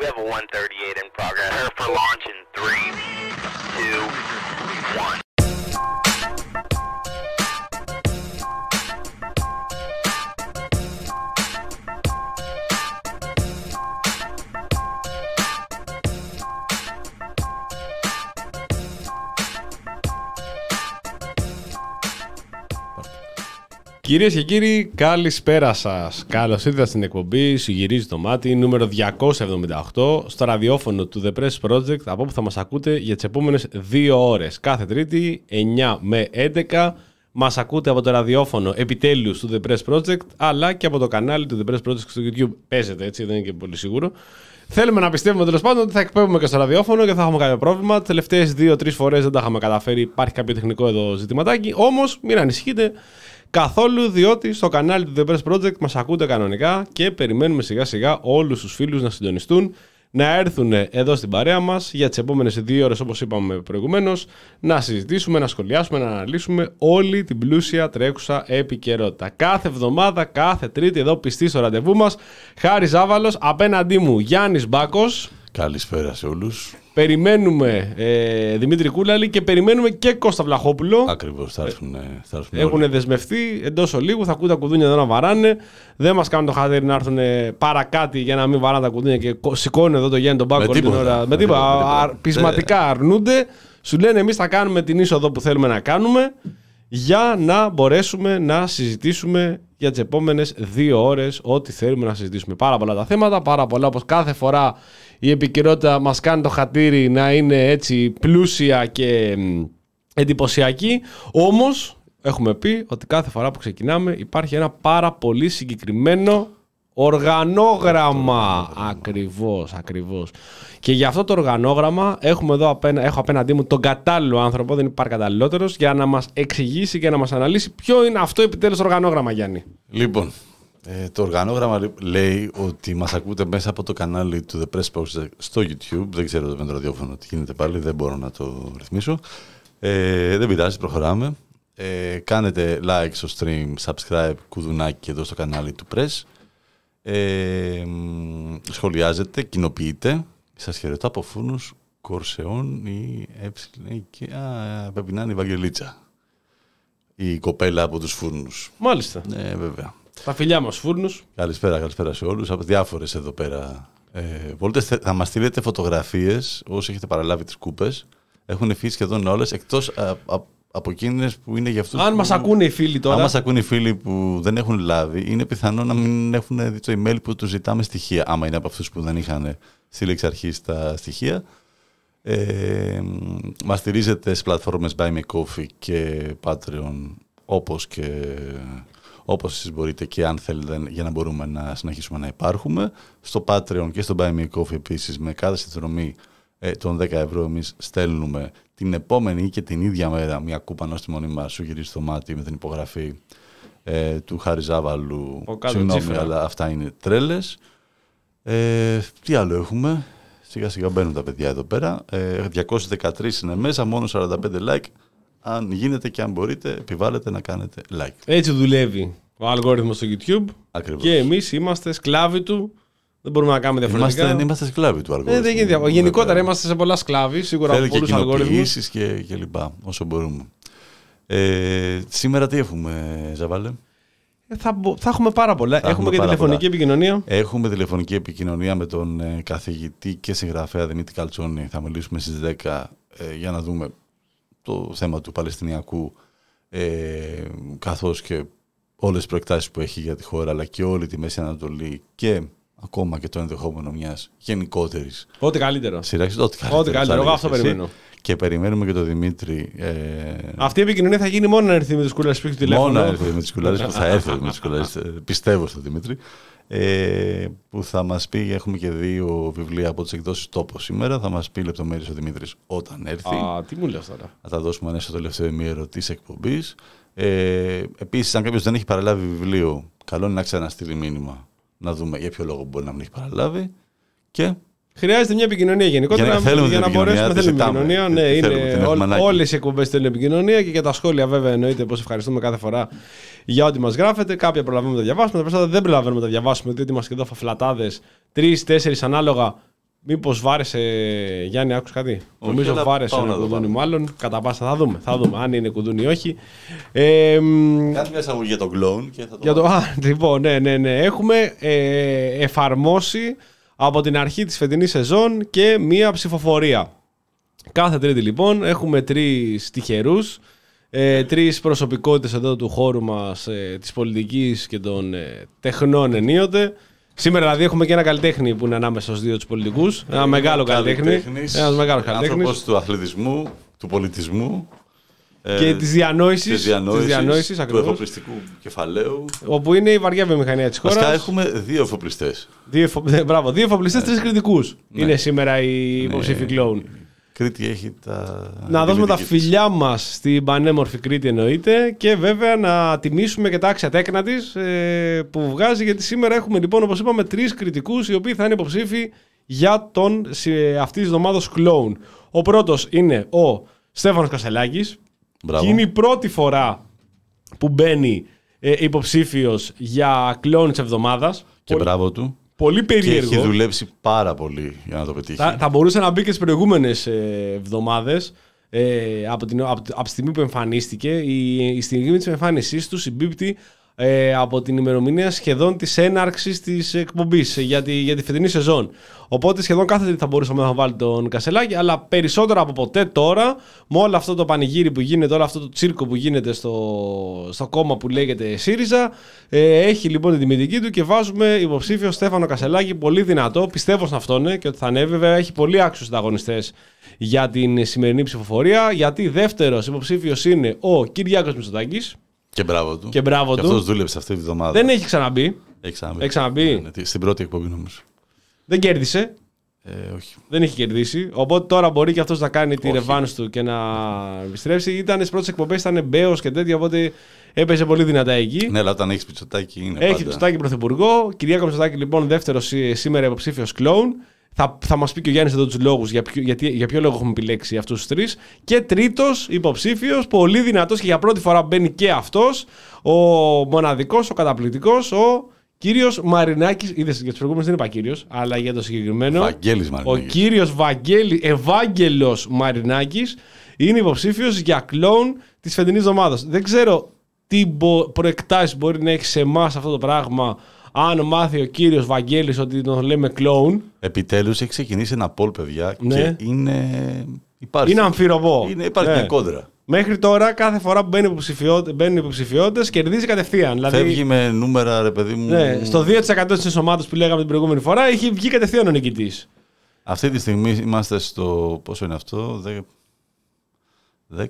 We have a 138 in progress. Her for launch in three, two, one. Κυρίες και κύριοι, καλησπέρα σας. Καλώς ήρθατε στην εκπομπή Σου γυρίζει το μάτι, νούμερο 278, στο ραδιόφωνο του The Press Project, από όπου θα μας ακούτε για τις επόμενες δύο ώρες. Κάθε Τρίτη, 9 με 11, μας ακούτε από το ραδιόφωνο επιτέλους του The Press Project, αλλά και από το κανάλι του The Press Project στο YouTube. Παίζεται έτσι, δεν είναι και πολύ σίγουρο. Θέλουμε να πιστεύουμε τέλος πάντων ότι θα εκπέμπουμε και στο ραδιόφωνο και θα έχουμε κάποιο πρόβλημα. Τι τελευταίες δύο-τρεις φορές δεν τα είχαμε καταφέρει. Υπάρχει κάποιο τεχνικό εδώ ζητηματάκι. Όμως, μην ανησυχείτε. Καθόλου διότι στο κανάλι του The Press Project μας ακούτε κανονικά και περιμένουμε σιγά σιγά όλους τους φίλους να συντονιστούν να έρθουν εδώ στην παρέα μας για τις επόμενες δύο ώρες όπως είπαμε προηγουμένως να συζητήσουμε, να σχολιάσουμε, να αναλύσουμε όλη την πλούσια τρέχουσα επικαιρότητα. Κάθε εβδομάδα, κάθε τρίτη εδώ πιστή στο ραντεβού μας Χάρης Ζάβαλος, απέναντί μου Γιάννης Μπάκος Καλησπέρα σε όλους. Περιμένουμε ε, Δημήτρη Κούλαλη και περιμένουμε και Κώστα Βλαχόπουλο. Ακριβώς, θα έρθουν, θα έρθουν Έχουν όλοι. δεσμευτεί εντός ολίγου, θα ακούτε τα κουδούνια εδώ να βαράνε. Δεν μας κάνουν το χατήρι να έρθουν παρακάτω για να μην βαράνε τα κουδούνια και κο- σηκώνουν εδώ το Γιάννη τον Πάκο Με όλη την τίποτα. ώρα. Με Με τίποτα. τίποτα, με τίποτα. Α, Πεισματικά αρνούνται. Σου λένε εμείς θα κάνουμε την είσοδο που θέλουμε να κάνουμε για να μπορέσουμε να συζητήσουμε για τις επόμενες δύο ώρες ό,τι θέλουμε να συζητήσουμε. Πάρα πολλά τα θέματα, πάρα πολλά όπως κάθε φορά η επικαιρότητα μας κάνει το χατήρι να είναι έτσι πλούσια και μ, εντυπωσιακή. Όμως, έχουμε πει ότι κάθε φορά που ξεκινάμε υπάρχει ένα πάρα πολύ συγκεκριμένο οργανόγραμμα. Ακριβώς, ακριβώς. Και για αυτό το οργανόγραμμα έχουμε εδώ απένα, έχω απέναντί μου τον κατάλληλο άνθρωπο, δεν υπάρχει καταλληλότερος, για να μας εξηγήσει και να μας αναλύσει ποιο είναι αυτό επιτέλους οργανόγραμμα, Γιάννη. Λοιπόν, ε, το οργανόγραμμα λέ- λέει ότι μας ακούτε μέσα από το κανάλι του The Press Project στο YouTube. Δεν ξέρω με το ραδιόφωνο τι γίνεται πάλι, δεν μπορώ να το ρυθμίσω. Ε, δεν πειράζει, προχωράμε. Ε, κάνετε like στο stream, subscribe, κουδουνάκι εδώ στο κανάλι του Press. Ε, μ, σχολιάζετε, κοινοποιείτε. Σας χαιρετώ από φούρνους Κορσεών ή έψιλε και α, πρέπει να είναι η Βαγγελίτσα. Η κοπέλα από τους φούρνους. Μάλιστα. Ναι, βέβαια. Τα φιλιά μας φούρνους. Καλησπέρα, καλησπέρα σε όλους. Από διάφορες εδώ πέρα ε, βόλτες. Θε- Θα μας στείλετε φωτογραφίες όσοι έχετε παραλάβει τις κούπες. Έχουν φύγει σχεδόν όλες, εκτός α, α, από εκείνες που είναι για αυτούς Αν που... μας ακούνε οι φίλοι τώρα. Αν μας ακούνε οι φίλοι που δεν έχουν λάβει, είναι πιθανό να μην έχουν δει το email που τους ζητάμε στοιχεία. Άμα είναι από αυτούς που δεν είχαν στείλει εξ αρχής τα στοιχεία. Ε, μας στηρίζετε στις πλατφόρμες Buy Me Coffee και Patreon όπως και όπως εσείς μπορείτε και αν θέλετε για να μπορούμε να συνεχίσουμε να υπάρχουμε. Στο Patreon και στο Buy Me Coffee επίσης με κάθε συνδρομή ε, των 10 ευρώ εμείς στέλνουμε την επόμενη ή και την ίδια μέρα μια κούπα ενός τη μονή μας σου γυρίζει στο μάτι με την υπογραφή ε, του Χάρη Ζάβαλου. Ο κάτω Συγγνώμη, τσίφρα. αλλά αυτά είναι τρέλες. Ε, τι άλλο έχουμε; Σιγά σιγά μπαίνουν τα παιδιά εδώ πέρα. Ε, 213 είναι μέσα, μόνο 45 like. Αν γίνεται και αν μπορείτε, επιβάλλετε να κάνετε like. Έτσι δουλεύει ο αλγόριθμος στο YouTube. Ακριβώς. Και εμείς είμαστε σκλάβοι του. Δεν μπορούμε να κάνουμε διαφορετικά. Είμαστε, είμαστε σκλάβοι του Ε, αλγόριθμου. δεν γίνεται διαφορά. Γενικότερα είμαστε σε πολλά σκλάβοι, σίγουρα Θέλει από και πολλούς αλγόριθμους. κοινοποιήσεις και, και λοιπά, όσο μπορούμε. Ε, σήμερα τι έχουμε, Ζαβάλε; Θα, μπο- θα έχουμε πάρα πολλά. Θα έχουμε έχουμε και πάρα τηλεφωνική πολλά. επικοινωνία. Έχουμε τηλεφωνική επικοινωνία με τον ε, καθηγητή και συγγραφέα Δημήτρη Καλτσόνη. Θα μιλήσουμε στις 10 ε, για να δούμε το θέμα του Παλαιστινιακού ε, καθώς και όλες τις προεκτάσεις που έχει για τη χώρα αλλά και όλη τη Μέση Ανατολή και ακόμα και το ενδεχόμενο μιας γενικότερης Ό,τι καλύτερο. σειράξης. Ό,τι καλύτερο. Ό,τι καλύτερο. θα Εγώ αυτό έλεγες εσύ. περιμένω. Και περιμένουμε και τον Δημήτρη. Ε, Αυτή η επικοινωνία θα γίνει μόνο να έρθει με τη σκούλα σπίτι του τηλέφωνο. Μόνο έρθει ο Δημήτρης Κουλάρης που θα έρθει ο Δημήτρης Κουλάρης, ε, πιστεύω στον Δημήτρη, ε, που θα μας πει, έχουμε και δύο βιβλία από τις εκδόσεις τόπο σήμερα, θα μας πει λεπτομέρειες ο Δημήτρης όταν έρθει. Α, τι μου λες τώρα; Θα τα δώσουμε ανέσω στο τελευταίο ημίωρο της εκπομπής. Ε, επίσης, αν κάποιος δεν έχει παραλάβει βιβλίο, καλό είναι να ξαναστείλει μήνυμα, να δούμε για ποιο λόγο μπορεί να μην έχει παραλάβει. Και Χρειάζεται μια επικοινωνία γενικότερα Για να- θέλουμε για την να μπορέσουμε επικοινωνία, να θέλουμε τη ζητάμε. επικοινωνία. Ναι, Τη θέλουμε, την είναι έχουμε ανάγκη. όλες οι εκπομπές θέλουν επικοινωνία και για τα σχόλια βέβαια εννοείται πως ευχαριστούμε κάθε φορά για ό,τι μας γράφετε. Κάποια προλαβαίνουμε να τα διαβάσουμε, τα περισσότερα δεν προλαβαίνουμε να τα διαβάσουμε διότι είμαστε εδώ φαφλατάδες, τρει-τέσσερι ανάλογα Μήπως βάρεσε. Γιάννη, άκουσες κάτι; Όχι, Νομίζω αλλά βάρεσε πάω ένα να το κουδούνι, πάρω. μάλλον. Κατά πάσα θα δούμε. Θα δούμε αν είναι κουδούνι ή όχι. Ε, μ, Κάνει μια εισαγωγή για τον κλόουν και θα το. για το, α, λοιπόν, ναι, ναι, ναι. Έχουμε ε, εφαρμόσει από την αρχή της φετινής σεζόν και μία ψηφοφορία. Κάθε τρίτη λοιπόν έχουμε τρεις τυχερούς, ε, τρεις προσωπικότητες εδώ του χώρου μας, ε, της πολιτικής και των ε, τεχνών ενίοτε. Σήμερα δηλαδή έχουμε και ένα καλλιτέχνη που είναι ανάμεσα στους δύο τους πολιτικούς. Ένα μεγάλο καλλιτέχνη. Καλλιτέχνης, Ένας μεγάλος καλλιτέχνης. Άνθρωπος του αθλητισμού, του πολιτισμού. ε, Και της διανόησης. της διανόησης, της διανόησης, του ακριβώς. εφοπλιστικού κεφαλαίου. Όπου είναι η βαριά βιομηχανία της χώρας. Βασικά έχουμε δύο εφοπλιστές. Δύο, εφο... ναι, μπράβο, δύο εφοπλιστές, τρεις κριτικούς. Είναι σήμερα οι Ναι. υποψήφοι κλόουν. Κρήτη έχει τα. Να τη δώσουμε τα δυτική της. φιλιά μας στην πανέμορφη Κρήτη εννοείται και βέβαια να τιμήσουμε και τα άξια τέκνα της που βγάζει γιατί σήμερα έχουμε λοιπόν όπως είπαμε τρεις κριτικούς οι οποίοι θα είναι υποψήφοι για τον αυτής της εβδομάδας κλόουν. Ο πρώτος είναι ο Στέφανος Κασελάκης Μπράβο. και είναι η πρώτη φορά που μπαίνει ε, υποψήφιος για κλόουν της εβδομάδας. Και μπράβο του. Πολύ Και έχει περίεργο. δουλέψει πάρα πολύ για να το πετύχει. Θα, θα μπορούσε να μπει και τι προηγούμενες εβδομάδες. Ε, από, την, από, από τη στιγμή που εμφανίστηκε, η, η στιγμή της εμφάνισής του συμπίπτει ε, από την ημερομηνία σχεδόν της έναρξης της εκπομπής για, τη, για τη φετινή σεζόν. Οπότε σχεδόν κάθε τρίτη θα μπορούσαμε να βάλει τον Κασελάκη, αλλά περισσότερο από ποτέ τώρα, με όλο αυτό το πανηγύρι που γίνεται, όλο αυτό το τσίρκο που γίνεται στο, στο κόμμα που λέγεται ΣΥΡΙΖΑ, ε, έχει λοιπόν την τιμητική του και βάζουμε υποψήφιο Στέφανο Κασελάκη, πολύ δυνατό. Πιστεύω σε αυτόν ε, και ότι θα ανέβει. Βέβαια, έχει πολύ άξιους ανταγωνιστές για την σημερινή ψηφοφορία. Γιατί δεύτερος υποψήφιος είναι ο Κυριάκος Μητσοτάκης Και μπράβο του. Και μπράβο και του. αυτός δούλεψε αυτή τη βδομάδα. Δεν έχει ξαναμπεί. Έχει ξαναμπεί. Έχει ξαναμπεί. Ναι, τι- στην πρώτη εκπομπή νομίζω. Δεν κέρδισε. Ε, όχι. Δεν έχει κερδίσει. Οπότε τώρα μπορεί και αυτός να κάνει τη Όχι. ρεβάνς του και να επιστρέψει. Ήταν στις πρώτες εκπομπές, ήταν μπέο και τέτοια. Οπότε έπαιζε πολύ δυνατά εκεί. Ναι, αλλά όταν έχεις πιτσοτάκι είναι. Έχει πάντα. Μητσοτάκη πρωθυπουργό. Κυριάκο Μητσοτάκη λοιπόν δεύτερο σήμερα υποψήφιος κλόουν. Θα, θα μας πει και ο Γιάννης εδώ τους λόγους για, ποιο- γιατί, για ποιο λόγο έχουμε επιλέξει αυτούς τους τρεις. Και τρίτος υποψήφιος, πολύ δυνατός και για πρώτη φορά μπαίνει και αυτός, ο μοναδικός, ο καταπληκτικός, ο κύριος Μαρινάκης. Είδες για τους προηγούμενους δεν είπα κύριος, αλλά για το συγκεκριμένο. Βαγγέλης Ο Μαρινάκης. κύριος Ευάγγελος Μαρινάκης είναι υποψήφιος για κλόουν της φετινής εβδομάδας. Δεν ξέρω τι μπο... προεκτάσεις μπορεί να έχει σε εμάς αυτό το πράγμα. Αν μάθει ο κύριος Βαγγέλης ότι τον λέμε κλόουν, Επιτέλους έχει ξεκινήσει ένα poll, παιδιά. Ναι. Και είναι. Υπάρχει. είναι αμφιροπό. Είναι, υπάρχει Ναι. μια κόντρα. Μέχρι τώρα, κάθε φορά που μπαίνουν υποψηφιότητε, μπαίνουν υποψηφιότητες, κερδίζει κατευθείαν. Δηλαδή, Φεύγει με νούμερα, ρε παιδί μου. ναι, στο 2% της ενσωμάτωσης που λέγαμε την προηγούμενη φορά, έχει βγει κατευθείαν ο νικητής. Αυτή τη στιγμή είμαστε στο. Πόσο είναι αυτό, 10,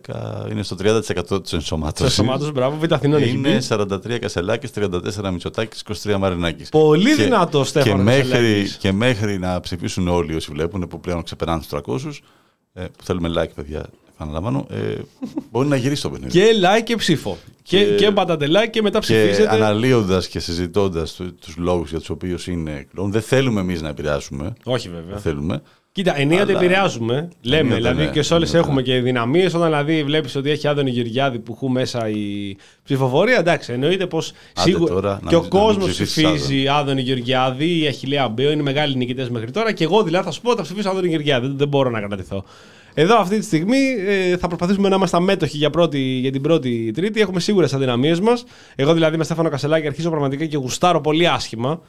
10 είναι στο 30% τη Το ενσωμάτωσης. ενσωμάτωσης, μπράβο, Β' Αθηνών έχει Είναι μπει. 43 Κασελάκης, 34 Μητσοτάκης, 23 Μαρινάκης. Πολύ Και- δυνατό Και Στέφανο μέχρι, Κασελάκης. και μέχρι να ψηφίσουν όλοι όσοι βλέπουν που πλέον ξεπεράνε τους 300, ε, που θέλουμε like, παιδιά, επαναλαμβάνω, ε, μπορεί να γυρίσει το παιχνίδι. Και like και ψήφο. Και, Και- και πατάτε like και μετά Και ψηφίζετε. αναλύοντας και συζητώντας τους λόγους για τους οποίους είναι κλόν, δεν θέλουμε εμείς να επηρεάσουμε. Όχι βέβαια. Δεν θέλουμε. Κοίτα, ενίοτε Αλλά- επηρεάζουμε. Λέμε, Ενίοτε, δηλαδή ναι. και σε όλες Ενίοτε, έχουμε ναι. και δυναμίες. Όταν δηλαδή βλέπεις ότι έχει Άδωνη Γεωργιάδη που έχουν μέσα η ψηφοφορία, εντάξει, εννοείται πως Άντε σίγουρα. τώρα, να και ο μην- να μην κόσμος ψηφίσεις ψηφίζει Άδωνη Γεωργιάδη ή Αχηλέα Μπέο, είναι μεγάλοι νικητές μέχρι τώρα. Και εγώ δηλαδή θα σου πω θα ψηφίσω Άδωνη Γεωργιάδη. Δεν, δεν μπορώ να κρατηθώ. Εδώ αυτή τη στιγμή ε, θα προσπαθήσουμε να είμαστε αμέτωχοι για, πρώτη, για την πρώτη Τρίτη. Έχουμε σίγουρα τις αδυναμίες μας. Εγώ δηλαδή με Στέφανο Κασελάκη αρχίζω πραγματικά και γουστάρω πολύ άσχημα.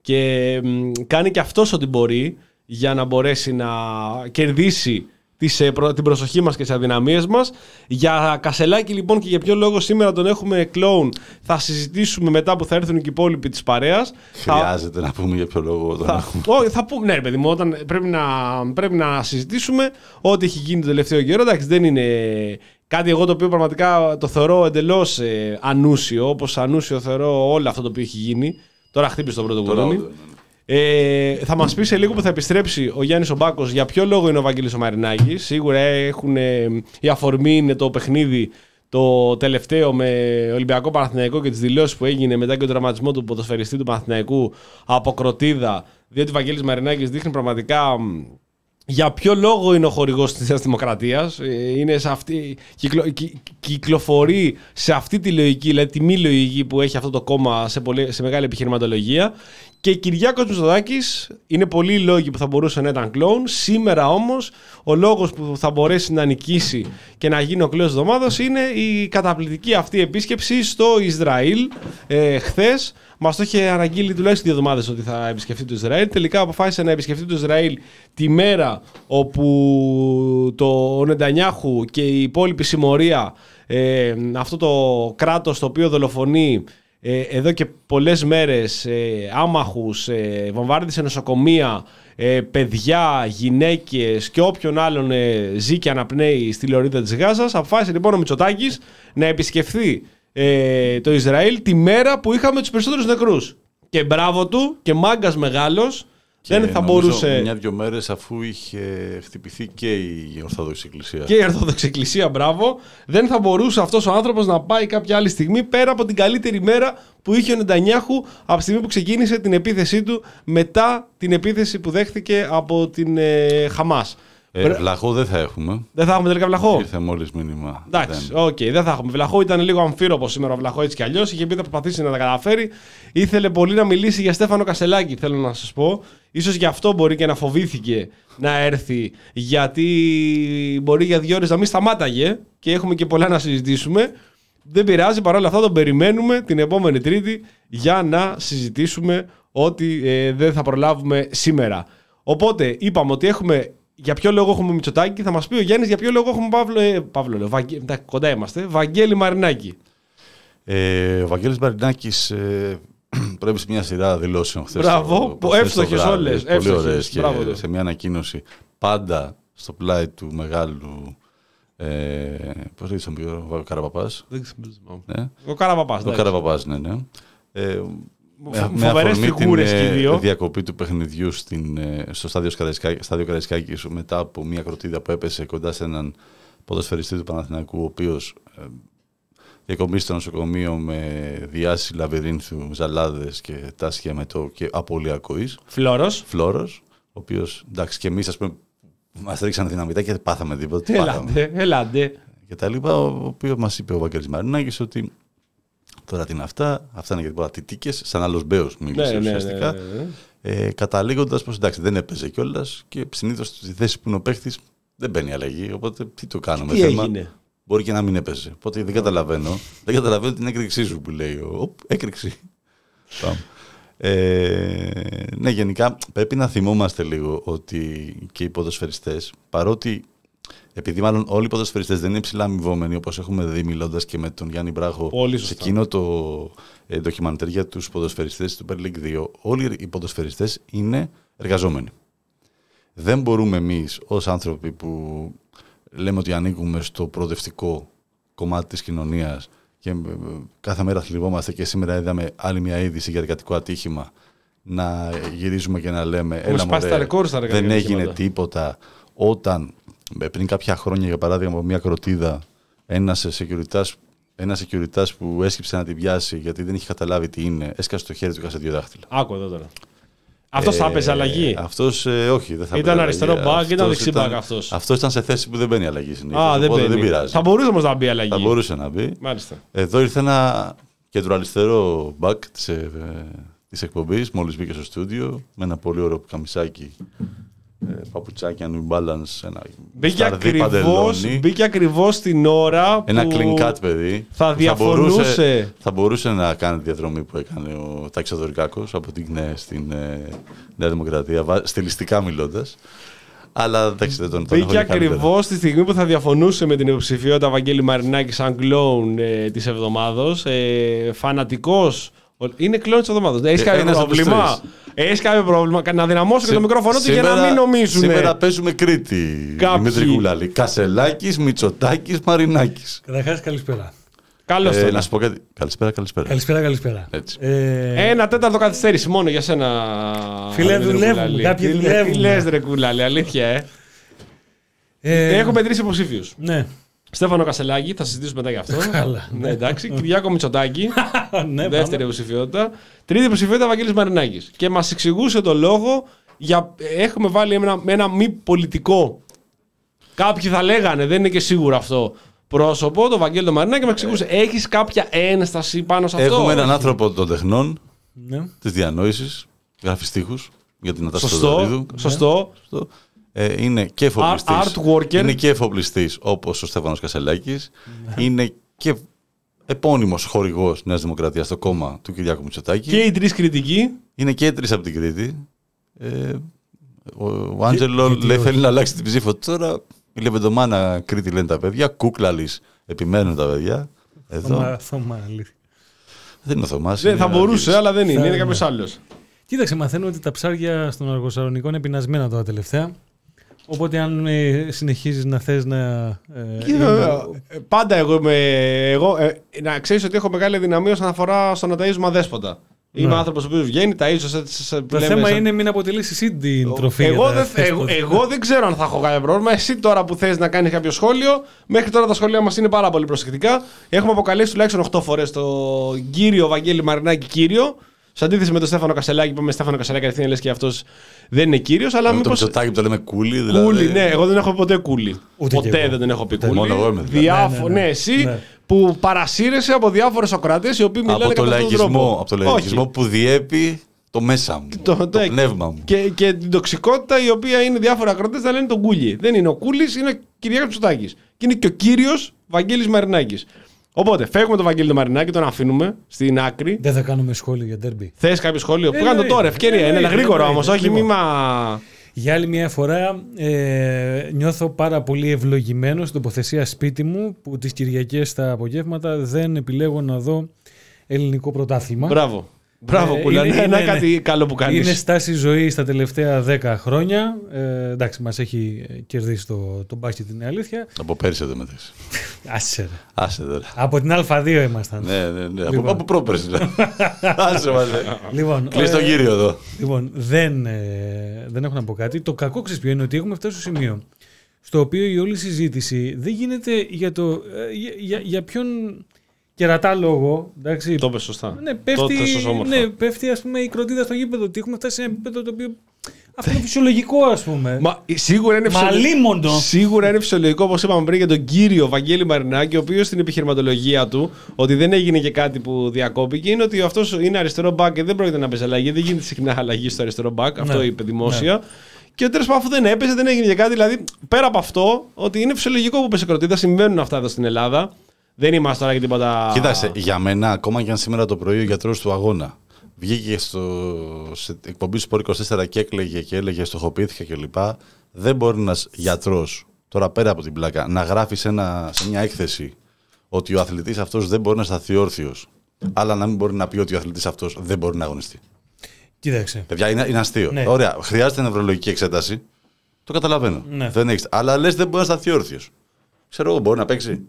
Και μ, κάνει και αυτός ό,τι μπορεί για να μπορέσει να κερδίσει τις, ε, προ- την προσοχή μας και τις αδυναμίες μας. Για Κασελάκη λοιπόν και για ποιο λόγο σήμερα τον έχουμε κλόουν θα συζητήσουμε μετά που θα έρθουν και οι υπόλοιποι της παρέας. Θα- Χρειάζεται να πούμε για ποιο λόγο τον θα, έχουμε. όχι, θα πούμε, ναι, ρε παιδί μου, όταν πρέπει να, πρέπει να συζητήσουμε ό,τι έχει γίνει το τελευταίο καιρό. Εντάξει, δεν είναι κάτι εγώ το οποίο πραγματικά το θεωρώ εντελώς ε, ανούσιο, όπως ανούσιο θεωρώ όλο αυτό το οποίο έχει γίνει. Τώρα χτύπησε το πρώτο Τώρα, κουδούνι. Ναι, ναι. Ε, θα μας πει σε λίγο που θα επιστρέψει ο Γιάννης Ομπάκος για ποιο λόγο είναι ο Βαγγέλης ο Μαρινάκη. Σίγουρα έχουν, ε, η αφορμή είναι το παιχνίδι το τελευταίο με Ολυμπιακό Παναθηναϊκό και τις δηλώσεις που έγινε μετά και τον τραυματισμό του ποδοσφαιριστή του Παναθηναϊκού από κροτίδα. Διότι ο Βαγγέλης Μαρινάκη δείχνει πραγματικά μ, για ποιο λόγο είναι ο χορηγός της Νέας Δημοκρατίας. Είναι σε αυτή, κυκλο, κυ- κυκλοφορεί σε αυτή τη λογική, δηλαδή τη μη λογική που έχει αυτό το κόμμα σε, πολύ, σε μεγάλη επιχειρηματολογία. Και Κυριάκος Μητσοτάκης είναι πολλοί οι λόγοι που θα μπορούσε να ήταν κλόουν. Σήμερα όμως ο λόγος που θα μπορέσει να νικήσει και να γίνει ο κλόουν της εβδομάδας είναι η καταπληκτική αυτή επίσκεψη στο Ισραήλ ε, χθες. Μας το είχε αναγγείλει τουλάχιστον δύο εβδομάδες ότι θα επισκεφτεί το Ισραήλ. Τελικά αποφάσισε να επισκεφτεί το Ισραήλ τη μέρα όπου το ο Νεντανιάχου και η υπόλοιπη συμμορία, ε, αυτό το κράτος το οποίο δολοφονεί ε, εδώ και πολλές μέρες ε, άμαχους, ε, βομβάρδισε νοσοκομεία, ε, παιδιά, γυναίκες και όποιον άλλον ε, ζει και αναπνέει στη λωρίδα της Γάζας, αποφάσισε λοιπόν ο Μητσοτάκης να επισκεφθεί ε, το Ισραήλ τη μέρα που είχαμε τους περισσότερους νεκρούς. Και μπράβο του και μάγκας μεγάλος, δεν θα νομίζω μπορούσε... Μια-δυο μέρες αφού είχε χτυπηθεί και η Ορθόδοξη Εκκλησία. και η Ορθόδοξη Εκκλησία, μπράβο, δεν θα μπορούσε αυτός ο άνθρωπος να πάει κάποια άλλη στιγμή πέρα από την καλύτερη μέρα που είχε ο Νετανιάχου από τη στιγμή που ξεκίνησε την επίθεσή του μετά την επίθεση που δέχθηκε από την ε, Χαμάς. Ε, Πρέ- βλαχό δεν θα έχουμε. Δεν θα έχουμε τελικά βλαχό; Ήρθε μόλις μήνυμα. Εντάξει, Δεν. οκ, δεν θα έχουμε. Βλαχό ήταν λίγο αμφίρροπο σήμερα ο Βλαχό έτσι κι αλλιώς. Είχε πει θα προσπαθήσει να τα καταφέρει. Ήθελε πολύ να μιλήσει για Στέφανο Κασελάκη, θέλω να σας πω. Ίσως γι' αυτό μπορεί και να φοβήθηκε να έρθει, γιατί μπορεί για δύο ώρες να μην σταμάταγε και έχουμε και πολλά να συζητήσουμε. Δεν πειράζει, παρόλα αυτά τον περιμένουμε την επόμενη Τρίτη για να συζητήσουμε ό,τι ε, δεν θα προλάβουμε σήμερα. Οπότε είπαμε ότι έχουμε για ποιο λόγο έχουμε Μητσοτάκη, θα μας πει ο Γιάννης για ποιο λόγο έχουμε Παύλο. Ε, Παύλο λέω, Βαγγέ, εντάξει, κοντά είμαστε. Βαγγέλη Μαρινάκη. Ε, ο Βαγγέλης Μαρινάκης ε, πρέπει σε μια σειρά δηλώσεων χθες Μπράβο, το- που χθες το εύστοχες βράδυ, όλες, Πολύ εύστοχες. ωραίες και Μπράβο του. σε μια ανακοίνωση πάντα στο πλάι του μεγάλου ε, πώς λέει τον πει ο Καραπαπάς; Δεν ξέρω. ναι. Ο Καραπαπάς. ο Καραπαπάς ναι, ναι. Ε, με, με Φοβερές αφορμή την φιγούρες και οι ε, δύο. διακοπή του παιχνιδιού στην, ε, στο στάδιο, Σκαδισκάκη, στάδιο Καραϊσκάκης μετά από μια κροτίδα που έπεσε κοντά σε έναν ποδοσφαιριστή του Παναθηναϊκού ο οποίος ε, διακομίσει στο νοσοκομείο με διάσης λαβυρίνθου, ζαλάδες και τάσχια με το και απώλεια ακοής. Φλόρος. Φλόρος, ο οποίος, εντάξει, και εμείς ας πούμε μας ρίξαν δυναμητά και δεν πάθαμε τίποτα. τι πάθαμε Ελάτε, ελάτε. και τα λοιπά, ο οποίος μας είπε ο Βαγγέλης Μαρινάκης ότι τώρα τι είναι αυτά, αυτά είναι για τίποτα τιτίκες, σαν άλλος Μπέος μίλησε Ναι, ναι, ναι, ουσιαστικά. ναι, ναι. Ε, Καταλήγοντας πως εντάξει δεν έπαιζε κιόλας και συνήθως στη θέση που είναι ο παίχτη δεν μπαίνει αλλαγή. Οπότε τι το κάνουμε Τι θέμα. έγινε; Μπορεί και να μην έπαιζε. Οπότε δεν καταλαβαίνω. δεν καταλαβαίνω την έκρηξή σου που λέει. ο- Οπ, έκρηξη. Πάμε. Ε, ναι, γενικά πρέπει να θυμόμαστε λίγο ότι και οι ποδοσφαιριστές, παρότι επειδή μάλλον όλοι οι ποδοσφαιριστές δεν είναι ψηλά αμοιβόμενοι όπως έχουμε δει μιλώντας και με τον Γιάννη Μπράχο Πολύ σε σωστά. εκείνο το ε, ντοκιμαντέρ για τους ποδοσφαιριστές του Super League 2 όλοι οι ποδοσφαιριστές είναι εργαζόμενοι. Δεν μπορούμε εμείς ως άνθρωποι που λέμε ότι ανήκουμε στο προοδευτικό κομμάτι της κοινωνίας και ε, κάθε μέρα θλιβόμαστε και σήμερα είδαμε άλλη μια είδηση για εργατικό ατύχημα να γυρίζουμε και να λέμε Έχουμε έλα σπάσει τα μωρέ, ρεκόρ στα εργατικά δεν έγινε ατυχήματα». τίποτα όταν ε, πριν κάποια χρόνια για παράδειγμα από μια κροτίδα ένας securitas, ένας securitas που έσκυψε να την πιάσει γιατί δεν είχε καταλάβει τι είναι έσκασε το χέρι του και σε δύο δάχτυλα. Άκου εδώ τώρα. Αυτός θα έπαιζε αλλαγή. Αυτός όχι, δεν θα Ήταν έπαιζε αριστερό αλλαγή. μπακ, ήταν Αυτός δεξί μπακ αυτός. Αυτός ήταν σε θέση που δεν μπαίνει αλλαγή συνήθως. Α, δεν οπότε μπαίνει. δεν πειράζει. Θα μπορούσε όμως να μπει αλλαγή. Θα μπορούσε να μπει. Μάλιστα. Εδώ ήρθε ένα κεντροαριστερό μπακ της, ε, της εκπομπής, μόλις μπήκε στο στούντιο, με ένα πολύ ωραίο καμισάκι, ε, παπουτσάκι, New Balance, ένα Μπήκε σταρδί ακριβώς, παντελόνι, μπήκε ακριβώς την ώρα ένα που clean cut παιδί. θα που διαφωνούσε. μπορούσε, θα μπορούσε να κάνει τη διαδρομή που έκανε ο Τάκης Αδωρικάκος από την ΚΝΕ στην ε, Νέα Δημοκρατία, βα- στιλιστικά μιλώντας. Αλλά εντάξει, δεν τον, τον έχω Μπήκε δει καλύτερα. ακριβώς τη στιγμή που θα διαφωνούσε με την υποψηφιότητα Βαγγέλη Μαρινάκης σαν κλόουν ε, της εβδομάδος. Ε, Φανατικός. Είναι κλόουν της εβδομάδο. Έχεις Ε, κάποιο ένας από τους πρόβλημα. Έχεις κάποιο πρόβλημα. Να δυναμώσω και το μικρόφωνο του για να Σήμερα- μην νομίζουν. Σήμερα παίζουμε Κρήτη. Κάποιοι. Δημήτρη Κουλάλη. Κασελάκης, Μητσοτάκης, Μαρινάκης. Καταρχάς, καλησπέρα. Καλώς Ε, το να σου πω κάτι. Καλησπέρα, καλησπέρα. Καλησπέρα, καλησπέρα. Έτσι. Ε, Ένα τέταρτο καθυστέρηση μόνο για σένα. Φίλε, Δημήτρη δουλεύουμε, Κουλάλη. κάποιοι Τι λέ- δουλεύουμε. Τι λες, ρε κουλάλη, αλήθεια, ε. ε, Έχουμε τρεις υποψήφιου. Ναι. Στέφανο Κασελάκη, θα συζητήσουμε μετά γι' αυτό. Καλά. ναι, εντάξει. Κυριάκο Μητσοτάκη. ναι, δεύτερη πάμε. υποψηφιότητα. Τρίτη υποψηφιότητα Βαγγέλης Μαρινάκης. Και μας εξηγούσε το λόγο για, έχουμε βάλει ένα, ένα μη πολιτικό. Κάποιοι θα λέγανε, δεν είναι και σίγουρο αυτό. Πρόσωπο, το Βαγγέλη το Μαρινάκη, με εξηγούσε. Έχεις κάποια ένσταση πάνω σε αυτό; Έχουμε έναν Όχι. άνθρωπο των τεχνών, Ναι. της διανόησης, γράφει στίχους για την Νατάσα Σωστό. Θεοδωρίδου. Σωστό. Σωστό. Ε, είναι και εφοπλιστής. Art worker. Είναι και εφοπλιστής όπως ο Στέφανος Κασελάκης. Είναι και επώνυμος χορηγός Νέας Δημοκρατίας στο κόμμα του Κυριάκου Μητσοτάκη. Και οι τρεις κριτικοί. Είναι και τρεις από την Κρήτη. Ε, ο, ο Άντζελο γιατί λέει όχι. θέλει να αλλάξει την ψήφο του. τώρα. Η Λεβεντομάνα Κρήτη λένε τα παιδιά. Κούκλαλης επιμένουν τα παιδιά. Εδώ. Θωμά- Θωμά, αλήθεια. Δεν είναι ο Θωμάς. Δεν, είναι θα ο μπορούσε, Αργύρης. αλλά δεν είναι. Θα Είναι είναι. κάποιος άλλος. Κοίταξε, μαθαίνω ότι τα ψάρια στον Αργοσαρονικό είναι πεινασμένα τώρα τελευταία. Οπότε αν ε, συνεχίζεις να θες να... ε, είναι- Πάντα εγώ είμαι. Εγώ, ε, να ξέρεις ότι έχω μεγάλη δυναμία όσον αφορά στο να ταΐζουμε δέσποτα. Είμαι Ναι. άνθρωπος ο οποίο βγαίνει, ταΐζω σε. σε Το λέμε, θέμα σαν- είναι μην αποτελείς εσύ την τροφή. Εγώ για τα δεν, θε- εγώ, θέσποτα. εγώ δεν ξέρω αν θα έχω κάποιο πρόβλημα. Εσύ τώρα που θες να κάνεις κάποιο σχόλιο, μέχρι τώρα τα σχόλια μας είναι πάρα πολύ προσεκτικά. Έχουμε αποκαλέσει τουλάχιστον 8 φορές τον κύριο Βαγγέλη Μαρινάκη κύριο. Σε αντίθεση με τον Στέφανο Κασελάκη, που είπαμε Στέφανο Κασελάκη αριθμία λες και αυτός δεν είναι κύριος, αλλά Με το μήπω. Μητσοτάκη που το λέμε κούλι. Δηλαδή, Κούλι, ναι, εγώ δεν έχω πει ποτέ κούλι. Ούτε κι ποτέ εγώ. δεν τον έχω πει κούλι. Μόνο εγώ είμαι, δηλαδή. Διάφο- Ναι, ναι, ναι, ναι. εσύ Ναι. που παρασύρεσαι από διάφορου Σοκράτε οι οποίοι μιλάνε από το κατά αυτόν τον λαϊκισμό, τρόπο. από το Όχι. λαϊκισμό που διέπει το μέσα μου. Το, Το, το- πνεύμα μου. Και, και την τοξικότητα η οποία είναι διάφορα ακροτέ να λένε τον Κούλι. Δεν είναι ο Κούλης, είναι ο Κυριάκος Τσουτάκη. Και είναι και ο κύριος Βαγγέλης Μαρινάκης. Οπότε φεύγουμε τον Βαγγέλη τον Μαρινάκη, τον αφήνουμε στην άκρη. Δεν θα κάνουμε σχόλιο για ντέρμπι. Θες κάποιο σχόλιο; Που Εννοείται. κάνω τώρα, ευκαιρία. Είναι Εννοείται, γρήγορο όμως, εννοείται. όχι μη Λοιπόν. μα. Για άλλη μια φορά ε, νιώθω πάρα πολύ ευλογημένο στην τοποθεσία σπίτι μου που τις Κυριακές στα απογεύματα δεν επιλέγω να δω ελληνικό πρωτάθλημα. Μπράβο. Μπράβο, Ε, Κούλα. είναι- Ναι, είναι- ναι, κάτι ναι. καλό που κάνεις. Είναι στάση ζωής στα τελευταία 10 χρόνια. Ε, εντάξει, μας έχει κερδίσει το, το μπάσκετ, είναι αλήθεια. Από πέρσι δεν μετρήσει. Άσε ρε. Άσε τώρα. Από την Α2 ήμασταν. Ναι, ναι, ναι. Λοιπόν. Από, από πρόπερσι. δηλαδή. Άσε μας. ε. Λοιπόν, Κλείς τον ε, κύριο εδώ. Λοιπόν, δεν, ε, δεν έχω να πω κάτι. Το κακό ξέρεις ποιο είναι ότι έχουμε φτάσει στο σημείο στο οποίο η όλη συζήτηση δεν γίνεται για, το, ε, για, για, για ποιον κερατά λόγο. Εντάξει, Το είπες σωστά. ναι, Το πέφτει, θες όμορφα. ναι, πέφτει ας πούμε η κροτίδα στο γήπεδο. Ότι έχουμε φτάσει σε ένα επίπεδο το οποίο αυτό είναι φυσιολογικό ας πούμε. Μα σίγουρα είναι, Μα φυσιολογικό- λίμοντο. σίγουρα είναι φυσιολογικό, όπως είπαμε πριν, για τον κύριο Βαγγέλη Μαρινάκη, ο οποίος στην επιχειρηματολογία του, ότι δεν έγινε και κάτι που διακόπηκε, είναι ότι αυτός είναι αριστερό μπακ και δεν πρόκειται να παίζει αλλαγή. Δεν γίνεται συχνά αλλαγή στο αριστερό μπακ. Αυτό Ναι. είπε δημόσια. Και τέλος πάντων, αφού δεν έπαιζε, δεν έγινε και κάτι. Δηλαδή, πέρα από αυτό, ότι είναι φυσιολογικό που πέσει κροτίδα, συμβαίνουν αυτά εδώ στην Ελλάδα. Δεν είμαστε τώρα για τίποτα. Κοίταξε, για μένα, ακόμα και αν σήμερα το πρωί ο γιατρός του αγώνα βγήκε στο, σε εκπομπή του Σπορ 24 και έκλαιγε και έλεγε στοχοποιήθηκα κλπ. Δεν μπορεί ένας γιατρός, τώρα πέρα από την πλάκα, να γράφει σε, ένα, σε μια έκθεση ότι ο αθλητής αυτός δεν μπορεί να σταθεί όρθιος. Αλλά να μην μπορεί να πει ότι ο αθλητής αυτός δεν μπορεί να αγωνιστεί. Κοίταξε. Παιδιά, είναι, είναι αστείο. Ναι. Ωραία, χρειάζεται νευρολογική εξέταση. Το καταλαβαίνω. Ναι. Δεν έχεις, αλλά λες δεν μπορεί να σταθεί όρθιος. Ξέρω εγώ, μπορεί να παίξει.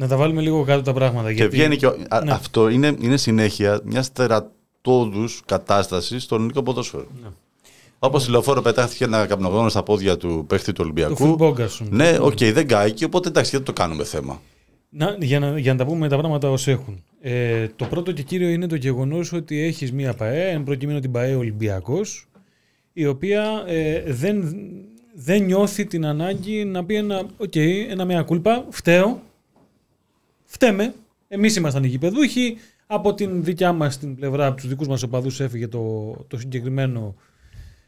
Να τα βάλουμε λίγο κάτω τα πράγματα. Και γιατί... βγαίνει και. ο- α- Ναι. Αυτό είναι, είναι συνέχεια μιας τερατώδους κατάστασης στο ελληνικό ποδόσφαιρο. Ναι. Όπως η λεωφόρο πετάχτηκε ένα καπνογόνο στα πόδια του παίχτη του Το Ολυμπιακού. φουτμπόγκα σου. Ναι, οκ, δεν κάηκε, οπότε εντάξει, γιατί το κάνουμε θέμα. Να, για, να, για να τα πούμε τα πράγματα ως έχουν. Ε, το πρώτο και κύριο είναι το γεγονός ότι έχεις μία ΠαΕ, εν προκειμένω την ΠαΕ Ολυμπιακός, η οποία ε, δεν, δεν νιώθει την ανάγκη να πει ένα, οκ, ένα mea culpa, φταίω, φταίμε, εμείς ήμασταν οι γηπεδούχοι, από την δικιά μας την πλευρά, από τους δικούς μας οπαδούς έφυγε το, το συγκεκριμένο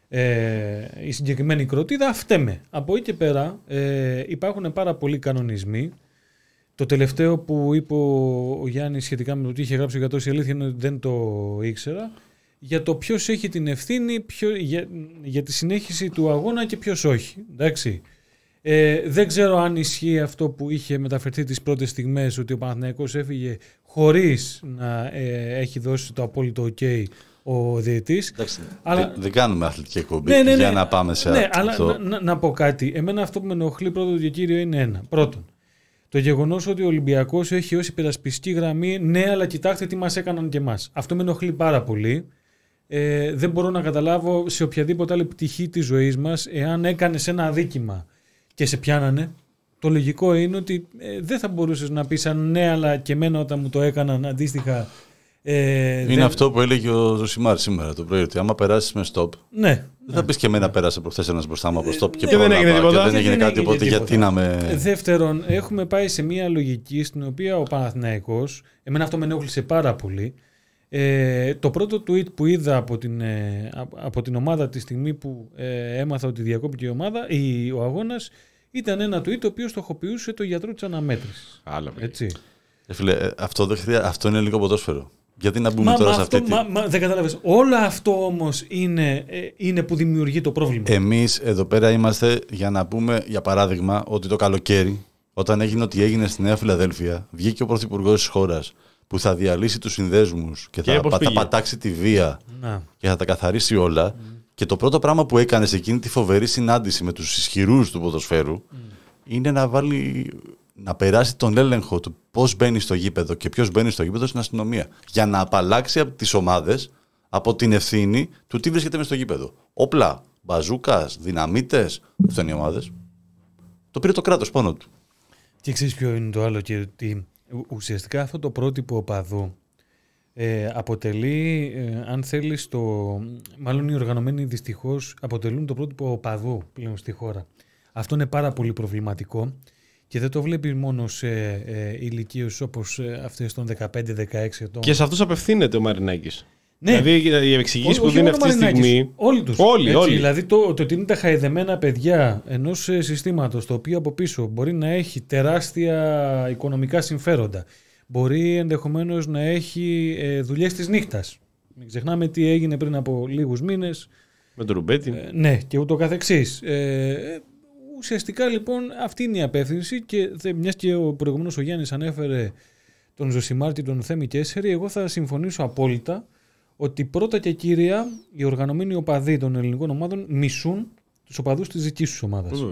ε, η συγκεκριμένη κροτίδα, φταίμε. Από εκεί και πέρα ε, υπάρχουν πάρα πολλοί κανονισμοί το τελευταίο που είπε ο ο Γιάννης σχετικά με το τι είχε γράψει ο Γιατρός, η αλήθεια είναι ότι δεν το ήξερα, για το ποιος έχει την ευθύνη ποιο, για, για τη συνέχιση του αγώνα και ποιος όχι. Εντάξει. Ε, δεν ξέρω αν ισχύει αυτό που είχε μεταφερθεί τις πρώτες στιγμές ότι ο Παναθηναϊκός έφυγε χωρίς να ε, έχει δώσει το απόλυτο ok ο διαιτής. Εντάξει, Αλλά- δεν, δεν κάνουμε αθλητική εκπομπή Ναι, ναι, ναι. για να πάμε σε ναι, αλλά αυτό. να, να, να πω κάτι. Εμένα αυτό που με ενοχλεί πρώτο και κύριο είναι ένα. Πρώτον, το γεγονός ότι ο Ολυμπιακός έχει ως υπερασπιστική γραμμή, ναι, αλλά κοιτάξτε τι μας έκαναν και εμάς. Αυτό με ενοχλεί πάρα πολύ. Ε, δεν μπορώ να καταλάβω σε οποιαδήποτε άλλη πτυχή της ζωής μας, εάν έκανες ένα αδίκημα και σε πιάνανε, το λογικό είναι ότι ε, δεν θα μπορούσες να πεις αν ναι, αλλά και εμένα όταν μου το έκαναν αντίστοιχα Ε, Είναι δεν- αυτό που έλεγε ο Ζωσιμάρ σήμερα το πρωί. Ότι άμα περάσεις με stop, Ναι. δεν θα πεις και εμένα πέρασε προχθές ένας μπροστά μου από stop και, Και δεν έγινε πρόλαβα τίποτα. Και δεν έγινε Δεν κάτι, έγινε οπότε τίποτα. γιατί να με. Δεύτερον, έχουμε πάει σε μια λογική στην οποία ο Παναθηναϊκός, εμένα αυτό με ενόχλησε πάρα πολύ, ε, το πρώτο tweet που είδα από την, ε, από- από την ομάδα τη στιγμή που ε, έμαθα ότι διακόπηκε η ομάδα, η, ο αγώνας, ήταν ένα tweet το οποίο στοχοποιούσε το γιατρό της αναμέτρησης. Άλλα παιδιά. Έτσι. Ε, φίλε, ε, αυτό, δεν χρειά... αυτό είναι λίγο ποδόσφαιρο. Γιατί να μπούμε Μα, τώρα μα σε αυτό, αυτή τη. μα, μα, δεν κατάλαβες. Όλο αυτό όμως είναι, ε, είναι που δημιουργεί το πρόβλημα. Εμείς εδώ πέρα είμαστε για να πούμε, για παράδειγμα, ότι το καλοκαίρι, όταν έγινε ό,τι έγινε στη Νέα Φιλαδέλφια, βγήκε ο πρωθυπουργός της χώρας που θα διαλύσει τους συνδέσμους και, Και θα, πώς πα- θα πήγε. πατάξει τη βία Να. και θα τα καθαρίσει όλα. Και το πρώτο πράγμα που έκανες σε εκείνη τη φοβερή συνάντηση με τους ισχυρούς του ποδοσφαίρου είναι να βάλει. Να περάσει τον έλεγχο του πώς μπαίνει στο γήπεδο και ποιος μπαίνει στο γήπεδο στην αστυνομία. Για να απαλλάξει από τις ομάδες από την ευθύνη του τι βρίσκεται μες στο γήπεδο. Όπλα, μπαζούκας, δυναμίτες. Αυτό είναι οι ομάδες. Το πήρε το κράτος πάνω του. Και ξέρεις ποιο είναι το άλλο, και ότι ου- ουσιαστικά αυτό το πρότυπο οπαδού ε, αποτελεί, ε, αν θέλεις, το, μάλλον οι οργανωμένοι δυστυχώς αποτελούν το πρότυπο οπαδού πλέον στη χώρα. Αυτό είναι πάρα πολύ προβληματικό και δεν το βλέπει μόνο σε ε, ηλικίες όπως ε, αυτές των 15-16 ετών. Και σε αυτούς απευθύνεται ο Μαρινάκης. Ναι. Δηλαδή η εξηγήση Όχι- που όχι δίνει μόνο αυτή τη Μαρινάκης, στιγμή. Όλοι τους. Όλοι, Έτσι, όλοι. Δηλαδή το, το ότι είναι τα χαϊδεμένα παιδιά ενός συστήματος το οποίο από πίσω μπορεί να έχει τεράστια οικονομικά συμφέροντα. Μπορεί ενδεχομένως να έχει ε, δουλειές της νύχτας. Μην ξεχνάμε τι έγινε πριν από λίγους μήνες. Με τον Ρουμπέτη. ναι, και ούτω καθεξής. Ε, ε, ουσιαστικά λοιπόν αυτή είναι η απεύθυνση και δε, μιας και ο προηγούμενος ο Γιάννης ανέφερε τον Ζωσιμάρτη, τον Θέμη Κέσσερη, εγώ θα συμφωνήσω απόλυτα ότι πρώτα και κύρια οι οργανωμένοι οπαδοί των ελληνικών ομάδων μισούν τους οπαδούς της δικής τους ομάδας.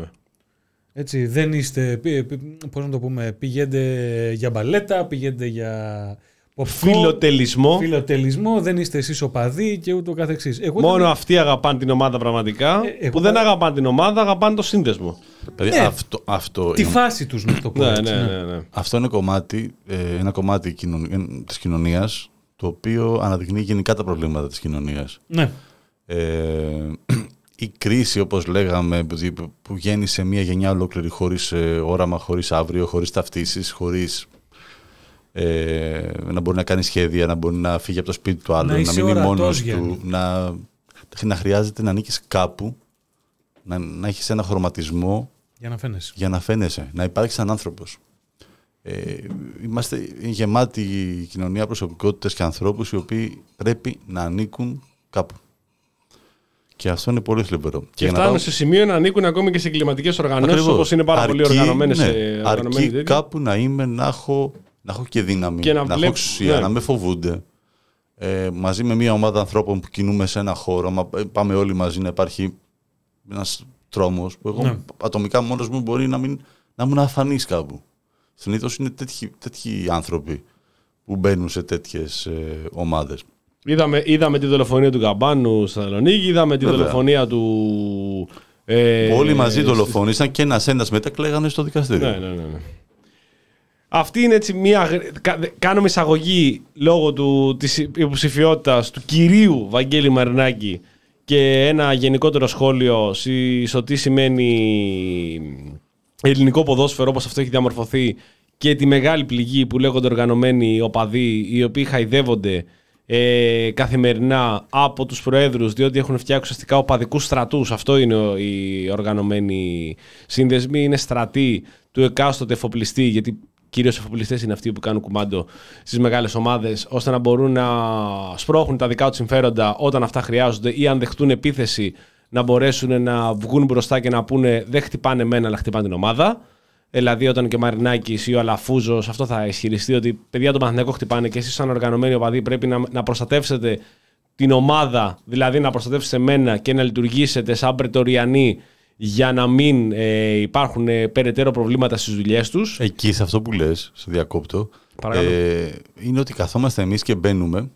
Βέβαια. Έτσι, δεν είστε, πι- πι- πώς να το πούμε, πηγαίνετε για μπαλέτα, πηγαίνετε για popcorn, Φιλοτελισμό. φιλοτελισμό, δεν είστε εσείς οπαδοί και ούτω καθεξής. Εγώ Μόνο δεν- αυτοί αγαπάνε την ομάδα πραγματικά. Ε, εγώ που δεν πα- αγαπάνε την ομάδα, αγαπάνε το σύνδεσμο. Δηλαδή, Ναι. αυτό, αυτό, τη είναι, φάση τους να το πω Ναι, έτσι, ναι, ναι. ναι. αυτό είναι κομμάτι, ε, ένα κομμάτι κοινων, της κοινωνίας το οποίο αναδεικνύει γενικά τα προβλήματα της κοινωνίας. Ναι. Ε, η κρίση, όπως λέγαμε, που- που γέννησε μια γενιά ολόκληρη χωρίς ε, όραμα, χωρίς αύριο, χωρίς ταυτίσεις, χωρίς ε, να μπορεί να κάνει σχέδια, να μπορεί να φύγει από το σπίτι του άλλου, Να να, είσαι μείνει ορατός, μόνος Γιάννη. του, να, να χρειάζεται να ανήκεις κάπου, να, να έχεις ένα χρωματισμό Για να φαίνεσαι. για να φαίνεσαι, να υπάρχει σαν άνθρωπος. Ε, είμαστε γεμάτη κοινωνία προσωπικότητες και ανθρώπους οι οποίοι πρέπει να ανήκουν κάπου. Και αυτό είναι πολύ θλιβερό. Και για να φτάνουν πάω- σε σημείο να ανήκουν ακόμη και σε εγκληματικέ οργανώσεις Ακριβώς. όπως είναι πάρα πολύ Αρκεί, οργανωμένες. ναι, αρκεί κάπου να είμαι, να έχω, να έχω και δύναμη, Και να να, έχω βλέπ- εξουσία, ναι. να με φοβούνται. Ε, μαζί με μια ομάδα ανθρώπων που κινούμε σε ένα χώρο, μα ε, πάμε όλοι μαζί να υπάρχει ένας τρόμος που εγώ Ναι. ατομικά μόνος μου μπορεί να, μην, να ήμουν αφανής κάπου. Συνήθως είναι τέτοιοι, τέτοιοι άνθρωποι που μπαίνουν σε τέτοιες ε, ομάδες. Είδαμε, είδαμε τη δολοφονία του Καμπάνου στη Θεσσαλονίκη, είδαμε τη Βέβαια. δολοφονία του. Ε, Όλοι μαζί στις- δολοφόνησαν και ένας-ένας μετά κλαίγανε στο δικαστήριο. Ναι, ναι, ναι. ναι. Αυτή είναι έτσι μια. γρ- κα- δε- Κάνουμε εισαγωγή λόγω του, της υποψηφιότητας του κυρίου Βαγγέλη Μαρινάκη και ένα γενικότερο σχόλιο σι- στο τι σημαίνει ελληνικό ποδόσφαιρο όπως αυτό έχει διαμορφωθεί και τη μεγάλη πληγή που λέγονται οργανωμένοι οπαδοί οι οποίοι χαϊδεύονται ε, καθημερινά από τους προέδρους διότι έχουν φτιάξει ουσιαστικά οπαδικούς στρατούς. Αυτό είναι ο- οι οργανωμένοι σύνδεσμοι. Είναι στρατοί του εκάστοτε εφοπλιστή γιατί κυρίως εφοπλιστές είναι αυτοί που κάνουν κουμάντο στις μεγάλες ομάδες ώστε να μπορούν να σπρώχνουν τα δικά τους συμφέροντα όταν αυτά χρειάζονται ή αν δεχτούν επίθεση να μπορέσουν να βγουν μπροστά και να πούνε δεν χτυπάνε εμένα αλλά χτυπάνε την ομάδα. Δηλαδή, όταν και ο Μαρινάκης ή ο Αλαφούζος αυτό θα ισχυριστεί ότι παιδιά τον Παναθηναϊκό χτυπάνε και εσείς, σαν οργανωμένοι οπαδοί, πρέπει να, να προστατεύσετε την ομάδα, δηλαδή να προστατεύσετε εμένα και να λειτουργήσετε σαν πρετοριανοί για να μην ε, υπάρχουν ε, περαιτέρω προβλήματα στις δουλειές τους. Εκεί, σε αυτό που λες, σε διακόπτω, Παρακαλώ. ε, είναι ότι καθόμαστε εμείς και μπαίνουμε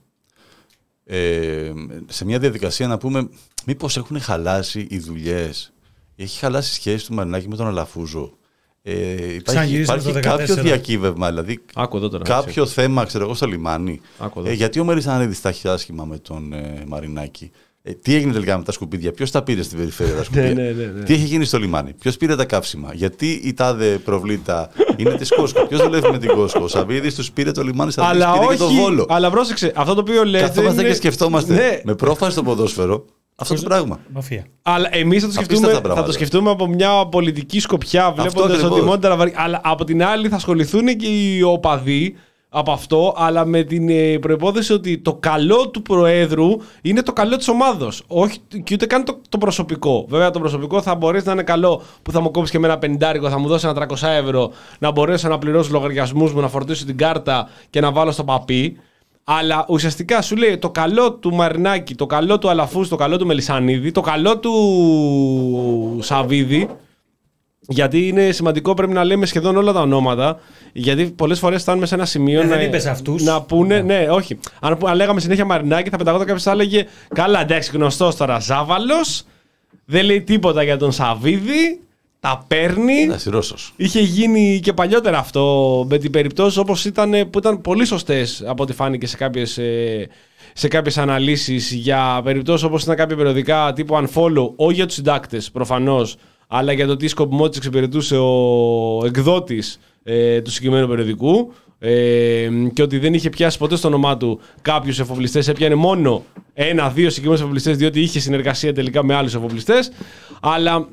ε, σε μια διαδικασία να πούμε μήπως έχουν χαλάσει οι δουλειές. Έχει χαλάσει η σχέση του Μαρινάκη με τον Αλαφούζο. Ε, υπάρχει Ξαναγυρίσαμε υπάρχει το 14. κάποιο διακύβευμα, δηλαδή Άκου εδώ τώρα. κάποιο θέμα, ξέρω εγώ, στο λιμάνι. Άκου εδώ. Ε, γιατί ο Μελισανίδη τα έχει άσχημα με τον ε, Μαρινάκη; Ε, τι έγινε τελικά με τα σκουπίδια, ποιος τα πήρε στην περιφέρεια τα σκουπίδια; ναι, ναι, ναι. Τι έχει γίνει στο λιμάνι, ποιος πήρε τα καύσιμα, γιατί η τάδε προβλήτα είναι της Κόσκο, ποιος δουλεύει με την Κόσκο; Ο Σαββίδης τους πήρε το λιμάνι, σαν Αλλά πήρε όχι. και το βόλο. Αλλά πρόσεξε, αυτό το οποίο λέτε. Καθόμαστε είναι- και σκεφτόμαστε Ναι, με πρόφαση στο ποδόσφαιρο αυτό το πράγμα. Μαφία. Αλλά εμείς θα, το Απίστευτα σκεφτούμε- θα πράγματα. το σκεφτούμε από μια πολιτική σκοπιά, βλέποντας ακριβώς. ότι μόνο τα λαβαρι- Αλλά από την άλλη θα ασχοληθούν και οι οπαδοί από αυτό, αλλά με την ε, προπόθεση ότι το καλό του Προέδρου είναι το καλό της ομάδος. Όχι και ούτε καν το, το προσωπικό. Βέβαια, το προσωπικό θα μπορέσει να είναι καλό που θα μου κόψει και με ένα πεντάρικο, θα μου δώσει ένα 300 ευρώ, να μπορέσω να πληρώσω λογαριασμούς μου, να φορτίσω την κάρτα και να βάλω στο παπί. Αλλά ουσιαστικά σου λέει το καλό του Μαρινάκη, το καλό του Αλαφούς, το καλό του Μελισανίδη, το καλό του Σαβίδη. Γιατί είναι σημαντικό, πρέπει να λέμε σχεδόν όλα τα ονόματα. Γιατί πολλές φορές φτάνουμε σε ένα σημείο. Ε, να, δεν είπες αυτούς. Να πούνε, ναι, όχι. Αν, που- αν λέγαμε συνέχεια Μαρινάκη, θα πεταγόταν κάποιος θα έλεγε Καλά, εντάξει, γνωστός τώρα Ζάβαλος. Δεν λέει τίποτα για τον Σαβίδη. Τα παίρνει. Εντάξει, Ρώσο. Είχε γίνει και παλιότερα αυτό με την περιπτώσει όπως ήταν, που ήταν πολύ σωστές από ό,τι φάνηκε σε κάποιες, ε, σε κάποιες αναλύσεις για περιπτώσεις όπως ήταν κάποια περιοδικά τύπου Unfollow, όχι για τους συντάκτες προφανώς, αλλά για το τι σκοπιμότητες εξυπηρετούσε ο εκδότης ε, του συγκεκριμένου περιοδικού ε, και ότι δεν είχε πιάσει ποτέ στο όνομά του κάποιους εφοπλιστές, έπιανε μόνο ένα-δύο συγκεκριμένους εφοπλιστές διότι είχε συνεργασία τελικά με άλλους εφοπλιστές, αλλά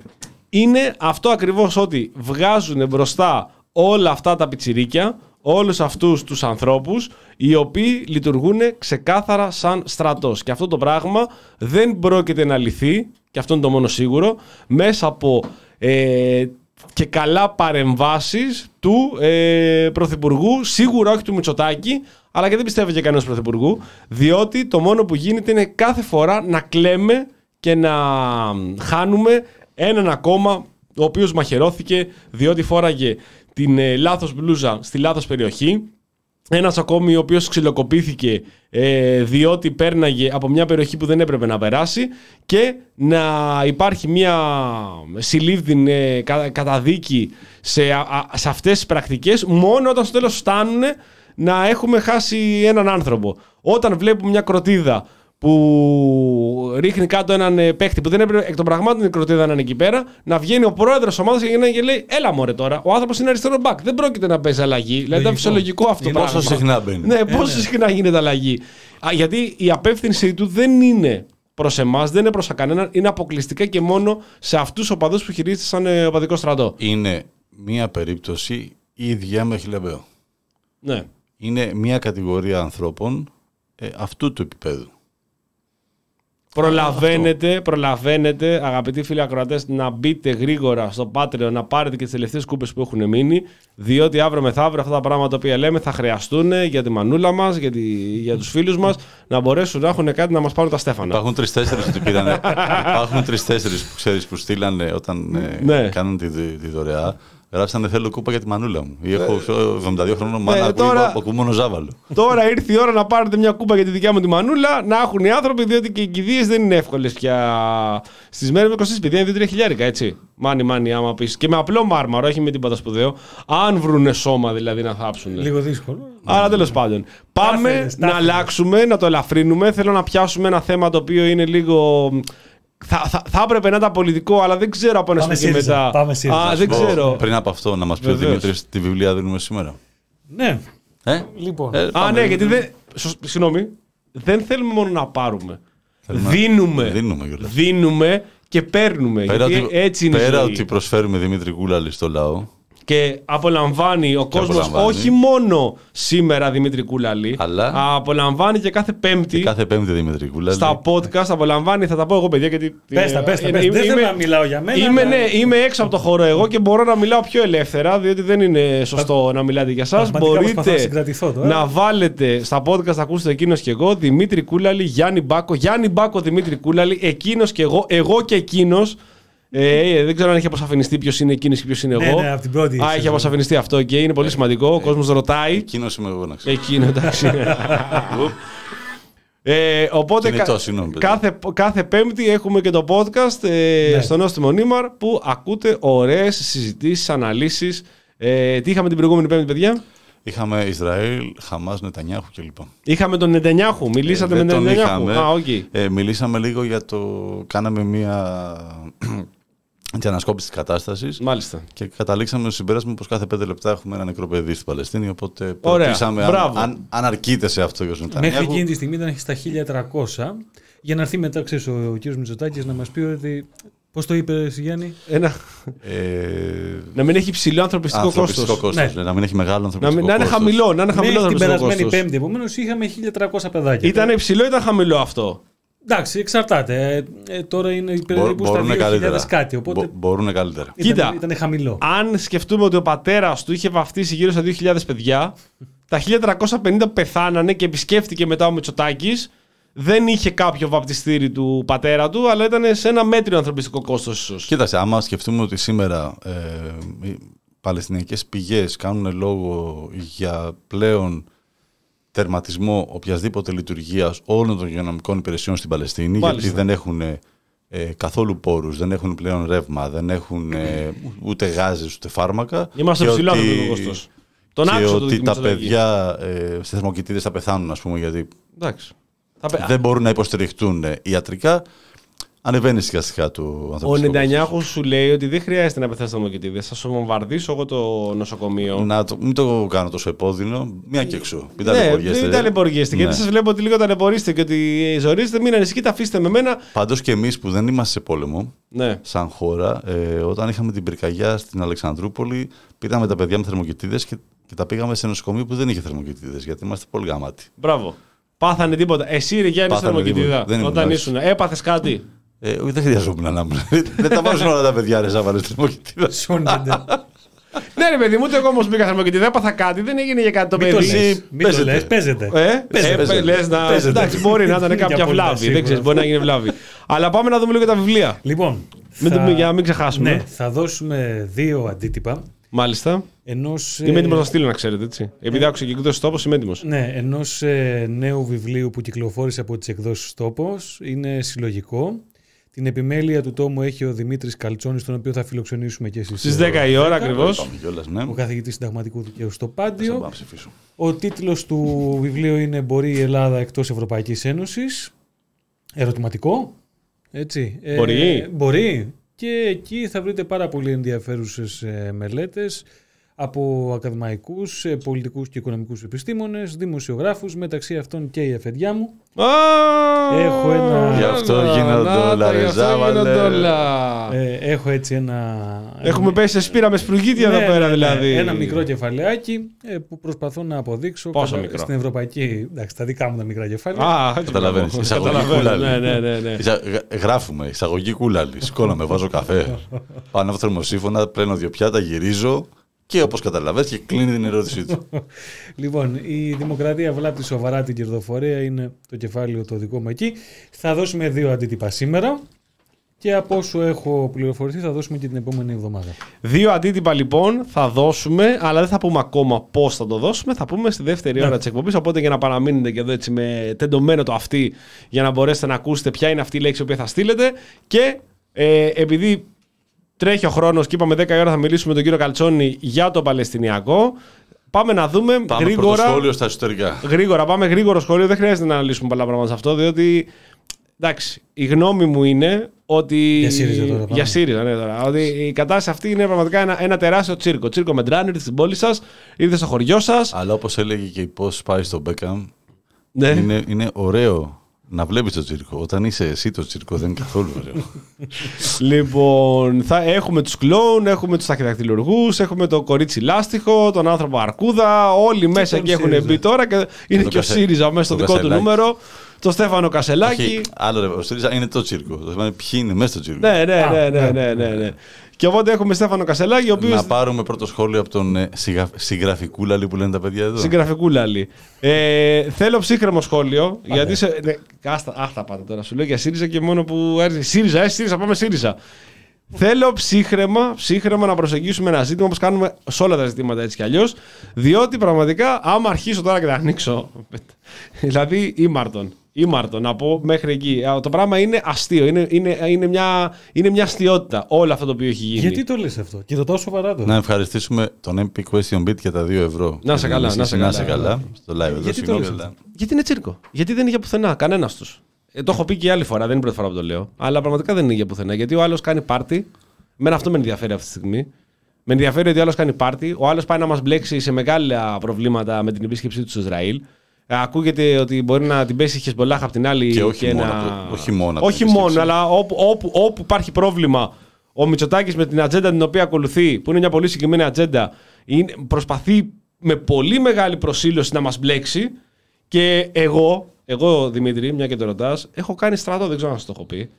είναι αυτό ακριβώς ότι βγάζουν μπροστά όλα αυτά τα πιτσιρίκια, όλους αυτούς τους ανθρώπους, οι οποίοι λειτουργούν ξεκάθαρα σαν στρατός. Και αυτό το πράγμα δεν πρόκειται να λυθεί, και αυτό είναι το μόνο σίγουρο, μέσα από ε, και καλά παρεμβάσεις του ε, Πρωθυπουργού, σίγουρα όχι του Μητσοτάκη, αλλά και δεν πιστεύω και κανένας Πρωθυπουργού, διότι το μόνο που γίνεται είναι κάθε φορά να κλαίμε και να χάνουμε έναν ακόμα ο οποίος μαχαιρώθηκε διότι φόραγε την ε, λάθος μπλούζα στη λάθος περιοχή ένας ακόμη ο οποίος ξυλοκοπήθηκε ε, διότι πέρναγε από μια περιοχή που δεν έπρεπε να περάσει και να υπάρχει μια συλλήβδη ε, κα- καταδίκη σε, α- α- σε αυτές τις πρακτικές μόνο όταν στο τέλος φτάνουν να έχουμε χάσει έναν άνθρωπο. Όταν βλέπουμε μια κροτίδα που ρίχνει κάτω έναν ε, παίχτη που δεν έπρεπε εκ των πραγμάτων η κροτίδα να είναι εκεί πέρα, να βγαίνει ο πρόεδρος ομάδας και, να- και λέει: Έλα μωρέ τώρα, ο άνθρωπος είναι αριστερό μπακ. Δεν πρόκειται να παίζει αλλαγή. Δηλαδή ήταν φυσιολογικό αυτό το Είναι πράγμα. πόσο συχνά μπαίνει. Ναι, πόσο συχνά γίνεται αλλαγή. Α, γιατί η απεύθυνση του δεν είναι προς εμάς, δεν είναι προς κανέναν, είναι αποκλειστικά και μόνο σε αυτούς τους οπαδούς που χειρίζεται σαν ε, οπαδικό στρατό. Είναι μία περίπτωση ίδια με Χιλεμπέο. Ναι. Είναι μία κατηγορία ανθρώπων ε, αυτού του επίπεδου. Προλαβαίνετε, προλαβαίνετε, αγαπητοί φίλοι ακροατές, να μπείτε γρήγορα στο Patreon να πάρετε και τις τελευταίες κούπες που έχουν μείνει. Διότι αύριο μεθαύριο αυτά τα πράγματα τα οποία λέμε θα χρειαστούν για τη μανούλα μας, για, τη, για τους φίλους μας, να μπορέσουν να έχουν κάτι να μας πάρουν τα στέφανα. Υπάρχουν τρει-τέσσερι που πήρανε. Υπάρχουν τρει-τέσσερι που ξέρεις που στείλανε όταν ε, Ναι. κάνουν τη, τη δωρεά. Γράψανε θέλω κούπα για τη μανούλα μου. Ή έχω ξέρω, 72 χρόνων μάνα Ε, ακούει τώρα- από μόνο ζάβαλο. Τώρα ήρθε η ώρα να πάρετε μια κούπα για τη δικιά μου τη μανούλα, να έχουν οι άνθρωποι, διότι και οι κηδείες δεν είναι εύκολες πια. Στις μέρες με 20 παιδιά είναι 2-3 χιλιάρικα, έτσι. Μάνι, μάνι, άμα πεις. Και με απλό μάρμαρο, όχι με τίποτα σπουδαίο. Αν βρουνε σώμα δηλαδή να θάψουν. Λίγο δύσκολο. Άρα τέλος πάντων. Πάμε Τάφερες, να τάφερες. αλλάξουμε, να το ελαφρύνουμε. Θέλω να πιάσουμε ένα θέμα το οποίο είναι λίγο. Θα, θα, θα έπρεπε να ήταν πολιτικό, αλλά δεν ξέρω από ένα Πάμε σημείο και ΣΥΡΙΖΑ, μετά. πάμε ΣΥΡΙΖΑ. Α, δεν Πω, ξέρω. Πριν από αυτό, να μας πει ο Βεβαίως. Δημήτρης τι βιβλία δίνουμε σήμερα. Ναι, Ε; λοιπόν. Ε, Α, πάμε. ναι, γιατί δεν. σω- Συγγνώμη. Δεν θέλουμε μόνο να πάρουμε. Θέλουμε- Δίνουμε. Δίνουμε κιόλας. Δίνουμε και παίρνουμε. Πέρα, γιατί ότι, έτσι είναι η πέρα ζωή. ότι προσφέρουμε Δημήτρη Κούλαλη στο λαό, Και απολαμβάνει ο κόσμος απολαμβάνει. όχι μόνο σήμερα Δημήτρη Κούλαλη, Αλλά- απολαμβάνει και κάθε Πέμπτη κάθε Πέμπτη Δημήτρη Κούλαλη. στα podcast. Απολαμβάνει, θα τα πω εγώ παιδιά. Γιατί, Πες τα, πες τα, πες. είμαι- Δεν θέλω είμαι- να μιλάω για μένα, Είμαι, αλλά- ναι, είμαι έξω από το χώρο εγώ και μπορώ να μιλάω πιο ελεύθερα, διότι δεν είναι σωστό να μιλάτε για εσά. Πραγματικά προσπαθώ να Μπορείτε συγκρατηθώ τώρα. να βάλετε στα podcast, θα ακούσετε εκείνος και εγώ, Δημήτρη Κούλαλη, Γιάννη Μπάκο, Γιάννη Μπάκο, Δημήτρη Κούλαλη, εκείνος και εγώ, εγώ και εκείνος. Ε, δεν ξέρω αν έχει αποσαφινιστεί ποιος είναι εκείνο και ποιος είναι Ναι, εγώ. ναι, από την πρώτη Α, έχει σεζόν. αποσαφινιστεί αυτό και είναι πολύ σημαντικό. Ο κόσμος ρωτάει. Εκείνος είμαι εγώ να ξέρω. Εκείνο, εντάξει. Ε, οπότε Κινητός, κα- συγγνώμη, παιδιά. κάθε, κάθε Πέμπτη έχουμε και το podcast ε, Ναι. στο Νόστιμο Νίμαρ που ακούτε ωραίες συζητήσεις, αναλύσεις. Ε, τι είχαμε την προηγούμενη Πέμπτη, παιδιά; Είχαμε Ισραήλ, Χαμάς, Νετανιάχου κλπ. Είχαμε τον Νετενιάχου. Μιλήσατε Ε, με δεν τον τον Νετενιάχου. είχαμε. Α, οκ. Ε, μιλήσαμε λίγο για το. Κάναμε μία. Έτσι, ανασκόπηση της κατάστασης. Μάλιστα. Και καταλήξαμε στο συμπέρασμα πως κάθε πέντε λεπτά έχουμε ένα νεκρό παιδί στην Παλαιστίνη. Οπότε Ωραία. ρωτήσαμε αν, Μπράβο. αν, αν αρκείται σε αυτό ο Μέχρι Νετανιάχου. εκείνη τη στιγμή ήταν στα 1300 για να έρθει μετά ξέρεις, ο, ο κύριος Μητσοτάκης να μας πει ότι πώς το είπες εσύ, Γιάννη; Ένα, Ε, να μην έχει ψηλό ανθρωπιστικό ανθρωπιστικό κόστος. κόστος, Ναι. ναι, να μην έχει μεγάλο Να, ανθρωπιστικό μην- να είναι κόστος. χαμηλό, να είναι χαμηλό Μέχρι την ανθρωπιστικό περασμένη κόστος. Πέμπτη, επομένως είχαμε 1300 παιδάκια. Ήταν υψηλό ή ήταν χαμηλό αυτό. Εντάξει, εξαρτάται. Ε, ε, τώρα είναι Μπο- περίπου στα Μπορούν 2000 καλύτερα. κάτι. Οπότε Μπο- μπορούν καλύτερα. Κοίτα. ήταν, ήταν χαμηλό. Αν σκεφτούμε ότι ο πατέρας του είχε βαφτίσει γύρω στα 2.000 παιδιά, τα 1350 πεθάνανε και επισκέφτηκε μετά ο Μητσοτάκης. Δεν είχε κάποιο βαπτιστήρι του πατέρα του, αλλά ήταν σε ένα μέτριο ανθρωπιστικό κόστος, ίσως. Κοίταξε, άμα σκεφτούμε ότι σήμερα ε, οι παλαιστινιακές πηγές κάνουν λόγο για πλέον τερματισμό οποιασδήποτε λειτουργίας όλων των υγειονομικών υπηρεσιών στην Παλαιστίνη, Μάλιστα. γιατί δεν έχουν ε, καθόλου πόρους, δεν έχουν πλέον ρεύμα, δεν έχουν ε, ούτε γάζες, ούτε φάρμακα. Είμαστε και ψηλό ότι- ανθρωπιστικό κόστο. Τον και άκουσα το ότι τα Μητσοτάκη. παιδιά ε, σε θερμοκοιτίδες θα πεθάνουν, ας πούμε, γιατί Εντάξει. Θα πε- δεν μπορούν να υποστηριχτούν ε, ιατρικά. Ανεβαίνει σιγά σιγά το Ο ανθρωπιστικό Νεντανιάχου σου λέει ότι δεν χρειάζεται να πεθάνεις στα μοκητήδε. Θα σου βομβαρδίσω εγώ το νοσοκομείο. Να το, μην το κάνω τόσο επώδυνο. Μία και εξού. Μην ναι, ταλαιπωριέστε. μην ταλαιπωριέστε. Ναι. Γιατί σα βλέπω ότι λίγο ταλαιπωρείστε και ότι ζορίζετε. Μην ανησυχείτε, αφήστε με μένα. Πάντως και εμείς που δεν είμαστε σε πόλεμο, Ναι. σαν χώρα, ε, όταν είχαμε την πυρκαγιά στην Αλεξανδρούπολη, πήραμε τα παιδιά με θερμοκοιτίδες και, και τα πήγαμε σε νοσοκομείο που δεν είχε θερμοκοιτίδες, γιατί είμαστε πολύ γαμάτοι. Μπράβο. Πάθανε τίποτα. Εσύ, ρε Γιάννη, Πάθανε θερμοκοιτίδα. τίποτα. Δεν ήμουν, Όταν εντάξει. ήσουν, έπαθες κάτι. Ε, όχι, δεν χρειαζόμουν να ήμουν. δεν τα βάζουν όλα τα παιδιά, ρε, σαν βάλες θερμοκοιτίδα. Σώνεται. ναι, ρε παιδί μου, ούτε εγώ όμως μπήκα θερμοκοιτίδα. Έπαθα κάτι. Δεν έγινε για κάτι το Μην το παιδί. λες. Μην το παίζεται. λες. Παίζεται. Ε, Παίζεται, ε, παίζεται. λες να. Παίζεται. Εντάξει, μπορεί να ήταν Για κάποια πολλά, βλάβη. σίγουρα. Δεν ξέρεις, μπορεί να γίνει βλάβη. Αλλά πάμε να δούμε λίγο τα βιβλία. Λοιπόν, Μην θα- το- για να μην ξεχάσουμε. Ναι, θα δώσουμε δύο αντίτυπα Μάλιστα. ενός, Είμαι ε, έτοιμος να στείλω, να ξέρετε έτσι. Επειδή άκουσα και εκδόσεις τόπο, είμαι έτοιμος. Ναι, ενός ε, νέου βιβλίου που κυκλοφόρησε από τις εκδόσεις Τόπος. Είναι συλλογικό. Την επιμέλεια του τόμου έχει ο Δημήτρης Καλτσόνης, τον οποίο θα φιλοξενήσουμε και εσείς. Στις 10 η ώρα ακριβώς. Πάμε κιόλας, ναι. Ο καθηγητής συνταγματικού δικαίου στο Θα Πάντιο. πάω να ψηφίσω. Ο τίτλος του βιβλίου είναι «Μπορεί η Ελλάδα εκτός Ευρωπαϊκής Ένωσης». Ερωτηματικό. Έτσι. Ε, Μπορεί. μπορεί. Και εκεί θα βρείτε πάρα πολύ ενδιαφέρουσες ε, μελέτες από ακαδημαϊκούς, ε, πολιτικούς και οικονομικούς επιστήμονες, δημοσιογράφους, μεταξύ αυτών και η αφεντιά μου. Έχω ένα- Γι' αυτό γίνονται όλα, ρε, Ζάβαλε. Ε, έχω έτσι ένα... Έχουμε πέσει σε σπήρα με σπρουγίτια Ναι, εδώ πέρα ναι, ναι. δηλαδή. Ένα μικρό κεφαλαιάκι ε, που προσπαθώ να αποδείξω Πόσο κατα- μικρό; στην Ευρωπαϊκή. Εντάξει, τα δικά μου τα μικρά κεφάλαια. Α, έτσι Καταλαβαίνεις. μπράβο. Εισαγωγή Καταλαβαίνω. κούλαλη. Ναι, ναι, ναι, ναι. Εισα- γρα- Γράφουμε, εισαγωγή κούλαλη. Σηκώνομαι, βάζω καφέ. Πάνω από θερμοσύφωνα, πλένω δύο πιάτα, γυρίζω και όπως καταλαβαίνει και κλείνει την ερώτησή του. Λοιπόν, η δημοκρατία βλάπτει σοβαρά την κερδοφορία, είναι το κεφάλαιο το δικό μου εκεί. Θα δώσουμε δύο αντίτυπα σήμερα και από όσο έχω πληροφορηθεί θα δώσουμε και την επόμενη εβδομάδα. Δύο αντίτυπα λοιπόν θα δώσουμε, αλλά δεν θα πούμε ακόμα πώς θα το δώσουμε. Θα πούμε στη δεύτερη Ναι. ώρα της εκπομπής. Οπότε για να παραμείνετε και εδώ έτσι με τεντωμένο το αυτή, για να μπορέσετε να ακούσετε ποια είναι αυτή η λέξη που θα στείλετε. Και ε, επειδή τρέχει ο χρόνος και είπαμε 10 η ώρα θα μιλήσουμε με τον κύριο Καλτσόνη για το Παλαιστινιακό. Πάμε να δούμε Πάμε πρώτο γρήγορα. σχόλιο στα εσωτερικά. Γρήγορα, πάμε γρήγορο σχόλιο. Δεν χρειάζεται να αναλύσουμε πολλά πράγματα σε αυτό, διότι. Εντάξει, η γνώμη μου είναι ότι. Για ΣΥΡΙΖΑ τώρα πάμε. Για ΣΥΡΙΖΑ, ναι, τώρα. Ότι η κατάσταση αυτή είναι πραγματικά ένα, ένα τεράστιο τσίρκο. Τσίρκο με ντράν, ήρθε στην πόλη σας, ήρθε στο χωριό σας. Αλλά όπως έλεγε και η πώς πάει στο Μπέκαμ, Ναι. είναι, είναι ωραίο να βλέπεις το τσίρκο. Όταν είσαι εσύ το τσίρκο δεν είναι καθόλου ωραίο. Λοιπόν, θα έχουμε τους κλόουν, έχουμε τους ταχυδακτηλουργού, έχουμε το κορίτσι λάστιχο, τον άνθρωπο αρκούδα. Όλοι μέσα τον εκεί έχουν ΣΥΡΙΖΑ. μπει τώρα και είναι το και ο Κασε- ΣΥΡΙΖΑ μέσα στο το δικό του Κασελάκη. νούμερο. Το Στέφανο Κασελάκη. Όχι, άλλο ρε, ο ΣΥΡΙΖΑ είναι το τσίρκο. Το θέμα είναι ποιοι είναι μέσα στο τσίρκο. Ναι, ναι, Α, ναι, ναι, ναι. Ναι, ναι, ναι. Και οπότε έχουμε Στέφανο Κασελάκη, ο οποίο. Να πάρουμε πρώτο σχόλιο από τον ε, συγγα- συγγραφικούλαλη που λένε τα παιδιά εδώ. Συγγραφικού λάλη. Ε, θέλω ψύχρεμο σχόλιο. Γιατί σε. Ναι, άστα, άχτα πάτε τώρα. Σου λέω για ΣΥΡΙΖΑ και μόνο που έρθει. ΣΥΡΙΖΑ, ε, ΣΥΡΙΖΑ, πάμε ΣΥΡΙΖΑ. Θέλω ψύχρεμα, ψύχρεμα να προσεγγίσουμε ένα ζήτημα όπως κάνουμε σε όλα τα ζητήματα έτσι κι αλλιώς. Διότι πραγματικά, άμα αρχίσω τώρα και τα ανοίξω. δηλαδή, ήμαρτον. Ήμαρτο, να πω μέχρι εκεί. Ε, Το πράγμα είναι αστείο. Είναι, είναι, είναι, μια, είναι μια αστείωτητα όλο αυτό το οποίο έχει γίνει. Γιατί το λες αυτό και ρωτάω σοβαρά τώρα. Να ευχαριστήσουμε τον MP Question Beat για τα 2 ευρώ. Να σε καλά, να σε να σε καλά. καλά. Στο live εδώ, Γιατί το συγγνώμη, λες αλλά- Γιατί είναι τσίρκο. Γιατί δεν είναι για πουθενά. Κανένας τους. Ε, το έχω πει και η άλλη φορά, δεν είναι η πρώτη φορά που το λέω. Αλλά πραγματικά δεν είναι για πουθενά. Γιατί ο άλλος κάνει πάρτι. Μένα αυτό με ενδιαφέρει αυτή τη στιγμή. Με ενδιαφέρει ότι ο άλλος κάνει πάρτι. Ο άλλος πάει να μας μπλέξει σε μεγάλα προβλήματα με την επίσκεψή του στο Ισραήλ. Ε, ακούγεται ότι μπορεί να την πέσει η Χεσμολάχ απ' την άλλη. Και όχι μόνο να... από- όχι μόνο από όχι την μόνο, επίσκεψη. αλλά όπου, όπου, όπου υπάρχει πρόβλημα, ο Μητσοτάκης με την ατζέντα την οποία ακολουθεί, που είναι μια πολύ συγκεκριμένη ατζέντα, είναι, προσπαθεί με πολύ μεγάλη προσήλωση να μας μπλέξει. Και εγώ, εγώ Δημήτρη, μια και το ρωτάς, έχω κάνει στρατό, δεν ξέρω αν σας το έχω πει.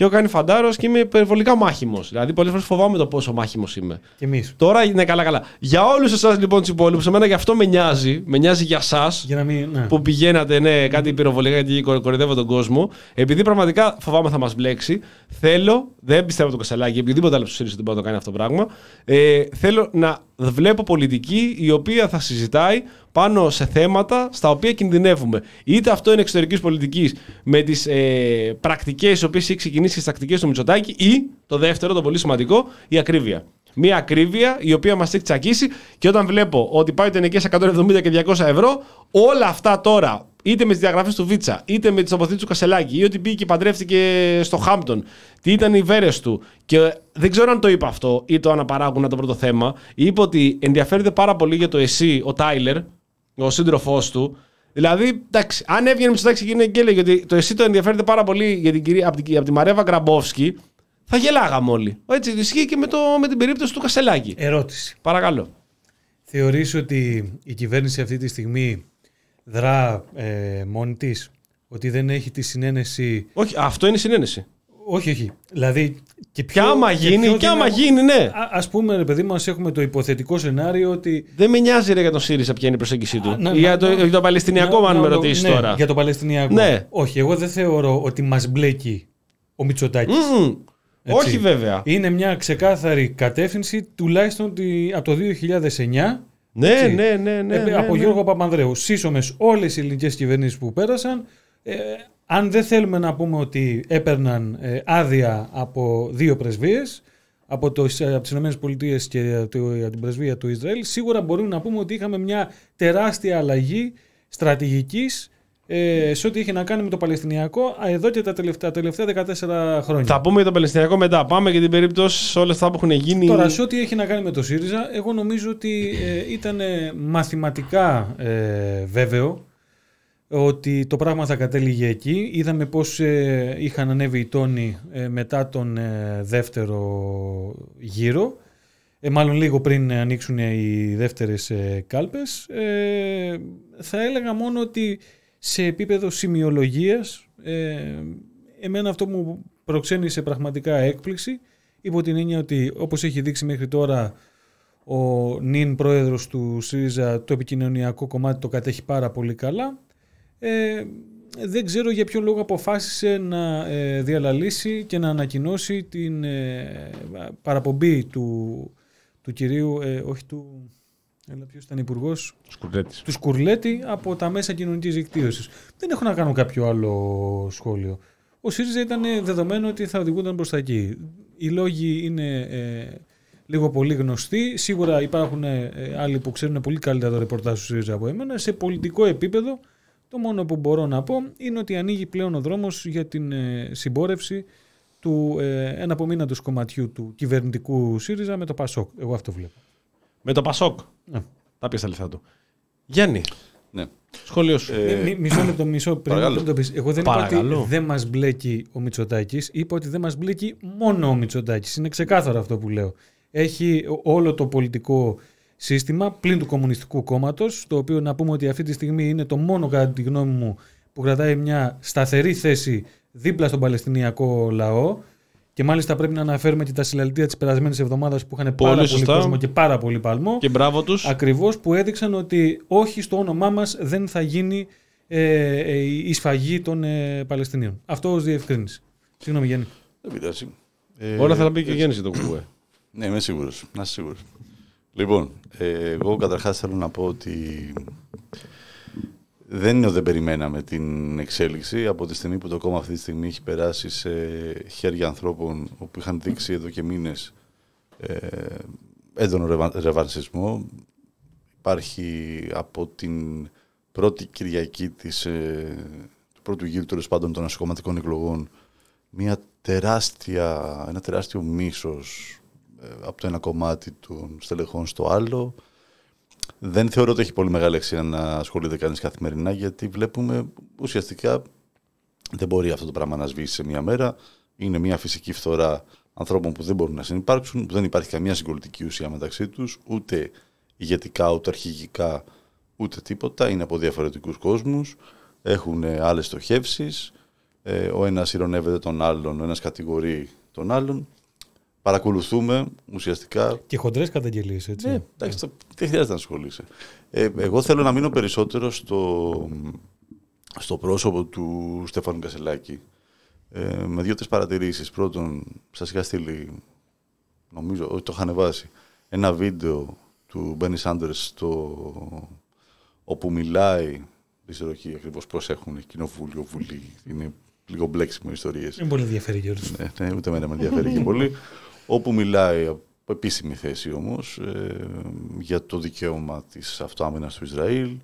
Και έχω κάνει φαντάρος και είμαι υπερβολικά μάχημος. Δηλαδή, πολλές φορές φοβάμαι το πόσο μάχημος είμαι. Και εμείς. Τώρα, ναι, καλά, καλά. Για όλους εσάς λοιπόν τους υπόλοιπους, εμένα γι' αυτό με νοιάζει. Με νοιάζει για εσά Για να μην... Ναι. που πηγαίνατε, ναι, κάτι πυροβολικά και κορ- κοροϊδεύω τον κόσμο. Επειδή πραγματικά φοβάμαι θα μας μπλέξει, θέλω, δεν πιστεύω το Κασελάκη, επειδή τίποτα άλλο του ΣΥΡΙΖΑ δεν μπορεί να το κάνει αυτό το πράγμα. Ε, θέλω να βλέπω πολιτική η οποία θα συζητάει πάνω σε θέματα στα οποία κινδυνεύουμε. Είτε αυτό είναι εξωτερικής πολιτικής με τις ε, πρακτικές οι οποίες έχει ξεκινήσει τις τακτικές του Μητσοτάκη, ή το δεύτερο, το πολύ σημαντικό, η ακρίβεια. Μία ακρίβεια η οποία μας έχει τσακίσει και όταν βλέπω ότι πάει το ενοικέ 170 και 200 ευρώ, όλα αυτά τώρα, είτε με τις διαγραφές του Βίτσα, είτε με τις τοποθετήσει του Κασελάκη, ή ότι πήγε και παντρεύτηκε στο Χάμπτον, τι ήταν οι βέρες του. Και δεν ξέρω αν το είπε αυτό ή το αναπαράγουν το πρώτο θέμα. Είπε ότι ενδιαφέρεται πάρα πολύ για το εσύ, ο Τάιλερ, ο σύντροφός του. Δηλαδή, εντάξει, αν έβγαινε με και γίνει και έλεγε ότι το εσύ το ενδιαφέρεται πάρα πολύ για την κυρία, από, την, από τη Μαρέβα Γκραμπόφσκι, θα γελάγαμε όλοι. Έτσι ισχύει και με, το, με την περίπτωση του Κασελάκη. Ερώτηση. Παρακαλώ. Θεωρείς ότι η κυβέρνηση αυτή τη στιγμή δρά ε, μόνη της, ότι δεν έχει τη συνένεση... Όχι, αυτό είναι η συνένεση. Όχι, όχι. Δηλαδή, και Και πιο, άμα γίνει, πιο και άμα δυνα- γίνει, ναι. Α, ας πούμε, ρε παιδί μας, έχουμε το υποθετικό σενάριο ότι... Δεν με νοιάζει ρε για τον ΣΥΡΙΖΑ ποια είναι η προσέγγιση του. Α, να- Ή για να- το, να- για το Παλαιστινιακό, να- αν να- με να- ρωτήσεις ναι, τώρα. Για το Παλαιστινιακό. Ναι. Όχι, εγώ δεν θεωρώ ότι μας μπλέκει ο Μητσοτάκης. Μμμ. Έτσι. Όχι βέβαια. Είναι μια ξεκάθαρη κατεύθυνση, τουλάχιστον τη- από το 2009, Ναι, Έτσι. ναι, ναι, ναι, ε, ναι, από ναι. Γιώργο Παπανδρέου. Σύσσωμες όλες οι ελληνικές κυβερνήσεις που πέρασαν. Ε, αν δεν θέλουμε να πούμε ότι έπαιρναν ε, άδεια από δύο πρεσβείες, από, το, από τις ΗΠΑ και το, από την πρεσβεία του Ισραήλ, σίγουρα μπορούμε να πούμε ότι είχαμε μια τεράστια αλλαγή στρατηγικής ε, σε ό,τι είχε να κάνει με το Παλαιστινιακό α, εδώ και τα τελευταία, τα τελευταία 14 χρόνια. Θα πούμε για το Παλαιστινιακό μετά. Πάμε για την περίπτωση σε όλα αυτά που έχουν γίνει. Τώρα, σε ό,τι έχει να κάνει με το ΣΥΡΙΖΑ, εγώ νομίζω ότι ε, ήταν ε, μαθηματικά ε, βέβαιο ότι το πράγμα θα κατέληγε εκεί. Είδαμε πώς ε, είχαν ανέβει οι τόνοι ε, μετά τον ε, δεύτερο γύρο. Ε, μάλλον λίγο πριν ανοίξουν οι δεύτερες ε, κάλπες. Ε, θα έλεγα μόνο ότι σε επίπεδο σημειολογίας ε, εμένα αυτό μου προξένησε πραγματικά έκπληξη υπό την έννοια ότι όπως έχει δείξει μέχρι τώρα ο νυν πρόεδρος του ΣΥΡΙΖΑ το επικοινωνιακό κομμάτι το κατέχει πάρα πολύ καλά. Ε, δεν ξέρω για ποιο λόγο αποφάσισε να ε, διαλαλήσει και να ανακοινώσει την ε, παραπομπή του, του κυρίου, ε, όχι του, έλα ποιος ήταν υπουργός, Σκουρλέτης. τους Σκουρλέτη από τα μέσα κοινωνικής δικτύωσης. Δεν έχω να κάνω κάποιο άλλο σχόλιο. Ο ΣΥΡΙΖΑ ήταν δεδομένο ότι θα οδηγούνταν προς τα εκεί. Οι λόγοι είναι ε, λίγο πολύ γνωστοί. Σίγουρα υπάρχουν ε, άλλοι που ξέρουν πολύ καλύτερα το ρεπορτάζ του ΣΥΡΙΖΑ από εμένα. Σε πολιτικό επίπεδο το μόνο που μπορώ να πω είναι ότι ανοίγει πλέον ο δρόμος για την ε, συμπόρευση του ε, εναπομείναντος κομματιού του κυβερνητικού ΣΥΡΙΖΑ με το ΠΑΣΟΚ. Εγώ αυτό βλέπω. Με το Πασόκ. Ναι. Τα πιέσα τα λεφτά του. Γιάννη, Ναι. σχόλιο σου. Ε, Μη- μη- μισό λεπτό, μισό πριν, παρακαλώ. πριν το πεις. Εγώ δεν είπα Παρακαλώ. ότι δεν μας μπλέκει ο Μητσοτάκης. Είπα ότι δεν μας μπλέκει μόνο ο Μητσοτάκης. Είναι ξεκάθαρο αυτό που λέω. Έχει όλο το πολιτικό σύστημα πλην του Κομμουνιστικού Κόμματος, το οποίο να πούμε ότι αυτή τη στιγμή είναι το μόνο κατά τη γνώμη μου που κρατάει μια σταθερή θέση δίπλα στον Παλαιστινιακό λαό. Και μάλιστα πρέπει να αναφέρουμε και τα συλλαλητήρια της περασμένης εβδομάδας που είχαν Πολύ πάρα πολύ σωστά. κόσμο και πάρα πολύ παλμό. Και μπράβο τους. Ακριβώς που έδειξαν ότι όχι στο όνομά μας δεν θα γίνει ε, ε, η σφαγή των ε, Παλαιστινίων. Αυτό ως διευκρίνηση. Συγγνώμη Γιάννη. Δεν πειράζει. Ε, Όλα θα τα πει και ο έτσι. Γιάννης για το κουκουέ. Ναι, είμαι σίγουρος. Να είσαι σίγουρος. Λοιπόν, ε, εγώ καταρχάς θέλω να πω ότι δεν είναι ότι δεν περιμέναμε την εξέλιξη. Από τη στιγμή που το κόμμα αυτή τη στιγμή έχει περάσει σε χέρια ανθρώπων που είχαν δείξει εδώ και μήνες ε, έντονο ρεβα- ρεβαρσισμό. Υπάρχει από την πρώτη Κυριακή της, ε, του πρώτου γύρου τέλος πάντων των ασυκομματικών εκλογών μια τεράστια, ένα τεράστιο μίσος ε, από το ένα κομμάτι των στελεχών στο άλλο. Δεν θεωρώ ότι έχει πολύ μεγάλη αξία να ασχολείται κανείς καθημερινά γιατί βλέπουμε ουσιαστικά δεν μπορεί αυτό το πράγμα να σβήσει σε μία μέρα. Είναι μια φυσική φθορά ανθρώπων που δεν μπορούν να συνεπάρξουν, που δεν υπάρχει καμία συγκολητική ουσία μεταξύ τους, ούτε ηγετικά, ούτε αρχηγικά, ούτε τίποτα. Είναι από διαφορετικούς κόσμους, έχουν άλλες στοχεύσεις, ε, ο ένας ηρωνεύεται τον άλλον, ο ένας κατηγορεί τον άλλον. Παρακολουθούμε ουσιαστικά Και χοντρές καταγγελίες, έτσι. ναι, εντάξει, το- δεν χρειάζεται να ασχολείσαι. Ε, εγώ θέλω να μείνω περισσότερο στο, στο πρόσωπο του Στέφανου Κασελάκη. Ε, με δύο-τρεις παρατηρήσεις. Πρώτον, σας είχα στείλει, νομίζω ότι το είχα ανεβάσει, ένα βίντεο του Μπένι Σάντερς όπου μιλάει. Δεν ξέρω εκεί ακριβώς πώς έχουν κοινοβούλιο, βουλή. Είναι λίγο μπλέξιμο ιστορίες. Είναι πολύ ενδιαφέρει Γιώργο. Ναι, ναι, ούτε εμένα με ενδιαφέρει και πολύ. Όπου μιλάει από επίσημη θέση όμως ε, για το δικαίωμα της αυτοάμυνας του Ισραήλ,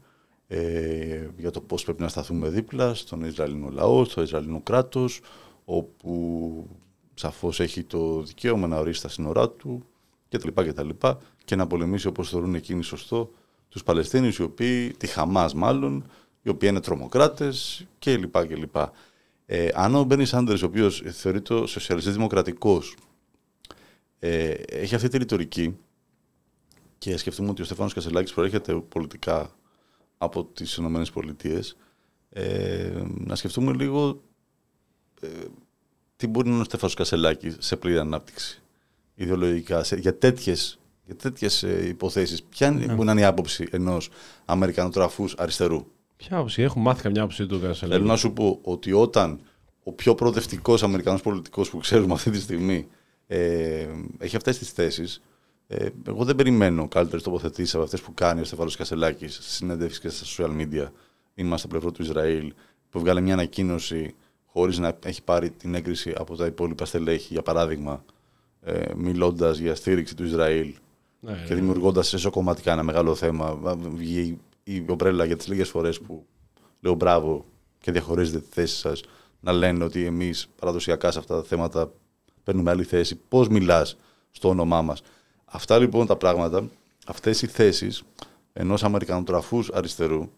ε, για το πώς πρέπει να σταθούμε δίπλα στον Ισραηλινό λαό, στο Ισραηλινό κράτος, όπου σαφώς έχει το δικαίωμα να ορίσει τα σύνορά του κτλ. κτλ. και να πολεμήσει όπως θεωρούν εκείνοι σωστό τους Παλαιστίνιους, οι οποίοι, τη Χαμάς μάλλον, οι οποίοι είναι τρομοκράτες κλπ. κλπ. Ε, αν ο Μπένις Σάντερ, ο οποίος θεωρείται σοσιαλιστής δημοκρατικός, ε, έχει αυτή τη ρητορική και σκεφτούμε ότι ο Στεφάνος Κασελάκης προέρχεται πολιτικά από τις Ηνωμένες Πολιτείες, ε, να σκεφτούμε λίγο ε, τι μπορεί να είναι ο Στέφανος Κασελάκης σε πλήρη ανάπτυξη ιδεολογικά, σε, για τέτοιες, για τέτοιες ε, υποθέσεις. Ποια είναι, μπορεί να είναι η άποψη ενός Αμερικανοτραφούς αριστερού; Ποια άποψη, έχω μάθει καμιά άποψη του Κασελάκη. Θέλω να σου πω ότι όταν ο πιο προοδευτικός Αμερικανός πολιτικός που ξέρουμε αυτή τη στιγμή ε, έχει αυτές τις θέσεις, ε, εγώ δεν περιμένω καλύτερες τοποθετήσεις από αυτές που κάνει ο Στεφάνος Κασελάκης στι συνέντευξεις και στα social media. Είμαστε στο πλευρό του Ισραήλ, που βγάλε μια ανακοίνωση χωρίς να έχει πάρει την έγκριση από τα υπόλοιπα στελέχη, για παράδειγμα, ε, μιλώντας για στήριξη του Ισραήλ Ναι, και δημιουργώντας εσωκομματικά ένα μεγάλο θέμα. Βγει η ομπρέλα για τις λίγες φορές που λέω μπράβο και διαχωρίζετε τη θέση σας να λένε ότι εμείς παραδοσιακά σε αυτά τα θέματα παίρνουμε άλλη θέση. Πώς μιλάς στο όνομά μας. Αυτά λοιπόν τα πράγματα, αυτές οι θέσεις ενός Αμερικανοτραφούς αριστερού,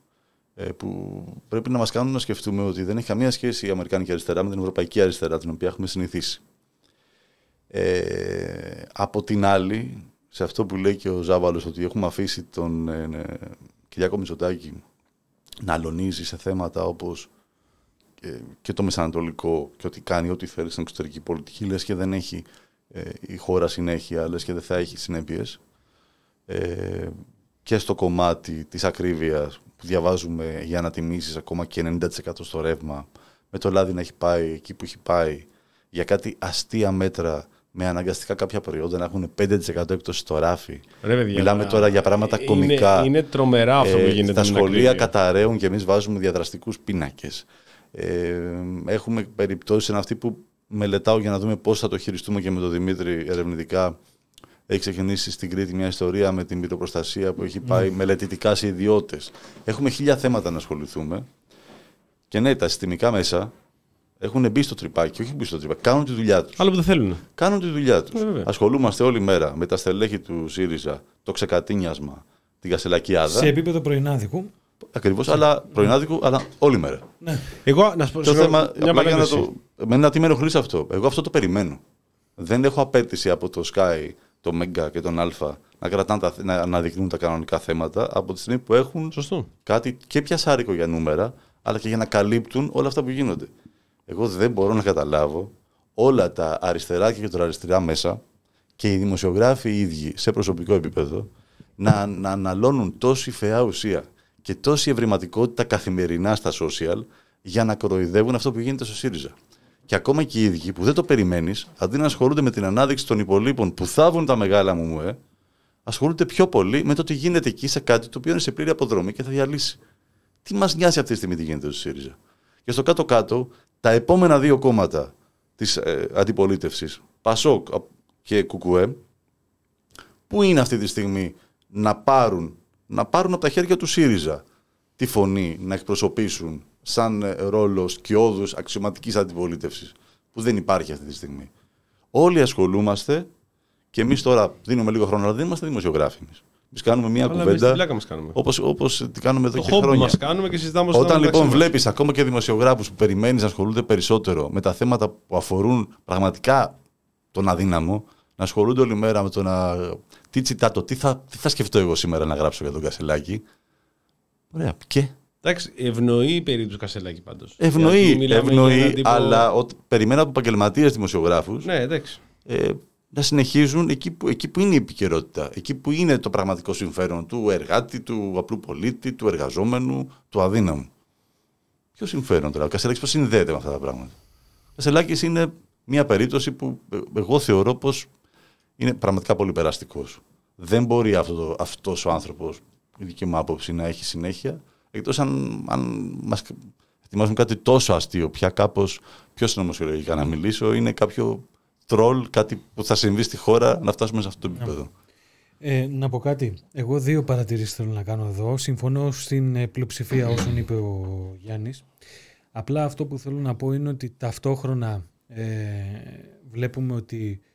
ε, που πρέπει να μας κάνουν να σκεφτούμε ότι δεν έχει καμία σχέση η Αμερικάνικη αριστερά με την Ευρωπαϊκή αριστερά, την οποία έχουμε συνηθίσει. Ε, από την άλλη, σε αυτό που λέει και ο Ζάβαλος ότι έχουμε αφήσει τον ε, ε, Κυριάκο Μητσοτάκη να αλωνίζει σε θέματα όπως ε, και το Μεσανατολικό και ότι κάνει ό,τι θέλει στην εξωτερική πολιτική λες και δεν έχει ε, η χώρα συνέχεια, λες και δεν θα έχει συνέπειες ε, και στο κομμάτι της ακρίβειας που διαβάζουμε για ανατιμήσεις ακόμα και 90% στο ρεύμα με το λάδι να έχει πάει εκεί που έχει πάει για κάτι αστεία μέτρα με αναγκαστικά κάποια προϊόντα να έχουν 5% έκπτωση στο ράφι. Ρε, παιδιά, Μιλάμε μα- τώρα για πράγματα είναι- κομικά. Είναι τρομερά αυτό που Ε, γίνεται. τα με την σχολεία ακρίβεια. καταραίουν και εμείς βάζουμε διαδραστικούς πίνακες. Ε, έχουμε περιπτώσεις είναι αυτή που μελετάω για να δούμε πώς θα το χειριστούμε και με τον Δημήτρη ερευνητικά. Έχει ξεκινήσει στην Κρήτη μια ιστορία με την πυροπροστασία που έχει πάει μελετητικά σε ιδιώτες. Έχουμε χίλια θέματα να ασχοληθούμε. Και ναι, τα συστημικά μέσα έχουν μπει στο τρυπάκι, όχι μπει στο τρυπάκι, κάνουν τη δουλειά τους. Άλλο που δεν θέλουν. Κάνουν τη δουλειά τους. Ε, βέβαια. Ασχολούμαστε όλη μέρα με τα στελέχη του ΣΥΡΙΖΑ, το ξεκατίνιασμα, την Κασελακιάδα. Σε επίπεδο πρωινάδικου. Ακριβώς, αλλά πρωινάδικου, αλλά όλη μέρα. Ναι. Εγώ να σου πω Το συγγνώμη, θέμα, μια απλά για να παρένθεση. το. Εμένα τι με ενοχλεί σε αυτό. Εγώ αυτό το περιμένω. Δεν έχω απέτηση από το Sky, το Mega και τον Αλφα να, κρατάνε τα, να αναδεικνύουν τα κανονικά θέματα από τη στιγμή που έχουν Σωστό. κάτι και πιασάρικο για νούμερα, αλλά και για να καλύπτουν όλα αυτά που γίνονται. Εγώ δεν μπορώ να καταλάβω όλα τα αριστερά και κεντροαριστερά μέσα και οι δημοσιογράφοι οι ίδιοι σε προσωπικό επίπεδο να, να αναλώνουν τόση φαιά ουσία και τόση ευρηματικότητα καθημερινά στα social για να κοροϊδεύουν αυτό που γίνεται στο ΣΥΡΙΖΑ. Και ακόμα και οι ίδιοι που δεν το περιμένεις, αντί να ασχολούνται με την ανάδειξη των υπολείπων που θάβουν τα μεγάλα μου ε, ασχολούνται πιο πολύ με το τι γίνεται εκεί σε κάτι το οποίο είναι σε πλήρη αποδρομή και θα διαλύσει. Τι μας νοιάζει αυτή τη στιγμή τι γίνεται στο ΣΥΡΙΖΑ; Και στο κάτω-κάτω, τα επόμενα δύο κόμματα της ε, αντιπολίτευσης, Πασόκ και Κουκουέ, πού είναι αυτή τη στιγμή να πάρουν, να πάρουν από τα χέρια του ΣΥΡΙΖΑ τη φωνή να εκπροσωπήσουν σαν ε, ρόλος σκιώδου αξιωματικής αντιπολίτευσης, που δεν υπάρχει αυτή τη στιγμή. Όλοι ασχολούμαστε και εμείς τώρα δίνουμε λίγο χρόνο, αλλά δεν είμαστε δημοσιογράφοι εμείς. Εμείς κάνουμε μια Αλλά εμείς κουβέντα την πλάκα μας κάνουμε. όπως, όπως τη κάνουμε εδώ Το και χόμπι χρόνια. μας κάνουμε και συζητάμε στο Όταν μεταξύ λοιπόν μας. βλέπεις ακόμα και δημοσιογράφους που περιμένεις να ασχολούνται περισσότερο με τα θέματα που αφορούν πραγματικά τον αδύναμο, να ασχολούνται όλη μέρα με το να. Τι τσιτάτο, τι θα, τι θα σκεφτώ εγώ σήμερα να γράψω για τον Κασελάκη; Ωραία, και; Εντάξει, ευνοεί η περίπτωση Κασελάκη πάντως. Ευνοεί, ευνοεί αλλά ο, περιμένω από επαγγελματίες δημοσιογράφους Ναι, εντάξει. ε, να συνεχίζουν εκεί που, εκεί που είναι η επικαιρότητα, εκεί που είναι το πραγματικό συμφέρον του εργάτη, του απλού πολίτη, του εργαζόμενου, του αδύναμου. Ποιο συμφέρον τώρα, ο Κασελάκης πώς συνδέεται με αυτά τα πράγματα; Ο Κασελάκης είναι μια περίπτωση που ε, εγώ θεωρώ πως είναι πραγματικά πολύ περαστικός. Δεν μπορεί αυτό αυτός ο άνθρωπος, η δική μου άποψη, να έχει συνέχεια, εκτός αν, αν μας ετοιμάζουν κάτι τόσο αστείο, πια κάπως πιο συνωμοσιολογικά να μιλήσω, είναι κάποιο τρόλ, κάτι που θα συμβεί στη χώρα να φτάσουμε σε αυτό το επίπεδο. Ε, να πω κάτι. Εγώ δύο παρατηρήσεις θέλω να κάνω εδώ. Συμφωνώ στην ε, πλειοψηφία όσων είπε ο Γιάννης. Απλά αυτό που θέλω να πω είναι ότι ταυτόχρονα ε, βλέπουμε ότι ε,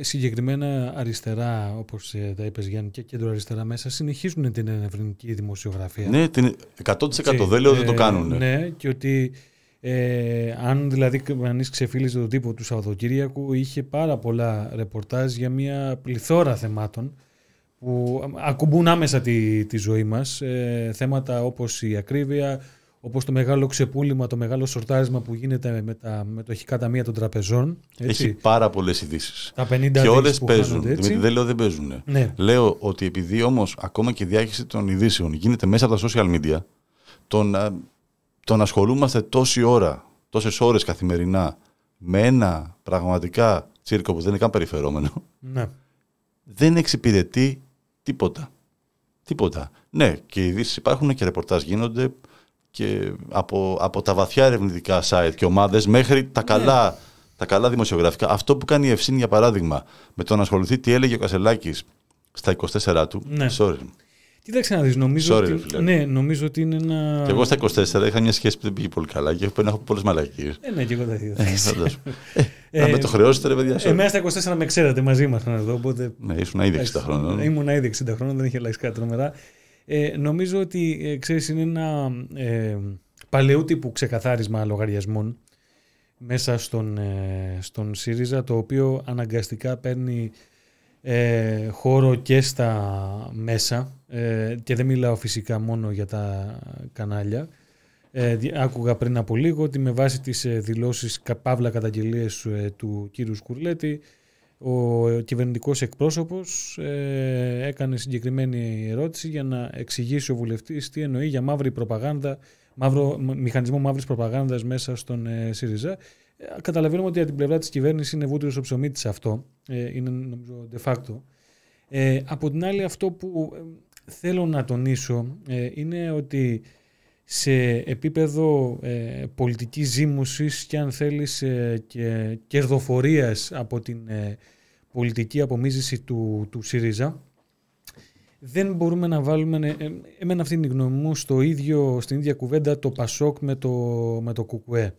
συγκεκριμένα αριστερά, όπως ε, τα είπες Γιάννη, και κέντρο αριστερά μέσα, συνεχίζουν την ερευνητική δημοσιογραφία. Ναι, την 100% Έτσι, δεν λέω δεν το ε, κάνουν. Ναι, και ότι ε, αν δηλαδή κανεί ξεφύλιζε τον τύπο του Σαββατοκύριακου, είχε πάρα πολλά ρεπορτάζ για μια πληθώρα θεμάτων που ακουμπούν άμεσα τη, τη ζωή μας. Ε, θέματα όπως η ακρίβεια, όπως το μεγάλο ξεπούλημα, το μεγάλο σορτάρισμα που γίνεται με τα μετοχικά ταμεία των τραπεζών. Έτσι. Έχει πάρα πολλές ειδήσεις. Τα 50 Και δις όλες που παίζουν. χάνονται, έτσι. Δημήτρη, δεν λέω δεν παίζουν. Ναι. Λέω ότι επειδή όμως ακόμα και η διάχυση των ειδήσεων γίνεται μέσα από τα social media, το να, το να ασχολούμαστε τόση ώρα, τόσες ώρες καθημερινά με ένα πραγματικά τσίρκο που δεν είναι καν περιφερόμενο, Ναι. δεν εξυπηρετεί τίποτα. Τίποτα. Ναι, και οι ειδήσεις υπάρχουν και ρεπορτάζ γίνονται και από, από τα βαθιά ερευνητικά site και ομάδες μέχρι τα καλά, τα καλά δημοσιογραφικά. Αυτό που κάνει η Ευσύνη, για παράδειγμα, με το να ασχοληθεί τι έλεγε ο Κασελάκης στα 24 του. Ναι. Sorry. Κοίταξε να δεις, νομίζω, Sorry, ρε ότι, φίλε. ναι, νομίζω ότι είναι ένα... Και εγώ στα 24 είχα μια σχέση που δεν πήγε πολύ καλά και πρέπει να έχω πολλές μαλακίες. Ε, ναι, και εγώ τα ίδια. Ε, φαντάσου. Ε, να Ε, με το χρεώσετε ρε παιδιά. sorry. Εμένα στα 24 με ξέρατε μαζί μας εδώ, οπότε Ναι, ήσουν ήδη 60 χρόνων. Ήμουν ήδη 60 χρόνων, δεν είχε αλλάξει κάτι τρομερά. Ε, νομίζω ότι ε, ξέρεις, είναι ένα ε, παλαιού τύπου ξεκαθάρισμα λογαριασμών μέσα στον, ε, στον ΣΥΡΙΖΑ, το οποίο αναγκαστικά παίρνει ε, χώρο και στα μέσα ε, και δεν μιλάω φυσικά μόνο για τα κανάλια. Ε, δι- άκουγα πριν από λίγο ότι με βάση τις ε, δηλώσεις κα- παύλα καταγγελίες ε, του κύριου Σκουρλέτη ο κυβερνητικός εκπρόσωπος ε, έκανε συγκεκριμένη ερώτηση για να εξηγήσει ο βουλευτής τι εννοεί για μαύρη προπαγάνδα, μαύρο, μ- μηχανισμό μαύρης προπαγάνδας μέσα στον ε, ΣΥΡΙΖΑ. Ε, καταλαβαίνουμε ότι από την πλευρά της κυβέρνησης είναι βούτυρο στο ψωμί της αυτό. Ε, είναι νομίζω de facto. Ε, από την άλλη αυτό που ε, θέλω να τονίσω ε, είναι ότι σε επίπεδο ε, πολιτικής ζήμωσης και αν θέλεις ε, και κερδοφορίας από την ε, πολιτική απομίζηση του, του ΣΥΡΙΖΑ δεν μπορούμε να βάλουμε, ε, εμένα αυτή είναι η γνώμη μου, στο ίδιο, στην ίδια κουβέντα το ΠΑΣΟΚ με το, με το ΚΟΚΟΕ.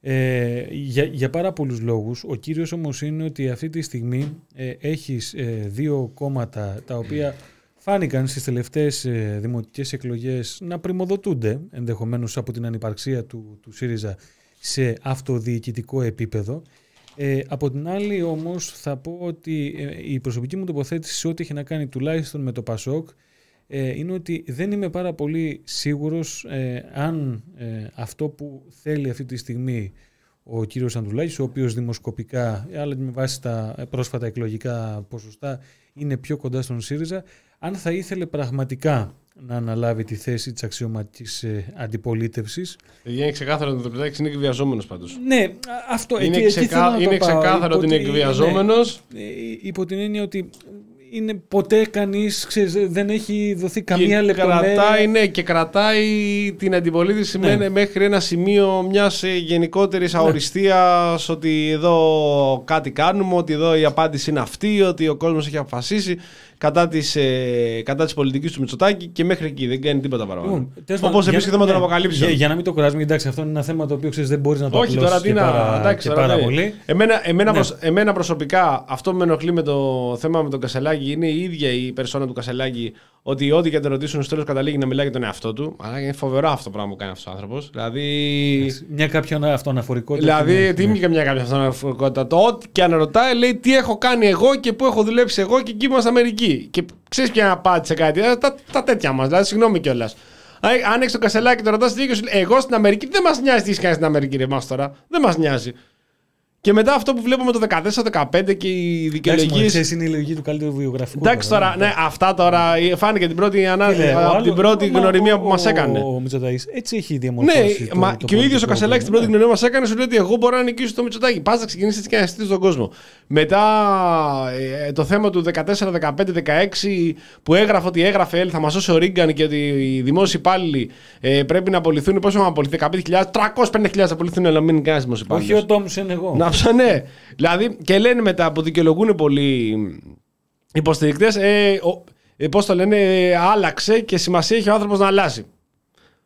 Ε, για, για πάρα πολλούς λόγους. Ο κύριος όμως είναι ότι αυτή τη στιγμή ε, έχεις ε, δύο κόμματα τα οποία φάνηκαν στις τελευταίες ε, δημοτικές εκλογές να πρημοδοτούνται ενδεχομένως από την ανυπαρξία του, του ΣΥΡΙΖΑ σε αυτοδιοικητικό επίπεδο. Ε, από την άλλη όμως θα πω ότι ε, η προσωπική μου τοποθέτηση σε ό,τι έχει να κάνει τουλάχιστον με το ΠΑΣΟΚ ε, είναι ότι δεν είμαι πάρα πολύ σίγουρος ε, αν ε, αυτό που θέλει αυτή τη στιγμή ο κύριος Αντουλάκης, ο οποίος δημοσκοπικά, αλλά με βάση τα πρόσφατα εκλογικά ποσοστά, είναι πιο κοντά στον ΣΥΡΙΖΑ, αν θα ήθελε πραγματικά να αναλάβει τη θέση της αξιωματικής ε, αντιπολίτευσης. Παιδιά, είναι ξεκάθαρο ότι ο Δρυπτάκης είναι εκβιαζόμενος πάντως. Ναι, α- αυτό Είναι, εκεί, εκεί ξεκα... θέλω να το είναι πάω. ξεκάθαρο Υπό ότι είναι τη- εκβιαζόμενος. ναι, ε, υπό την έννοια ότι είναι ποτέ κανείς, δεν έχει δοθεί καμία και λεπτομέρεια. Κρατάει, ναι, και κρατάει την αντιπολίτευση Ναι. με- μέχρι ένα σημείο μιας γενικότερης αοριστίας ότι εδώ κάτι κάνουμε, ότι εδώ η απάντηση είναι αυτή, ότι ο κόσμος έχει αποφασίσει κατά της ε, κατά της πολιτικής του Μητσοτάκη και μέχρι εκεί δεν κάνει τίποτα παραπάνω. Λοιπόν, τέλος πάντων, Όπω για- επίση και το με τον ναι, αποκαλύψεων. Για, για να μην το κουράζουμε, εντάξει, αυτό είναι ένα θέμα το οποίο ξέρεις δεν μπορείς να το Όχι απλώσεις τώρα τι και να. πάρα, εντάξει, και τώρα, πάρα ναι. πολύ. Εμένα, εμένα, Ναι. προσ- εμένα προσωπικά αυτό που με ενοχλεί με το θέμα με τον Κασελάκη είναι η ίδια η περσόνα του Κασελάκη ότι ό,τι και τον ρωτήσουν στο τέλος καταλήγει να μιλάει για τον εαυτό του. Αλλά είναι φοβερό αυτό το πράγμα που κάνει αυτός ο άνθρωπος. Δηλαδή. Μια κάποια αυτοαναφορικότητα. Δηλαδή, την έχει, τι ναι. είναι και μια κάποια αυτοαναφορικότητα. Το ό,τι και αν ρωτάει, λέει τι έχω κάνει εγώ και πού έχω δουλέψει εγώ και εκεί ήμουν στην Αμερική. Και ξέρεις ποια απάντησε κάτι. Ε, Τα, τα τέτοια μας. Δηλαδή, συγγνώμη κιόλας. Αν έχεις το κασελάκι και το ρωτάς τι σου λέει, Εγώ στην Αμερική δεν μας νοιάζει τι έχει κάνει στην Αμερική, ρε μας τώρα. Δεν μας νοιάζει. Και μετά αυτό που βλέπουμε το 14-15 και οι Εντάξει, δικαιολογίε. μωρέ, ξέρεις, είναι η λογική του καλύτερου βιογραφικού. Εντάξει τώρα, ναι, αυτά τώρα φάνηκε την πρώτη, ανά... Φίλε, ο από άλλος- την πρώτη μα, γνωριμία ο- που μας έκανε. Ο, ο Μητσοτάκης έτσι έχει Ναι, διαμορφώσει. το- μα το και ο ίδιος ο πολιτικό Κασελάκης στην του. πρώτη γνωριμία μας έκανε σου λέει ότι εγώ μπορώ να νικήσω το Μητσοτάκη. Πας να ξεκινήσεις έτσι και να στείλει τον κόσμο. Μετά ε, το θέμα του 14, 15, 16 που έγραφε ότι έγραφε έλ, θα μας σώσει ο Ρίγκαν και ότι οι δημόσιοι υπάλληλοι ε, πρέπει να απολυθούν. Πόσο να απολυθεί, 15.000, 350.000 θα απολυθούν, αλλά μην είναι κανένας δημόσιος Όχι υπάλληλος. ο Τόμσεν εγώ. Να ψανέ. Δηλαδή και λένε μετά που δικαιολογούν πολλοί υποστηρικτές, ε, ο- ε, πώς το λένε, ε, άλλαξε και σημασία έχει ο άνθρωπος να αλλάζει.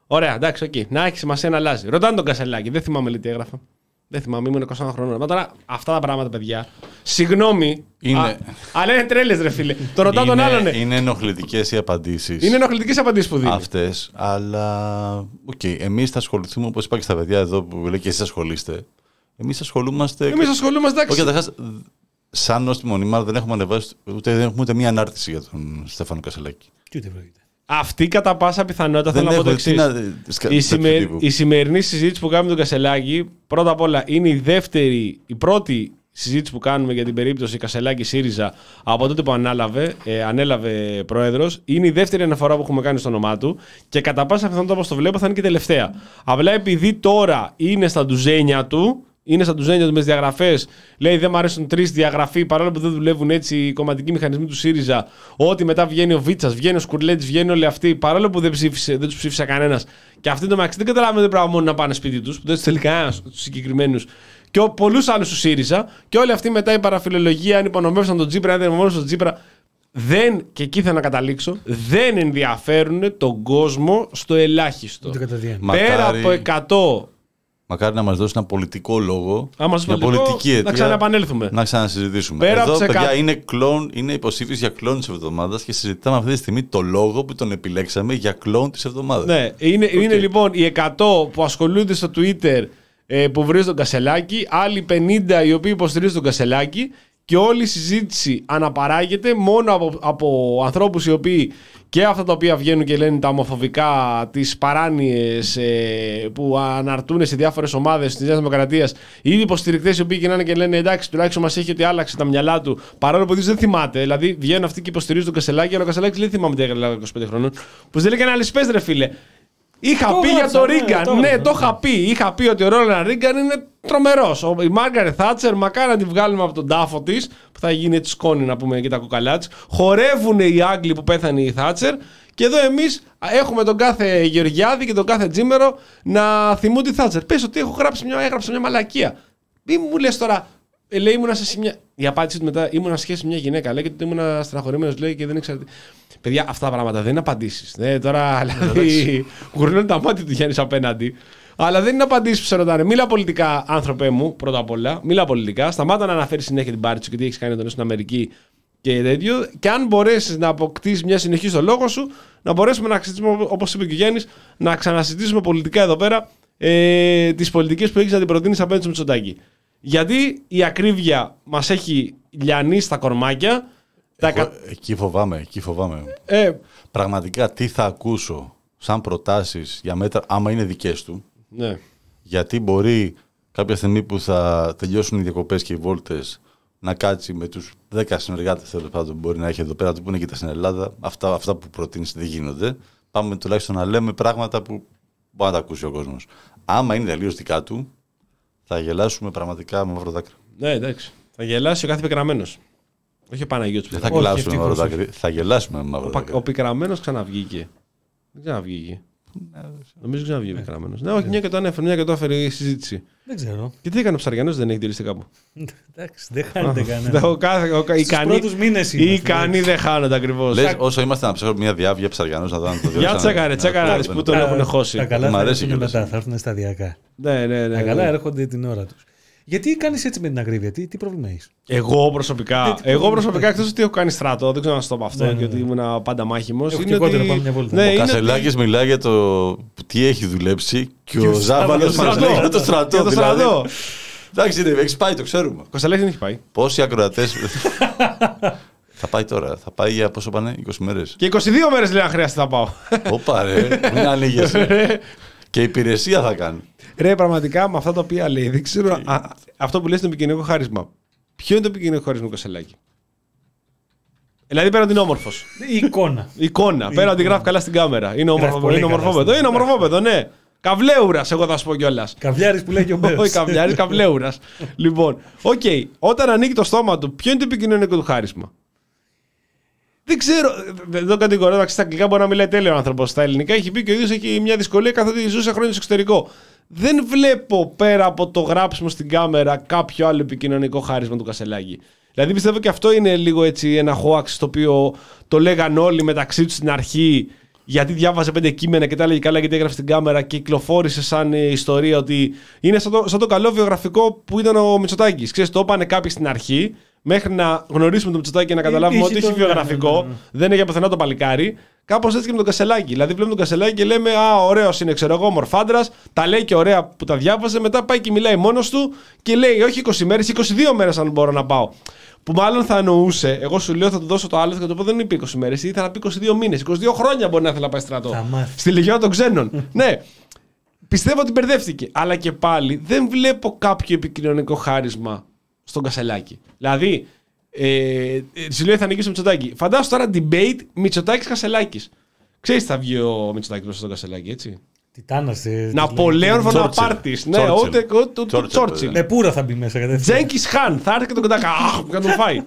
Ωραία, εντάξει, οκ. Να έχει σημασία να αλλάζει. Ρωτάνε τον Κασελάκη, δεν θυμάμαι λέει τι έγραφα. Δεν θυμάμαι, ήμουν 21 χρόνων. Μα τώρα αυτά τα πράγματα, παιδιά. Συγγνώμη. Είναι- α- αλλά είναι τρέλες, ρε φίλε. το ρωτάω τον άλλον. είναι, ναι. είναι ενοχλητικές οι απαντήσεις. Είναι ενοχλητικές απαντήσεις που δίνει. αυτές. Αλλά οκ, εμείς θα ασχοληθούμε όπως είπα και στα παιδιά εδώ που λέει και εσείς ασχολείστε. Εμείς ασχολούμαστε. Εμείς ασχολούμαστε, εντάξει. Όχι, καταρχάς, σαν Νόστιμον Ήμαρ δεν έχουμε ανεβάσει ούτε, δεν έχουμε ούτε μία ανάρτηση για τον Στέφανο Κασελάκη. Τι ούτε πρόκειται. Αυτή κατά πάσα πιθανότητα θέλω να πω το έχω- εξής. τι να- σκα- Η, τέτοιου σημερι- τύπου. η σημερινή συζήτηση που κάνουμε με τον Κασελάκη, πρώτα απ' όλα είναι η δεύτερη, η πρώτη συζήτηση που κάνουμε για την περίπτωση Κασελάκη ΣΥΡΙΖΑ από τότε που ανάλαβε, ε, ανέλαβε πρόεδρος. Είναι η δεύτερη αναφορά που έχουμε κάνει στο όνομά του και κατά πάσα πιθανότητα όπως το βλέπω θα είναι και η τελευταία. Απλά επειδή τώρα είναι στα ντουζένια του, είναι στα ντουζένια του με τις διαγραφές. Λέει δεν μου αρέσουν τρεις διαγραφή παρόλο που δεν δουλεύουν έτσι οι κομματικοί μηχανισμοί του ΣΥΡΙΖΑ. Ότι μετά βγαίνει ο Βίτσας, βγαίνει ο Σκουρλέτης, βγαίνει όλοι αυτοί. Παρόλο που δεν, ψήφισε, δεν τους ψήφισε κανένας. Και αυτοί το μεταξύ δεν καταλαβαίνουν πράγμα μόνο να πάνε σπίτι τους, που δεν τους θέλει κανένας τους συγκεκριμένους. Και πολλούς άλλους του ΣΥΡΙΖΑ. Και όλοι αυτοί μετά η παραφιλολογία, αν υπονομεύσαν τον Τζίπρα, αν δεν υπονομεύσαν τον Τζίπρα. Δεν, και εκεί θέλω να καταλήξω, δεν ενδιαφέρουν τον κόσμο στο ελάχιστο. Ούτε κατά διάνοια. Μακάρι- Πέρα από 100 Μακάρι να μας δώσει ένα πολιτικό λόγο. Άμα σας μια πολιτικό, πολιτική να αιτία, ξαναεπανέλθουμε. Να ξανασυζητήσουμε. Πέρα Εδώ, από τις παιδιά, εκα- είναι, κλόν, είναι υποψήφιος για κλόν της εβδομάδας και συζητάμε αυτή τη στιγμή το λόγο που τον επιλέξαμε για κλόν της εβδομάδας. Ναι, είναι, είναι λοιπόν οι 100 που ασχολούνται στο Twitter ε, που βρίζουν τον Κασελάκη, άλλοι 50 οι οποίοι υποστηρίζουν τον Κασελάκη και όλη η συζήτηση αναπαράγεται μόνο από, από ανθρώπους οι οποίοι και αυτά τα οποία βγαίνουν και λένε τα ομοφοβικά, τις παράνοιες ε, που αναρτούν σε διάφορες ομάδες της Νέας Δημοκρατίας ή οι υποστηρικτές οι οποίοι γυρνάνε και λένε εντάξει τουλάχιστον μας έχει ότι άλλαξε τα μυαλά του παρόλο που ο ίδιος δεν θυμάται δηλαδή βγαίνουν αυτοί και υποστηρίζουν τον Κασελάκη αλλά ο Κασελάκης δεν θυμάμαι τι έγραφε 25 χρόνων που δεν λέει και ένα άλλη πες ρε φίλε Είχα Το πει για έγραψα, τον ναι, Ρίγκαν. το Ναι, έγραψα. το είχα πει. Είχα πει ότι ο Ρόλαν Ρίγκαν είναι τρομερός. Η Μάργαρετ Θάτσερ, μακάρι να τη βγάλουμε από τον τάφο της, που θα γίνει έτσι σκόνη να πούμε και τα κουκαλιά της. Χορεύουν οι Άγγλοι που πέθανε η Θάτσερ. Και εδώ εμείς έχουμε τον κάθε Γεωργιάδη και τον κάθε Τζίμερο να θυμούν τη Θάτσερ. Πες ότι έχω γράψει μια, έγραψα μια μαλακία. Μην μου λες τώρα, ε, λέει ήμουνα σε μια. Η απάντηση του μετά ήμουνα σε σχέση με μια γυναίκα. Λέει και ότι ήμουνα στεναχωρημένος, λέει και δεν ήξερα. τι- Παιδιά, αυτά τα πράγματα δεν είναι απαντήσεις. Ναι, τώρα δηλαδή. Γουρνώνει τα μάτια του Γιάννης απέναντι. Αλλά δεν είναι απαντήσεις που σε ρωτάνε. Μίλα πολιτικά, άνθρωπέ μου, πρώτα απ' όλα. Μίλα πολιτικά. Σταμάτα να αναφέρεις συνέχεια την πάρτι σου και τι έχεις κάνει τον στην Αμερική και τέτοιο. Και αν μπορέσεις να αποκτήσεις μια συνεχή στο λόγο σου, να μπορέσουμε να συζητήσουμε, όπως είπε και ο Γιάννης, να ξανασυζητήσουμε πολιτικά εδώ πέρα ε, τις πολιτικές που έχεις να την προτείνεις απέναντι στο Μητσοτάκη. Γιατί η ακρίβεια μας έχει λιανεί στα κορμάκια. Τα Εγώ, εκα- εκεί φοβάμαι, εκεί φοβάμαι. ε, Πραγματικά τι θα ακούσω σαν προτάσεις για μέτρα, άμα είναι δικές του, ναι. γιατί μπορεί κάποια στιγμή που θα τελειώσουν οι διακοπές και οι βόλτες να κάτσει με τους 10 συνεργάτες τέλος πάντων που μπορεί να έχει εδώ πέρα, που είναι και τα στην Ελλάδα, αυτά, αυτά που προτείνεις δεν γίνονται. Πάμε τουλάχιστον να λέμε πράγματα που μπορεί να τα ακούσει ο κόσμος. Άμα είναι τελείως δικά του, θα γελάσουμε πραγματικά με μαύρο δάκρυ. Ναι, εντάξει. Θα γελάσει ο κάθε πεγραμμένο. Όχι ο Παναγιώτης Δεν θα Πετρακός. Όχι, γελάσουμε με ευτυχώς μαύρο δάκρυ. Θα γελάσουμε με Ο, μαύρο Πα- δάκρυ. ο πικραμένος ξαναβγήκε. Δεν ξαναβγήκε. Νομίζω ξαναβγήκε ο πικραμένος. Ναι, όχι, μια και το ανέφερε, μια και το έφερε η συζήτηση. Δεν ξέρω. Και τι έκανε ο Ψαριανός, δεν έχει τηρήσει κάπου. Εντάξει, δεν χάνεται κανένα. Ο κάθε- ο- Οι Στους ικανοί- πρώτους μήνες οι είμαστε, ικανοί εντάξει. δεν χάνονται ακριβώς. Λες όσο είμαστε να ψάχνουμε μια διάβια ψαριανός να δω αν το Για διώξανε. τσέκαρε, τσέκαρε να δεις που τον Τα- έχουν χώσει. Τα καλά Μ' θα αρέσει έρθουν κιόλας. μετά, θα έρθουν σταδιακά. Ναι, ναι, ναι. Τα καλά ναι. έρχονται την ώρα τους. Γιατί κάνεις έτσι με την ακρίβεια, τι, τι πρόβλημα έχεις; Εγώ προσωπικά, Δεν- εγώ προσωπικά εκτός ότι έχω κάνει στρατό, δεν ξέρω να σου το πω αυτό Ναι, ναι, και ότι ναι. ήμουν πάντα μάχημος. Έχω και κότερο, πάμε μια βόλτα. Ναι, Ο Ο είναι ότι- Κασελάκης μιλάει για το τι έχει δουλέψει και ο ο Ζάβαλος Ζάβαλος μας λέει στρατό. για το στρατό. Για το δηλαδή. στρατό. Εντάξει, ρε, έχεις πάει, το ξέρουμε. Ο Κωνσταντέλης δεν έχει πάει. Πόσοι ακροατές... θα πάει τώρα, θα πάει για πόσο πάνε, 20 μέρες. Και 22 μέρες λέει αν χρειαστεί θα πάω. Όπα ρε, μην ανοίγεσαι. και υπηρεσία θα κάνει. Ρε, πραγματικά με αυτά τα οποία λέει, δεν ξέρω. α, αυτό που λέει στο επικοινωνικό χάρισμα. Ποιο είναι το επικοινωνικό χάρισμα του Κασελάκη. Δηλαδή πέρα ότι είναι όμορφος. Η εικόνα. Εικόνα. Πέρα ότι γράφει καλά στην κάμερα. Είναι Γράφει όμορφο. πολύ Είναι καλά ομορφόπεδο. στην- Είναι ομορφόπεδο, ναι. Καβλέουρας, εγώ θα σου πω κιόλας. Καβλιάρης που λέει και ο Μπέος. Όχι, καβλιάρης, καβλέουρας. λοιπόν, οκ. Όταν ανοίγει το στόμα του, ποιο είναι το επικοινωνικό του χάρισμα; Δεν ξέρω, δεν το κατηγορώ. Εντάξει, στα αγγλικά μπορεί να μιλάει τέλειο ο άνθρωπος. Στα ελληνικά έχει πει και ο ίδιος έχει μια δυσκολία καθότι ζούσε χρόνια στο εξωτερικό. Δεν βλέπω πέρα από το γράψιμο στην κάμερα κάποιο άλλο επικοινωνικό χάρισμα του Κασελάκη. Δηλαδή πιστεύω και αυτό είναι λίγο έτσι ένα hoax το οποίο το λέγαν όλοι μεταξύ τους στην αρχή γιατί διάβαζε πέντε κείμενα και τα έλεγε καλά γιατί έγραφε στην κάμερα και κυκλοφόρησε σαν ε, ιστορία ότι είναι σαν το, σαν το καλό βιογραφικό που ήταν ο Μητσοτάκης. Ξέρεις, το είπανε κάποιοι στην αρχή μέχρι να γνωρίσουμε τον Μητσοτάκη και να καταλάβουμε είχε ότι έχει το- βιογραφικό. ναι, ναι, ναι. Δεν έχει πουθενά το παλικάρι. Κάπως έτσι και με τον Κασελάκη. Δηλαδή, βλέπουμε τον Κασελάκη και λέμε Α, ωραίος είναι, ξέρω εγώ, μορφάντρα. Τα λέει και ωραία που τα διάβαζε. Μετά πάει και μιλάει μόνος του και λέει Όχι 20 μέρες, 22 μέρες αν μπορώ να πάω. Που μάλλον θα εννοούσε, εγώ σου λέω θα του δώσω το άλλο, θα του πω δεν είπε 20 μέρες, ήθελα να πει 22 μήνες. 22 χρόνια μπορεί να ήθελα να πάει στρατό. Θα μάθεις. Στη Λεγιώνα των Ξένων. ναι. Πιστεύω ότι μπερδεύτηκε. Αλλά και πάλι δεν βλέπω κάποιο επικοινωνικό χάρισμα στον Κασελάκη. Δηλαδή, ε, ε, σου λέει θα νικήσει ο Μητσοτάκη. Φαντάσου τώρα debate Μητσοτάκης Κασελάκης. Ξέρεις θα βγει ο Μητσοτάκης μπροστά στον Κασελάκη, έτσι; Τιτάνας. Ναπολέον Τσόρτσιλ. Βοναπάρτη. Ναι, Τσόρτσιλ. ούτε ούτε- ούτε Τσόρτσιλ, Τσόρτσιλ. παιδιά. Με πουρα θα μπει μέσα κατευθείαν. Τζέγκης Χάν. Θα έρθει και τον κοντάκα. Αχ, να τον φάει.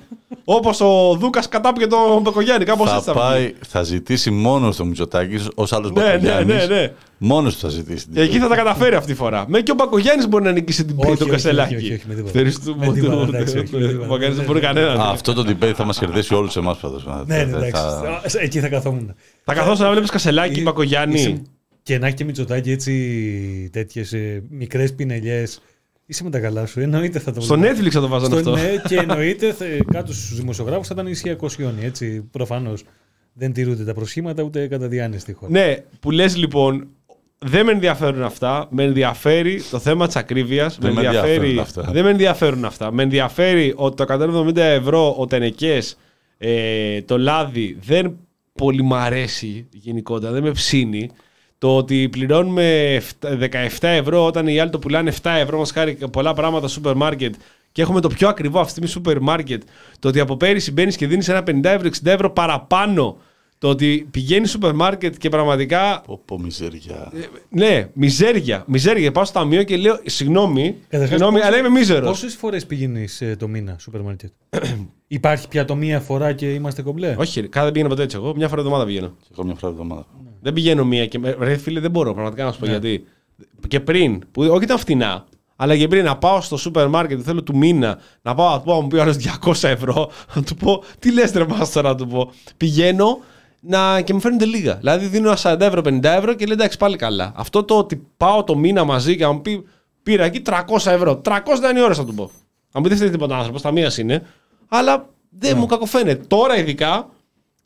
Όπως ο Δούκας κατάπηκε τον Μπεκογιάννη. Κάπως έτσι Θα θα βγει. πάει, θα ζητήσει μόνος το Μητσοτάκης ως άλλος Ναι, ναι, Μπακογιάννης. ναι, ναι. Μόνος του θα ζητήσει. την Εκεί θα τα καταφέρει αυτή τη φορά. Με και ο Μπακογιάννης μπορεί να νικήσει την Όχι, πίεση του όχι, Κασελάκη. όχι, όχι, όχι, με τίποτα. Ευχαριστούμε. Με τίποτα, Ούτε- εντάξει, όχι, με Ο τίποτα. Μπακογιάννης δεν Ναι, μπορεί ναι, κανέναν. Α, Αυτό το debate θα μας κερδίσει όλους εμάς πάντως. Ναι, ναι, εντάξει. Εκεί θα καθόμουν. Θα καθόσουν να βλέπεις Κασελάκη, Είσαι- Μπακογιάννη. Και να έχει και Μητσοτάκη έτσι τέτοιες μικρές πινελιές. Είσαι με τα καλά σου. Εννοείται θα το Στο βλέπω. Netflix θα το βάζανε Στο- αυτό. Ναι, και εννοείται θε- κάτω στους δημοσιογράφους θα ήταν ισχυακό χιόνι. Έτσι, προφανώς. Δεν τηρούνται τα προσχήματα ούτε κατά διάνοια στη χώρα. Ναι, που λες λοιπόν, δεν με ενδιαφέρουν αυτά. Με ενδιαφέρει το θέμα της ακρίβειας. Δεν με ενδιαφέρουν αυτά. Δεν με ενδιαφέρουν αυτά. Με ενδιαφέρει ότι το 170 ευρώ ο τενεκέ, ε, το λάδι, δεν πολύ μ' αρέσει γενικότερα. Δεν με ψήνει. Το ότι πληρώνουμε 17 ευρώ όταν οι άλλοι το πουλάνε 7 ευρώ, μας χάρη πολλά πράγματα στο σούπερ μάρκετ και έχουμε το πιο ακριβό αυτή τη στιγμή σούπερ μάρκετ. Το ότι από πέρυσι μπαίνεις και δίνεις ένα 50 ευρώ, 60 ευρώ παραπάνω. Το ότι πηγαίνει σούπερ μάρκετ και πραγματικά. Πω, πω, μιζέρια. Ναι, μιζέρια. Μιζέρια. Πάω στο ταμείο και λέω συγγνώμη, Καταρχάς, συγγνώμη πόσο- αλλά είμαι μίζερος. Πόσες φορές πηγαίνει το μήνα σούπερ μάρκετ. Υπάρχει πια το μία φορά και είμαστε κομπλέ; Όχι, ρε, κάθε δεν πήγαινα ποτέ έτσι. Εγώ μια φορά εβδομάδα πηγαίνω. Και εγώ μια φορά εβδομάδα. Δεν πηγαίνω μία και. με- Ρε φίλε, δεν μπορώ πραγματικά να σου Ναι. πω γιατί. Και πριν, που όχι ήταν φτηνά, αλλά και πριν να πάω στο σούπερ μάρκετ, θέλω του μήνα, να πάω να του πω, μου πει ο άλλος 200 ευρώ, να του πω, τι λες ρε μάστορα, να του πω. Πηγαίνω να, και μου φαίνονται λίγα. Δηλαδή δίνω ένα 40 ευρώ, 50 ευρώ και λέει εντάξει πάλι καλά. Αυτό το ότι πάω το μήνα μαζί και να μου πει, πήρα εκεί 300 ευρώ. 300 δεν είναι οι ώρες θα του πω. Να μου πει δεν θέλει τίποτα άνθρωπος, τα μίας είναι. Αλλά δεν Ναι. μου κακοφαίνεται. Τώρα ειδικά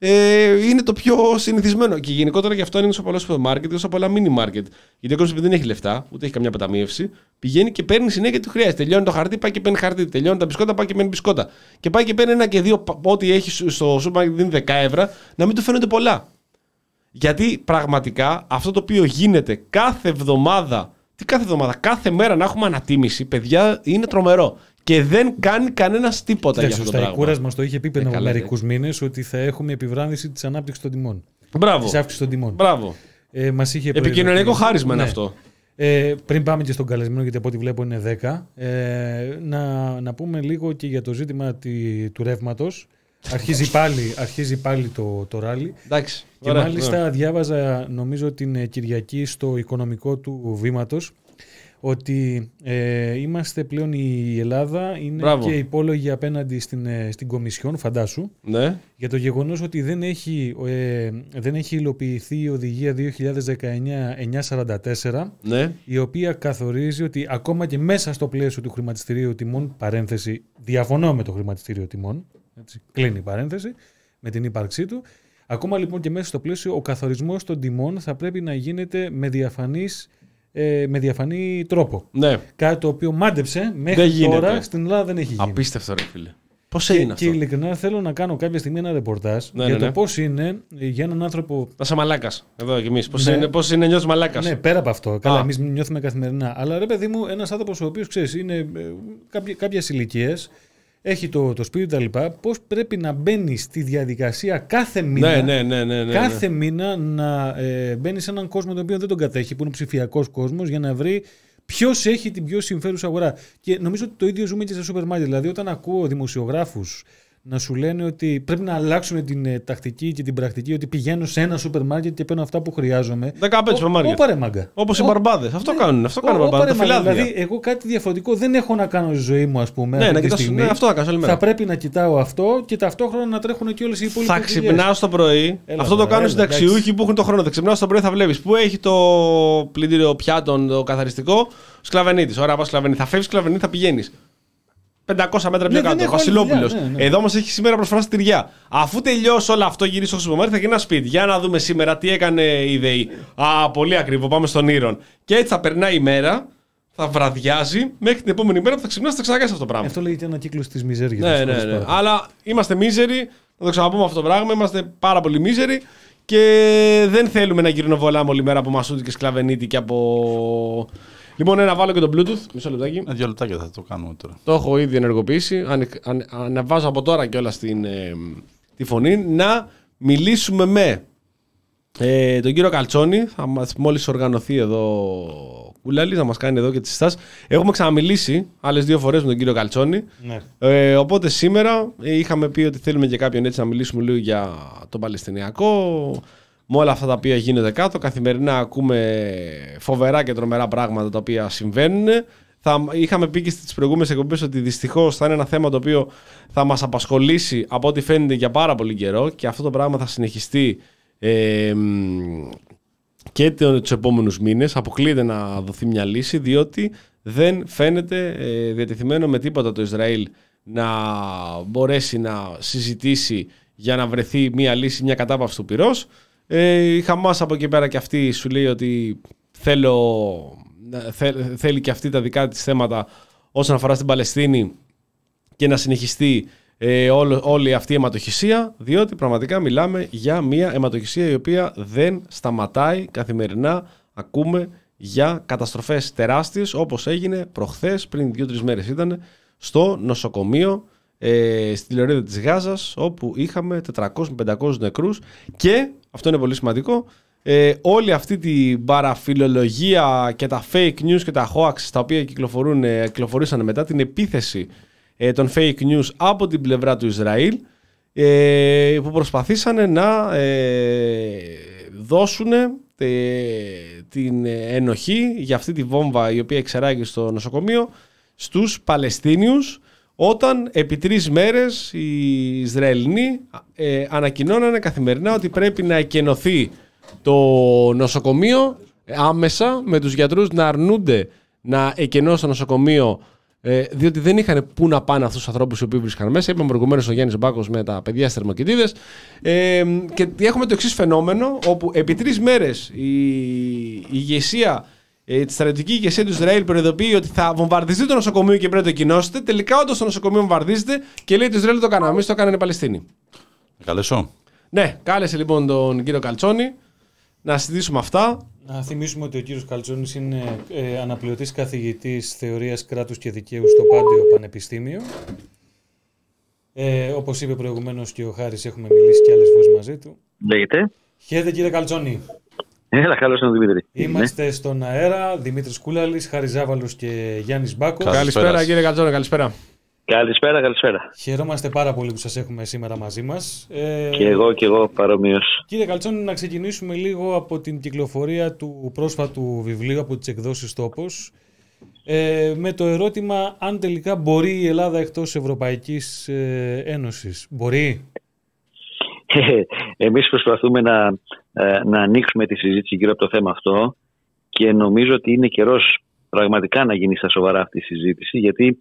ε, είναι το πιο συνηθισμένο. Και γενικότερα γι' αυτό είναι όσο πολλά σούπερ μάρκετ και όσο πολλά mini μάρκετ. Γιατί ο κόσμος δεν έχει λεφτά, ούτε έχει καμιά αποταμίευση. Πηγαίνει και παίρνει συνέχεια γιατί του χρειάζεται. Τελειώνει το χαρτί, πάει και παίρνει χαρτί. Τελειώνει τα μπισκότα, πάει και παίρνει μπισκότα. Και πάει και παίρνει ένα και δύο, πα- ό,τι έχει στο σούπερ μάρκετ δίνει 10 ευρώ, να μην του φαίνονται πολλά. Γιατί πραγματικά αυτό το οποίο γίνεται κάθε εβδομάδα, τι κάθε εβδομάδα, κάθε μέρα να έχουμε ανατίμηση, παιδιά, είναι τρομερό. Και δεν κάνει κανένας τίποτα για Κοιτάξτε, αυτό το στα πράγμα. Εκούρας μα το είχε πει πριν Ε, από καλά, μερικούς μήνες ότι θα έχουμε επιβράδυνση της ανάπτυξης των τιμών. Μπράβο. Της αύξησης των τιμών. Μπράβο. Ε, μας είχε Επικοινωνιακό προειδοποιήσει. χάρισμα είναι Ναι. αυτό. Ε, πριν πάμε και στον καλεσμένο, γιατί από ό,τι βλέπω είναι 10, ε, να, να πούμε λίγο και για το ζήτημα τη, του ρεύματος. αρχίζει πάλι, αρχίζει πάλι το, το ράλι. Εντάξει. Και ωραία, μάλιστα ωραία. διάβαζα νομίζω την ε, Κυριακή στο οικονομικό του βήματος ότι ε, είμαστε πλέον η Ελλάδα είναι Μπράβο. και υπόλογη απέναντι στην, ε, στην Κομισιόν, φαντάσου, Ναι. για το γεγονός ότι δεν έχει, ε, δεν έχει υλοποιηθεί η οδηγία 2019-944 Ναι. η οποία καθορίζει ότι ακόμα και μέσα στο πλαίσιο του χρηματιστηρίου τιμών, παρένθεση, διαφωνώ με το χρηματιστήριο τιμών, έτσι, κλείνει η παρένθεση, με την ύπαρξή του, ακόμα λοιπόν και μέσα στο πλαίσιο ο καθορισμός των τιμών θα πρέπει να γίνεται με, διαφανής, ε, με διαφανή τρόπο. ναι. Κάτι το οποίο μάντεψε μέχρι Δεν γίνεται. τώρα στην Ελλάδα δεν έχει γίνει. Απίστευτο, ρε φίλε. Πώς Και, έγινε και αυτό; ειλικρινά θέλω να κάνω κάποια στιγμή ένα ρεπορτάζ Ναι, για ναι, το ναι. πώς είναι ε, για έναν άνθρωπο Να είσαι μαλάκας. Εδώ κι εμείς. Πώς Ναι. είναι, πώς είναι νιώθεις μαλάκας; Ναι, πέρα από αυτό. Καλά, Α. εμείς νιώθουμε καθημερινά. Αλλά ρε παιδί μου, ένας άνθρωπος ο οποίος ξέρεις είναι ε, κάποιες ηλικίες, έχει το, το σπίτι κτλ. Πώς πρέπει να μπαίνει στη διαδικασία κάθε μήνα. ναι, ναι, ναι, ναι, ναι, Κάθε μήνα να ε, μπαίνει σε έναν κόσμο τον οποίο δεν τον κατέχει, που είναι ψηφιακός κόσμος, για να βρει ποιος έχει την πιο συμφέρουσα αγορά. Και νομίζω ότι το ίδιο ζούμε και στα σούπερ μάρκετ. Δηλαδή, όταν ακούω δημοσιογράφους να σου λένε ότι πρέπει να αλλάξουν την ε, τακτική και την πρακτική, ότι πηγαίνω σε ένα σούπερ μάρκετ και παίρνω αυτά που χρειάζομαι. 15 σούπερ μάρκετ. Ωπα ρε μάγκα. Όπως οι Ω- μπαρμπάδες. Αυτό κάνουν. Αυτό κάνουν οι Ω, μπαρμπάδες. ωπα Τα ρε μάγκα. φυλάδια. Δηλαδή, εγώ κάτι διαφορετικό δεν έχω να κάνω στη ζωή μου, ας πούμε. Ναι, αυτή να τη κοιτάς, στιγμή. ναι, αυτό θα κάνεις όλη μέρα. Θα πρέπει να κοιτάω αυτό και ταυτόχρονα να τρέχουν και όλες οι υπόλοιπες. Θα ξυπνάω το πρωί. Έλα, αυτό το μωρέ, κάνουν οι έλα, συνταξιούχοι που έχουν το χρόνο. Θα ξυπνάω το πρωί, θα βλέπεις που έχει το πλυντήριο πιάτων, το καθαριστικό. Σκλαβενίτης. Ωραία, πας σκλαβενίτη. Θα φεύγεις σκλαβενίτη, θα πηγαίνεις. 500 μέτρα πιο δεν κάτω. έχω άλλη Βασιλόπουλο. δουλειά, ναι, ναι. Εδώ όμως έχει σήμερα προσφορά στη τυριά. Αφού τελειώσει όλο αυτό, γυρίσει στο σούπερ μάρκετ, θα γίνει ένα σπίτι. Για να δούμε σήμερα τι έκανε η ΔΕΗ. Α, πολύ ακριβό. Πάμε στον Ήρων. Και έτσι θα περνάει η μέρα, θα βραδιάζει μέχρι την επόμενη μέρα που θα ξυπνά, θα ξανακάσει αυτό το πράγμα. Αυτό λέγεται ένα κύκλος της μιζέρια. Ναι, ναι, ναι. Αλλά είμαστε μίζεροι. Να το ξαναπούμε αυτό το πράγμα. Είμαστε πάρα πολύ μίζεροι. Και δεν θέλουμε να γυρνώ βολάμε όλη μέρα από Μασούτη και Σκλαβενίτη και από. Λοιπόν, ένα βάλω και το Bluetooth. Μισό λεπτάκι. Ένα δύο λεπτάκια θα το κάνουμε τώρα. Το έχω ήδη ενεργοποιήσει. Ανε, ανε, ανεβάζω από τώρα κιόλας την ε, τη φωνή. Να μιλήσουμε με ε, τον κύριο Καλτσόνη. Θα μας, μόλις οργανωθεί εδώ ο Κούλαλης, να μας κάνει εδώ και τις συστάσεις. Έχουμε ξαναμιλήσει άλλες δύο φορές με τον κύριο Καλτσόνη. Ναι. Ε, οπότε σήμερα ε, είχαμε πει ότι θέλουμε και κάποιον έτσι να μιλήσουμε λίγο για τον Παλαιστινιακό. Με όλα αυτά τα οποία γίνονται κάτω. Καθημερινά ακούμε φοβερά και τρομερά πράγματα τα οποία συμβαίνουν. Θα, είχαμε πει και στις προηγούμενες εκπομπές ότι δυστυχώς θα είναι ένα θέμα το οποίο θα μας απασχολήσει από ό,τι φαίνεται για πάρα πολύ καιρό και αυτό το πράγμα θα συνεχιστεί ε, μ, και τους επόμενους μήνες. Αποκλείεται να δοθεί μια λύση, διότι δεν φαίνεται ε, διατεθειμένο με τίποτα το Ισραήλ να μπορέσει να συζητήσει για να βρεθεί μια λύση, μια κατάπαυση του πυρός. Ε, η Χαμάς από εκεί πέρα και αυτή σου λέει ότι θέλω, θε- θέλει και αυτή τα δικά της θέματα όσον αφορά στην Παλαιστίνη και να συνεχιστεί ε, όλο, όλη αυτή η αιματοχυσία, διότι πραγματικά μιλάμε για μια αιματοχυσία η οποία δεν σταματάει καθημερινά. Ακούμε για καταστροφές τεράστιες όπως έγινε προχθές, πριν δύο-τρεις μέρες ήταν, στο νοσοκομείο ε, στη λωρίδα της Γάζας όπου είχαμε 400-500 νεκρούς και, αυτό είναι πολύ σημαντικό, ε, όλη αυτή την παραφιλολογία και τα fake news και τα hoax τα οποία κυκλοφορούν, ε, κυκλοφορήσαν μετά την επίθεση ε, των fake news από την πλευρά του Ισραήλ ε, που προσπαθήσαν να ε, δώσουν την ενοχή για αυτή τη βόμβα η οποία εξεράγει στο νοσοκομείο στους Παλαιστίνιους όταν επί τρεις μέρες οι Ισραηλινοί ε, ανακοινώνανε καθημερινά ότι πρέπει να εκενωθεί το νοσοκομείο άμεσα με τους γιατρούς να αρνούνται να εκενώσουν το νοσοκομείο ε, διότι δεν είχαν πού να πάνε αυτούς τους ανθρώπους οι οποίοι βρίσκαν μέσα. Είπαμε προηγουμένως ο Γιάννης Μπάκος με τα παιδιά στις θερμοκοιτίδες. Ε, και έχουμε το εξής φαινόμενο, όπου επί τρεις μέρες η, η ηγεσία, ε, τη στρατιωτική ηγεσία του Ισραήλ προειδοποιεί ότι θα βομβαρδιστεί το νοσοκομείο και πρέπει να το κοινώσετε. Τελικά, όντως το νοσοκομείο βομβαρδίζεται και λέει ότι το Ισραήλ το κάναμε. Εμείς το κάνανε οι Παλαιστίνοι. Καλέσω. Ναι, κάλεσε λοιπόν τον κύριο Καλτσόνη να συζητήσουμε αυτά. Να θυμίσουμε ότι ο κύριος Καλτσόνης είναι ε, αναπληρωτής καθηγητής θεωρίας κράτους και δικαίου στο Πάντιο Πανεπιστήμιο. Ε, όπως είπε προηγουμένως και ο Χάρης, έχουμε μιλήσει και άλλες φορές μαζί του. Λέγεται. Χαίρετε κύριε Καλτσόνη. Έλα, καλώς ήρθατε, Δημήτρη. Είμαστε στον αέρα, Δημήτρης Κούλαλης, Χάρης Ζάβαλος και Γιάννης Μπάκος. Καλησπέρα. Καλησπέρα κύριε Καλτσόνη, καλησπέρα. Καλησπέρα, καλησπέρα. Χαιρόμαστε πάρα πολύ που σας έχουμε σήμερα μαζί μας. Ε, και εγώ και εγώ παρομοίως. Κύριε Καλτσόνη, να ξεκινήσουμε λίγο από την κυκλοφορία του πρόσφατου βιβλίου από τις εκδόσεις Τόπος. Ε, με το ερώτημα αν τελικά μπορεί η Ελλάδα εκτός Ευρωπαϊκής ε, Ένωσης. Μπορεί; Εμείς προσπαθούμε να, ε, να ανοίξουμε τη συζήτηση γύρω από το θέμα αυτό και νομίζω ότι είναι καιρός πραγματικά να γίνει στα σοβαρά αυτή η συζήτηση γιατί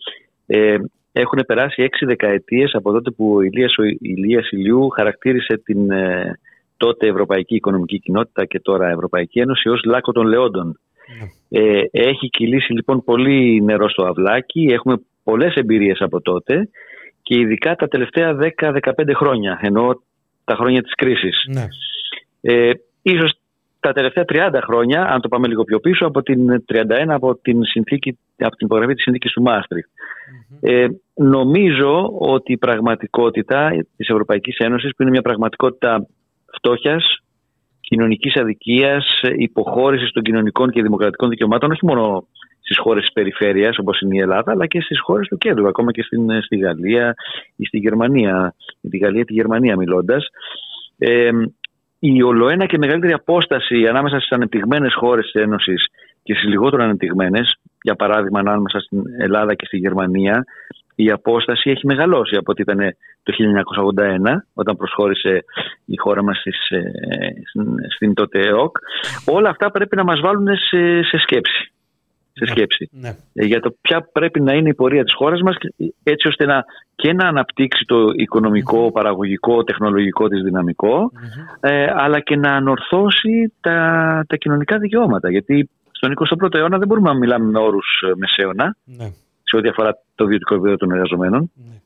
ε, έχουν περάσει έξι δεκαετίες από τότε που ο Ηλίας, ο Ηλίας Ηλιού χαρακτήρισε την ε, τότε Ευρωπαϊκή Οικονομική Κοινότητα και τώρα Ευρωπαϊκή Ένωση ως λάκκο των λεόντων. Ναι. Ε, έχει κυλήσει λοιπόν πολύ νερό στο αυλάκι, έχουμε πολλές εμπειρίες από τότε και ειδικά τα τελευταία 10-15 χρόνια, ενώ τα χρόνια της κρίσης. Ναι. Ε, ίσως τα τελευταία 30 χρόνια, αν το πάμε λίγο πιο πίσω, από την 31 από την, συνθήκη, από την υπογραφή της συνθήκης του μαστριχ Ε, νομίζω ότι η πραγματικότητα της Ευρωπαϊκής Ένωσης, που είναι μια πραγματικότητα φτώχειας, κοινωνικής αδικίας, υποχώρησης των κοινωνικών και δημοκρατικών δικαιωμάτων, όχι μόνο στις χώρες της περιφέρειας όπως είναι η Ελλάδα, αλλά και στις χώρες του κέντρου, ακόμα και στην, στη Γαλλία ή στη Γερμανία, τη Γαλλία τη Γερμανία μιλώντας. Ε, η ολοένα και μεγαλύτερη απόσταση ανάμεσα στις ανεπτυγμένες χώρες της Ένωσης και στις λιγότερο ανεπτυγμένες, για παράδειγμα ανάμεσα στην Ελλάδα και στη Γερμανία, η απόσταση έχει μεγαλώσει από ό,τι ήταν το 1981, όταν προσχώρησε η χώρα μας στις, ε, στην τότε ΕΟΚ. Όλα αυτά πρέπει να μας βάλουν σε, σε σκέψη σε ναι, σκέψη ναι. Ε, για το ποια πρέπει να είναι η πορεία της χώρας μας έτσι ώστε να, και να αναπτύξει το οικονομικό, παραγωγικό, τεχνολογικό της δυναμικο ε, αλλά και να ανορθώσει τα, τα κοινωνικά δικαιώματα γιατί στον 21ο αιώνα δεν μπορούμε να μιλάμε με όρους ε, μεσαίωνα ναι. σε ό,τι αφορά το βιωτικό επίπεδο των εργαζομένων. Ναι.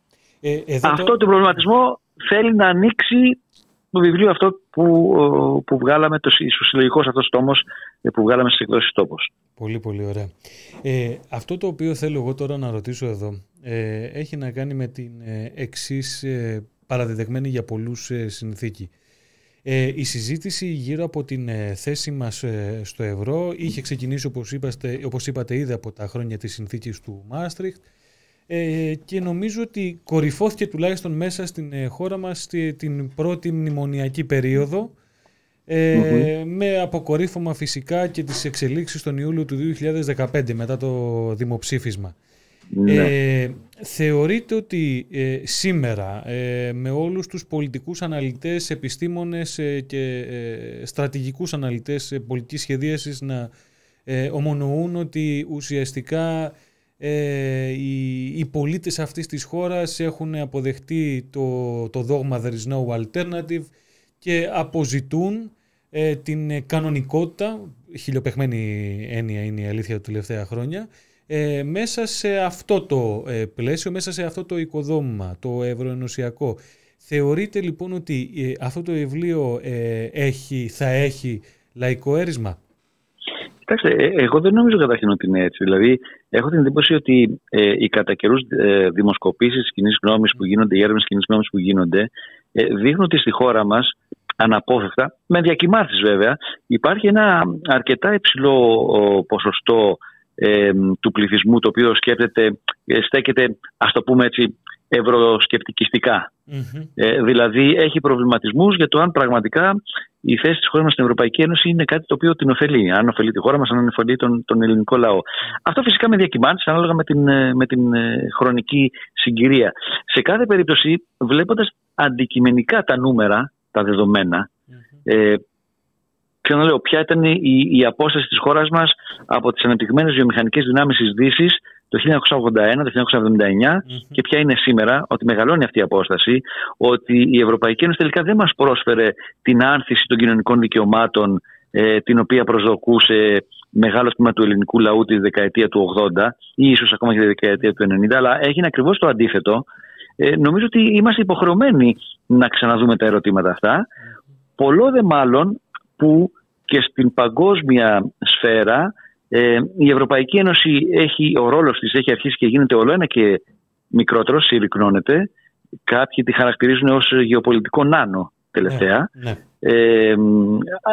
Ε, αυτό το... το προβληματισμό θέλει να ανοίξει το βιβλίο αυτό που, που βγάλαμε, το συλλογικός αυτός τόμος που βγάλαμε στις εκδόσεις τόπος. Πολύ, πολύ ωραία. Ε, αυτό το οποίο θέλω εγώ τώρα να ρωτήσω εδώ ε, έχει να κάνει με την ε, εξής ε, παραδεδεγμένη για πολλούς ε, συνθήκη. Ε, η συζήτηση γύρω από την ε, θέση μας στο ευρώ είχε ξεκινήσει όπως, είπατε, όπως είπατε ήδη από τα χρόνια της συνθήκης του Μάστριχτ ε, και νομίζω ότι κορυφώθηκε τουλάχιστον μέσα στην ε, χώρα μας την πρώτη μνημονιακή περίοδο ε, με αποκορύφωμα φυσικά και τις εξελίξεις τον Ιούλιο του 2015 μετά το δημοψήφισμα. Ναι. Ε, θεωρείτε ότι ε, σήμερα με όλους τους πολιτικούς αναλυτές, επιστήμονες και στρατηγικούς αναλυτές πολιτικής σχεδίασης να ομονοούν ότι ουσιαστικά ε, οι, οι πολίτες αυτής της χώρας έχουν αποδεχτεί το, το δόγμα «There is no alternative» και αποζητούν ε, την κανονικότητα, χιλιοπεχμένη έννοια είναι η αλήθεια τα τελευταία χρόνια, ε, μέσα σε αυτό το ε, πλαίσιο, μέσα σε αυτό το οικοδόμημα, το ευρωενωσιακό. Θεωρείτε λοιπόν ότι αυτό το βιβλίο έχει, θα έχει λαϊκό έρισμα. Κοιτάξτε, ε, εγώ δεν νομίζω καταρχήν ότι είναι έτσι. Δηλαδή, έχω την εντύπωση ότι ε, οι κατά καιρούς ε, δημοσκοπήσεις τη κοινής γνώμης που γίνονται, οι έρευνες κοινής γνώμης που γίνονται, ε, δείχνουν ότι στη χώρα μας, αναπόφευκτα, με διακυμάνσεις βέβαια, υπάρχει ένα αρκετά υψηλό ποσοστό ε, του πληθυσμού το οποίο σκέπτεται, ε, στέκεται, ας το πούμε έτσι, ευρωσκεπτικιστικά. Ε, δηλαδή έχει προβληματισμούς για το αν πραγματικά η θέση της χώρας μας στην Ευρωπαϊκή Ένωση είναι κάτι το οποίο την ωφελεί. Αν ωφελεί τη χώρα μας, αν ωφελεί τον, τον ελληνικό λαό. Αυτό φυσικά με διακυμάνσεις ανάλογα με την, ε, με την ε, χρονική συγκυρία. Σε κάθε περίπτωση βλέποντας αντικειμενικά τα νούμερα, τα δεδομένα, ε, Ποιο να λέω, ποια ήταν η, η απόσταση της χώρας μας από τις αναπτυγμένες βιομηχανικές δυνάμεις της Δύσης το 1981, το 1979 και ποια είναι σήμερα, ότι μεγαλώνει αυτή η απόσταση, ότι η Ευρωπαϊκή Ένωση τελικά δεν μας πρόσφερε την άνθηση των κοινωνικών δικαιωμάτων ε, την οποία προσδοκούσε μεγάλο τμήμα του ελληνικού λαού τη δεκαετία του 80 ή ίσως ακόμα και τη δεκαετία του 90, αλλά έγινε ακριβώς το αντίθετο. Ε, νομίζω ότι είμαστε υποχρεωμένοι να ξαναδούμε τα ερωτήματα αυτά. Πολλό δε μάλλον που και στην παγκόσμια σφαίρα ε, η Ευρωπαϊκή Ένωση έχει, ο ρόλος της έχει αρχίσει και γίνεται όλο ένα και μικρότερο, συρρυκνώνεται. Κάποιοι τη χαρακτηρίζουν ως γεωπολιτικό νάνο τελευταία. Ναι, ναι. Ε,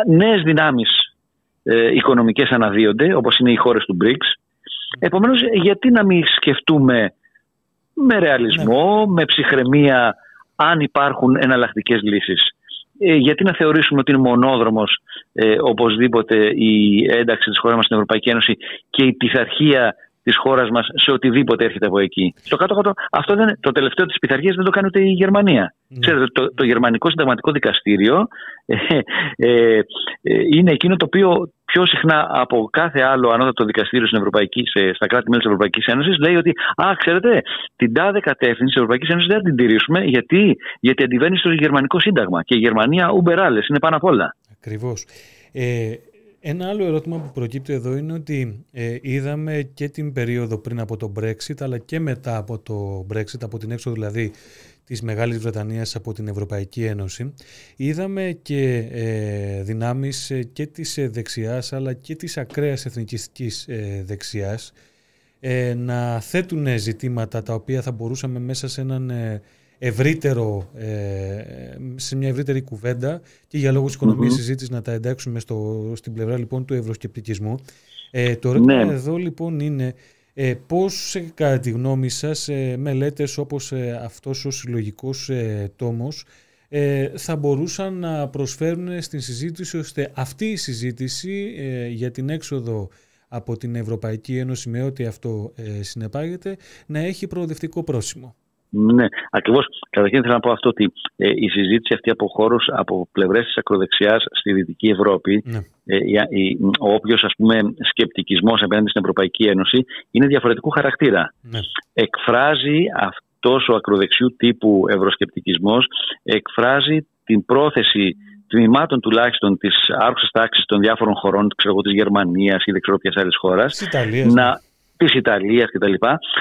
νέες δυνάμεις ε, οικονομικές αναδύονται, όπως είναι οι χώρες του BRICS. Επομένως, γιατί να μην σκεφτούμε με ρεαλισμό, με ψυχραιμία, αν υπάρχουν εναλλακτικές λύσεις; Ε, γιατί να θεωρήσουμε ότι είναι μονόδρομος ε, οπωσδήποτε η ένταξη της χώρας μας στην Ευρωπαϊκή Ένωση και η πειθαρχία της χώρας μας σε οτιδήποτε έρχεται από εκεί. Στο κάτω-κάτω, αυτό δεν, το τελευταίο της πειθαρχίας δεν το κάνει ούτε η Γερμανία. Ναι. Ξέρετε, το, το Γερμανικό Συνταγματικό Δικαστήριο ε, ε, ε, είναι εκείνο το οποίο πιο συχνά από κάθε άλλο ανώτατο δικαστήριο στην Ευρωπαϊκή, σε, στα κράτη-μέλη της Ευρωπαϊκής Ένωσης λέει ότι, Α, ξέρετε, την τάδε κατεύθυνση της Ευρωπαϊκής Ένωσης δεν θα την τηρήσουμε γιατί, γιατί αντιβαίνει στο Γερμανικό Σύνταγμα. Και η Γερμανία ουμπεράλε, είναι πάνω απ' όλα. Ακριβώς. Ε, ένα άλλο ερώτημα που προκύπτει εδώ είναι ότι ε, είδαμε και την περίοδο πριν από το Brexit αλλά και μετά από το Brexit, από την έξοδο δηλαδή της Μεγάλης Βρετανίας από την Ευρωπαϊκή Ένωση, είδαμε και ε, δυνάμεις ε, και της ε, δεξιάς αλλά και της ακραίας εθνικιστικής ε, δεξιάς να θέτουν ζητήματα τα οποία θα μπορούσαμε μέσα σε έναν ευρύτερο, ε, σε μια ευρύτερη κουβέντα και για λόγους οικονομίας συζήτησης να τα εντάξουμε στο, στην πλευρά λοιπόν του ευρωσκεπτικισμού. Ε, το ερώτημα ναι. εδώ λοιπόν είναι ε, πώς κατά τη γνώμη σας ε, μελέτες όπως ε, αυτός ο συλλογικός ε, τόμος ε, θα μπορούσαν να προσφέρουν στην συζήτηση ώστε αυτή η συζήτηση για την έξοδο από την Ευρωπαϊκή Ένωση με ό,τι αυτό συνεπάγεται να έχει προοδευτικό πρόσημο; Ναι, ακριβώς. Καταρχήν θέλω να πω αυτό ότι ε, η συζήτηση αυτή από χώρους, από πλευρές της ακροδεξιάς στη Δυτική Ευρώπη, ναι. ε, ο όποιος σκεπτικισμός απέναντι στην Ευρωπαϊκή Ένωση είναι διαφορετικού χαρακτήρα. Ναι. Εκφράζει αυτός ο ακροδεξιού τύπου ευρωσκεπτικισμός, εκφράζει την πρόθεση τμήματων τουλάχιστον της άρχουσας τάξης των διάφορων χωρών, ξέρω της Γερμανίας ή δεν ξέρω ποιας άλλης χώρας, να, ναι της Ιταλίας κτλ.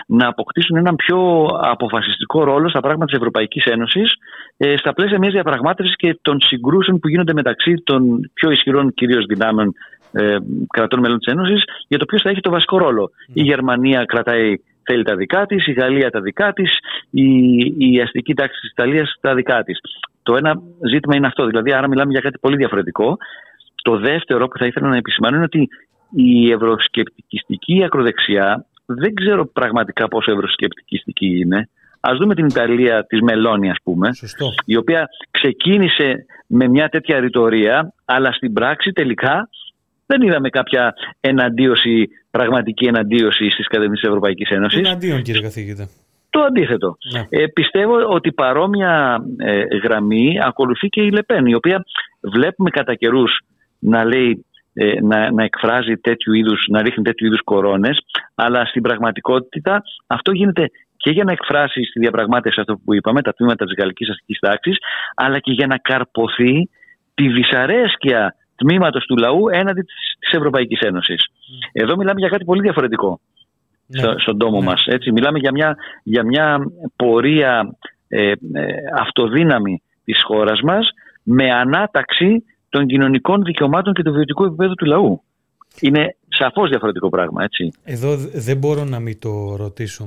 να αποκτήσουν έναν πιο αποφασιστικό ρόλο στα πράγματα της Ευρωπαϊκής Ένωσης ε, στα πλαίσια μιας διαπραγμάτευσης και των συγκρούσεων που γίνονται μεταξύ των πιο ισχυρών κυρίως δυνάμεων ε, κρατών μέλων της Ένωσης για το ποιος θα έχει το βασικό ρόλο. Η Γερμανία κρατάει θέλει τα δικά της, η Γαλλία τα δικά της, η, η αστική τάξη της Ιταλίας τα δικά της. Το ένα ζήτημα είναι αυτό, δηλαδή άρα μιλάμε για κάτι πολύ διαφορετικό. Το δεύτερο που θα ήθελα να επισημάνω είναι ότι η ευρωσκεπτικιστική ακροδεξιά δεν ξέρω πραγματικά πόσο ευρωσκεπτικιστική είναι. Α δούμε την Ιταλία της Μελώνη, ας πούμε, η οποία ξεκίνησε με μια τέτοια ρητορία, αλλά στην πράξη τελικά δεν είδαμε κάποια εναντίωση, πραγματική εναντίωση στις κατευθύνσει της Ευρωπαϊκής Ένωσης. Εναντίον, κύριε καθηγητά. Το αντίθετο. Ναι. Ε, πιστεύω ότι παρόμοια ε, γραμμή ακολουθεί και η Λεπέν, η οποία βλέπουμε κατά καιρούς να λέει ε, να, να εκφράζει τέτοιου είδους, να ρίχνει τέτοιου είδους κορώνες, αλλά στην πραγματικότητα αυτό γίνεται και για να εκφράσει στη διαπραγμάτευση αυτό που είπαμε, τα τμήματα της γαλλικής αστικής τάξης, αλλά και για να καρποθεί τη δυσαρέσκεια τμήματος του λαού έναντι της Ευρωπαϊκής Ένωσης. Εδώ μιλάμε για κάτι πολύ διαφορετικό ναι. στον τόμο ναι. μας. Έτσι. Μιλάμε για μια, για μια πορεία ε, ε, αυτοδύναμη της χώρας μας με ανάταξη των κοινωνικών δικαιωμάτων και του βιωτικού επίπεδου του λαού. Είναι σαφώς διαφορετικό πράγμα, έτσι. Εδώ δεν μπορώ να μην το ρωτήσω.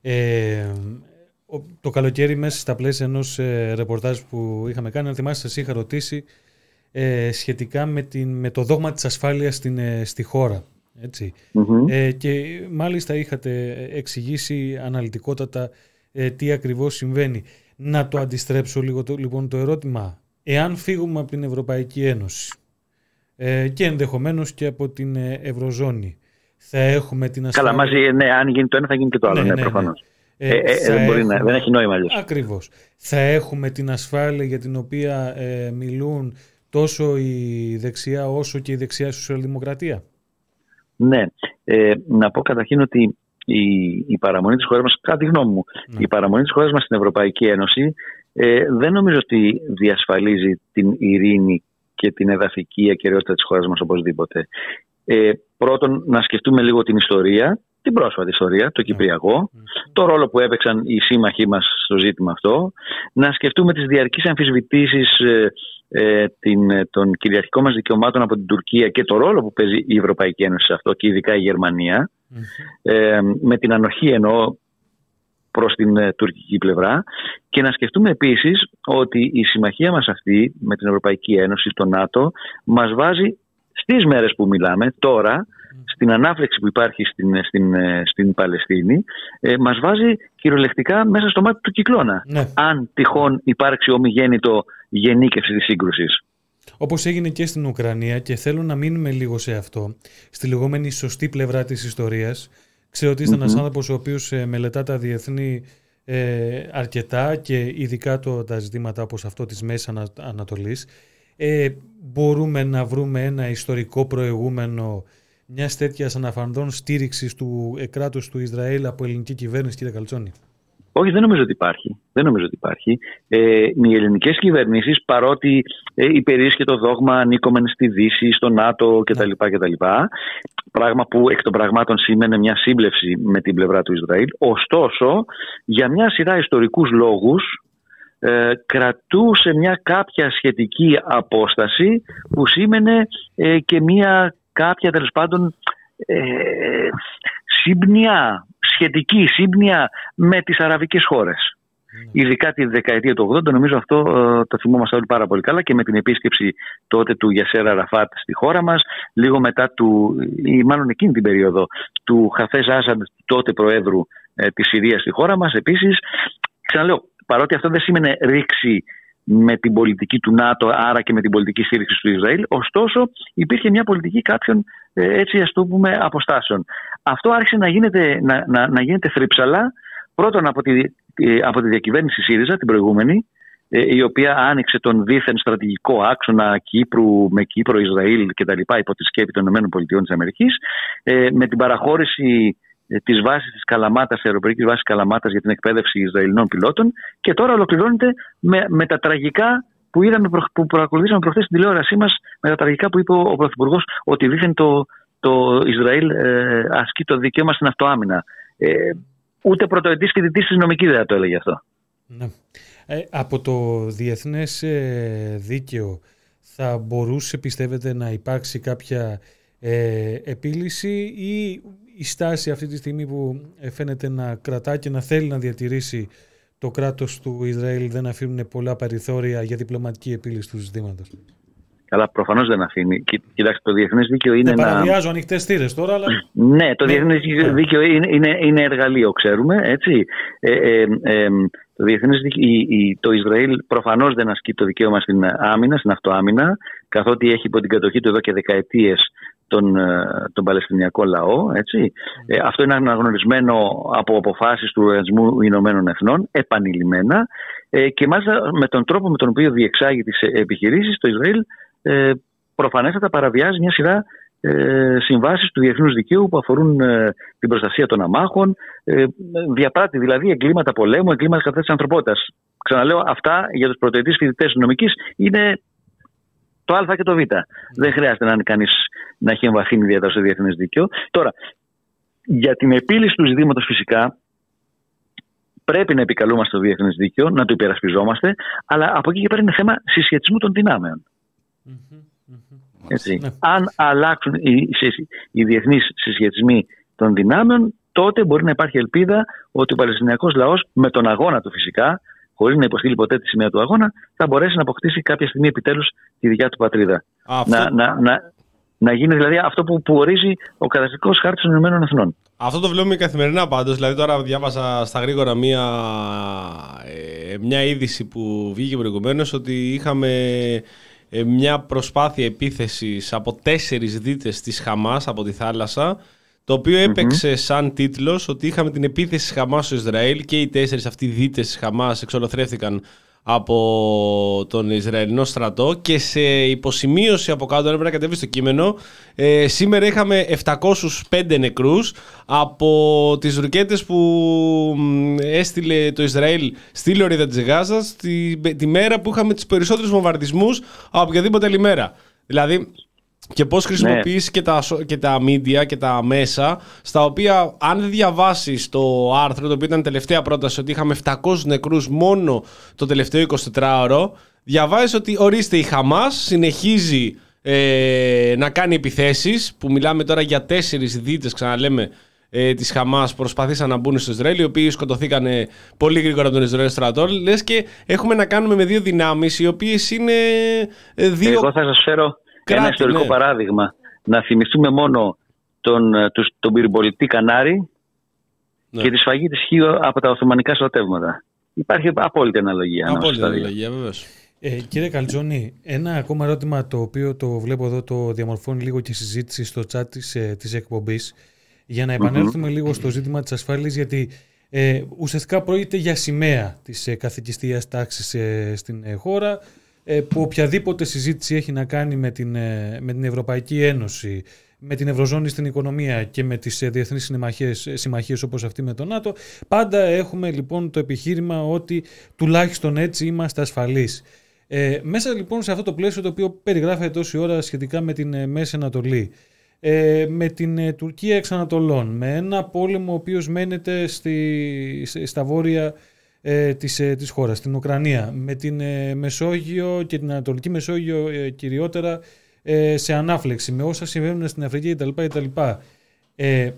Ε, το καλοκαίρι μέσα στα πλαίσια ενός ε, ρεπορτάζ που είχαμε κάνει, αν θυμάστε, σας είχα ρωτήσει ε, σχετικά με, την, με το δόγμα της ασφάλειας στην, ε, στη χώρα. ετσι Ε, και μάλιστα είχατε εξηγήσει αναλυτικότατα ε, τι ακριβώς συμβαίνει. Να το αντιστρέψω λίγο το, λοιπόν το ερώτημα εάν φύγουμε από την Ευρωπαϊκή Ένωση ε, και ενδεχομένως και από την ε, Ευρωζώνη, θα έχουμε την ασφάλεια... Καλά, μαζί, ναι, αν γίνει το ένα θα γίνει και το άλλο, ναι, ναι, ναι, ναι. προφανώς. Ε, ε, ε δεν, μπορεί να, δεν έχει νόημα αλλιώς. Ακριβώς. Θα έχουμε την ασφάλεια για την οποία ε, μιλούν τόσο η δεξιά όσο και η δεξιά σοσιαλδημοκρατία; Ναι. Ε, να πω καταρχήν ότι η, η παραμονή της χώρας μας, κατά τη γνώμη μου, ναι. η παραμονή της χώρας μας στην Ευρωπαϊκή Ένωση ε, δεν νομίζω ότι διασφαλίζει την ειρήνη και την εδαφική ακαιρεότητα της χώρας μας οπωσδήποτε. Ε, πρώτον, να σκεφτούμε λίγο την ιστορία, την πρόσφατη ιστορία, το Κυπριακό, το ρόλο που έπαιξαν οι σύμμαχοί μας στο ζήτημα αυτό, να σκεφτούμε τις διαρκείς αμφισβητήσεις ε, ε την, των κυριαρχικών μας δικαιωμάτων από την Τουρκία και το ρόλο που παίζει η Ευρωπαϊκή Ένωση σε αυτό και ειδικά η Γερμανία, ε, με την ανοχή εννοώ προς την ε, τουρκική πλευρά και να σκεφτούμε επίσης ότι η συμμαχία μας αυτή με την Ευρωπαϊκή Ένωση, το ΝΑΤΟ, μας βάζει στις μέρες που μιλάμε τώρα στην ανάφλεξη που υπάρχει στην, στην, στην Παλαιστίνη ε, μας βάζει κυριολεκτικά μέσα στο μάτι του κυκλώνα Ναι. αν τυχόν υπάρξει ομιγέννητο γενίκευση της σύγκρουσης. Όπως έγινε και στην Ουκρανία, και θέλω να μείνουμε λίγο σε αυτό, στη λεγόμενη σωστή πλευρά της ιστορίας. Ξέρω ότι είστε ένας άνθρωπος ο οποίος μελετά τα διεθνή ε, αρκετά και ειδικά το, τα ζητήματα όπως αυτό της Μέσης Ανα, Ανατολής. Ε, μπορούμε να βρούμε ένα ιστορικό προηγούμενο μιας τέτοιας αναφανδόν στήριξης του ε, κράτους του Ισραήλ από ελληνική κυβέρνηση, κύριε Καλτσόνη; Όχι, δεν νομίζω ότι υπάρχει. Δεν νομίζω ότι υπάρχει. Ε, οι ελληνικές κυβερνήσεις, παρότι ε, υπερίσχε το δόγμα ανήκομεν στη Δύση, στο ΝΑΤΟ κτλ. κτλ πράγμα που εκ των πραγμάτων σήμαινε μια σύμπλευση με την πλευρά του Ισραήλ. Ωστόσο, για μια σειρά ιστορικούς λόγους ε, κρατούσε μια κάποια σχετική απόσταση που σήμαινε ε, και μια κάποια τέλος πάντων ε, σύμπνοια, σχετική σύμπνοια με τις αραβικές χώρες. Ειδικά τη δεκαετία του 80, νομίζω αυτό ε, το θυμόμαστε όλοι πάρα πολύ καλά και με την επίσκεψη τότε του Γιασέρα Ραφάτ στη χώρα μας, λίγο μετά του, ή μάλλον εκείνη την περίοδο, του Χαφές Άσαντ, τότε Προέδρου ε, της Συρίας στη χώρα μας. Επίσης, ξαναλέω, παρότι αυτό δεν σήμαινε ρήξη με την πολιτική του ΝΑΤΟ, άρα και με την πολιτική στήριξη του Ισραήλ. Ωστόσο, υπήρχε μια πολιτική κάποιων έτσι ας το πούμε αποστάσεων. Αυτό άρχισε να γίνεται, να, να, να γίνεται θρύψαλα πρώτον από τη, από τη διακυβέρνηση ΣΥΡΙΖΑ, την προηγούμενη, η οποία άνοιξε τον δίθεν στρατηγικό άξονα Κύπρου με Κύπρο, Ισραήλ κτλ. υπό τη σκέπη των ΗΠΑ, με την παραχώρηση της βάσης της Καλαμάτας, της αεροπορικής βάσης Καλαμάτας για την εκπαίδευση Ισραηλινών πιλότων και τώρα ολοκληρώνεται με, με τα τραγικά που, είδαμε, που παρακολουθήσαμε προχθές στην τηλεόρασή μας, με τα τραγικά που είπε ο Πρωθυπουργός ότι δίθεν το, το Ισραήλ ε, ασκεί το δικαίωμα στην αυτοάμυνα. Ε, ούτε πρωτοετής φοιτητή της νομική δεν το έλεγε αυτό. Ναι. Ε, από το διεθνές ε, δίκαιο θα μπορούσε πιστεύετε να υπάρξει κάποια ε, επίλυση ή η στάση αυτή τη στιγμή που φαίνεται να κρατά και να θέλει να διατηρήσει το κράτος του Ισραήλ δεν αφήνουν πολλά περιθώρια για διπλωματική επίλυση του ζητήματος. Καλά, προφανώς δεν αφήνει. Κοιτάξτε, το διεθνές δίκαιο είναι. Δεν παραβιάζω ανοιχτές θύρες τώρα, αλλά. Ναι, το διεθνές δίκαιο είναι, είναι, είναι εργαλείο, ξέρουμε. Έτσι. Ε, ε, ε, το διεθνές το Ισραήλ προφανώς δεν ασκεί το δικαίωμα στην άμυνα, στην αυτοάμυνα, καθότι έχει υπό την κατοχή του εδώ και δεκαετίες τον, τον Παλαιστινιακό λαό. Έτσι. Ε, αυτό είναι αναγνωρισμένο από αποφάσεις του Οργανισμού Ηνωμένων Εθνών επανειλημμένα ε, και μάλιστα με τον τρόπο με τον οποίο διεξάγει τις επιχειρήσεις, το Ισραήλ ε, προφανέστατα παραβιάζει μια σειρά ε, συμβάσεις του διεθνούς δικαίου που αφορούν ε, την προστασία των αμάχων, ε, διαπράττει δηλαδή εγκλήματα πολέμου, εγκλήματα κατά της ανθρωπότητας. Ξαναλέω, αυτά για τους πρωτοετής φοιτητές νομικής είναι το Α και το Β. Δεν χρειάζεται να είναι κανείς να έχει εμβαθύνει ιδιαίτερα στο διεθνές δίκαιο. Τώρα, για την επίλυση του ζητήματος φυσικά πρέπει να επικαλούμαστε το διεθνές δίκαιο, να το υπερασπιζόμαστε, αλλά από εκεί και πέρα είναι θέμα συσχετισμού των δυνάμεων. Έτσι. Ναι. Αν αλλάξουν οι, οι διεθνείς συσχετισμοί των δυνάμεων, τότε μπορεί να υπάρχει ελπίδα ότι ο Παλαιστινιακός λαός, με τον αγώνα του φυσικά, χωρίς να υποστείλει ποτέ τη σημαία του αγώνα, θα μπορέσει να αποκτήσει κάποια στιγμή επιτέλους τη δικιά του πατρίδα. Αυτό... Να, να, να, να γίνει δηλαδή αυτό που, που ορίζει ο καταστατικός χάρτης των Ηνωμένων Εθνών. Αυτό το βλέπουμε καθημερινά πάντως. Δηλαδή τώρα διάβασα στα γρήγορα μία, ε, μια είδηση που βγήκε προηγουμένως ότι είχαμε ε, μια προσπάθεια επίθεσης από τέσσερις δίτες της Χαμάς από τη θάλασσα το οποίο έπαιξε σαν τίτλος ότι είχαμε την επίθεση της Χαμάς στο Ισραήλ και οι τέσσερις αυτοί δίτες της Χαμάς εξολοθρεύτηκαν από τον Ισραηλινό στρατό και σε υποσημείωση από κάτω έπρεπε να κατεβεί στο κείμενο ε, σήμερα είχαμε 705 νεκρούς από τις ρουκέτες που έστειλε το Ισραήλ στη Λωρίδα της Γάζας τη, τη μέρα που είχαμε τις περισσότερους βομβαρδισμούς από οποιαδήποτε άλλη μέρα. Δηλαδή και πώς χρησιμοποιείς και, τα, και τα media και τα μέσα στα οποία αν δεν διαβάσεις το άρθρο το οποίο ήταν τελευταία πρόταση ότι είχαμε 700 νεκρούς μόνο το τελευταίο 24ωρο διαβάζεις ότι ορίστε η Χαμάς συνεχίζει ε, να κάνει επιθέσεις που μιλάμε τώρα για τέσσερις δίτες ξαναλέμε ε, της Χαμάς προσπαθήσαν να μπουν στο Ισραήλ οι οποίοι σκοτωθήκαν πολύ γρήγορα από τον Ισραήλ στρατό λες και έχουμε να κάνουμε με δύο δυνάμεις οι οποίες είναι δύο... Εγώ θα σας φέρω Κράτη, Ένα ιστορικό ναι. παράδειγμα. Να θυμηθούμε μόνο τον, ε, τους, τον πυρμπολιτή Κανάρη Ναι. και τη σφαγή της Χίο από τα Οθωμανικά στρατεύματα. Υπάρχει απόλυτη αναλογία. ανάμεσα Απόλυτα στα δύο. αναλογία, βεβαίως. Ε, κύριε Καλτζόνη, ένα ακόμα ερώτημα το οποίο το βλέπω εδώ, το διαμορφώνει λίγο και η συζήτηση στο chat της, ε, της εκπομπής, για να επανέλθουμε λίγο στο ζήτημα της ασφάλειας, γιατί ε, ουσιαστικά πρόκειται για σημαία της ε, καθηκιστίας τάξης ε, στην ε, χώρα, ε, που οποιαδήποτε συζήτηση έχει να κάνει με την, ε, με την Ευρωπαϊκή Ένωση, με την Ευρωζώνη στην οικονομία και με τις ε, διεθνείς συμμαχίες, ε, συμμαχίες όπως αυτή με το ΝΑΤΟ, πάντα έχουμε λοιπόν το επιχείρημα ότι τουλάχιστον έτσι είμαστε ασφαλείς. Ε, μέσα λοιπόν σε αυτό το πλαίσιο το οποίο περιγράφεται τόση ώρα σχετικά με την ε, Μέση Ανατολή, ε, με την ε, Τουρκία εξ Ανατολών, με ένα πόλεμο ο οποίος μένεται στη, σε- στα βόρεια ε, της, ε, της χώρας, στην Ουκρανία, με την ε, Μεσόγειο και την Ανατολική Μεσόγειο ε, κυριότερα ε, σε ανάφλεξη, με όσα συμβαίνουν στην Αφρική κτλ. κτλ. Ε,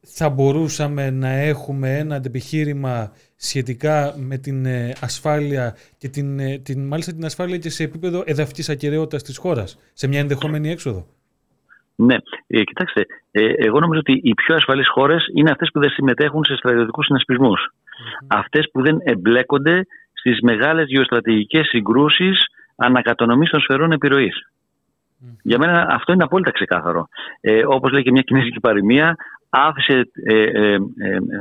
θα μπορούσαμε να έχουμε ένα αντεπιχείρημα σχετικά με την ε, ασφάλεια και την, ε, την, μάλιστα την ασφάλεια και σε επίπεδο εδαφικής ακεραιότητας της χώρας, σε μια ενδεχόμενη έξοδο; Ναι, ε, κοιτάξτε, ε, εγώ νομίζω ότι οι πιο ασφαλείς χώρες είναι αυτές που δεν συμμετέχουν σε στρατιωτικούς συνασπισμούς. Αυτές που δεν εμπλέκονται στις μεγάλες γεωστρατηγικές συγκρούσεις ανακατονομής των σφαιρών επιρροής. Για μένα αυτό είναι απόλυτα ξεκάθαρο. Ε, όπως λέει και μια κινέζικη παροιμία, άφησε ε, ε, ε,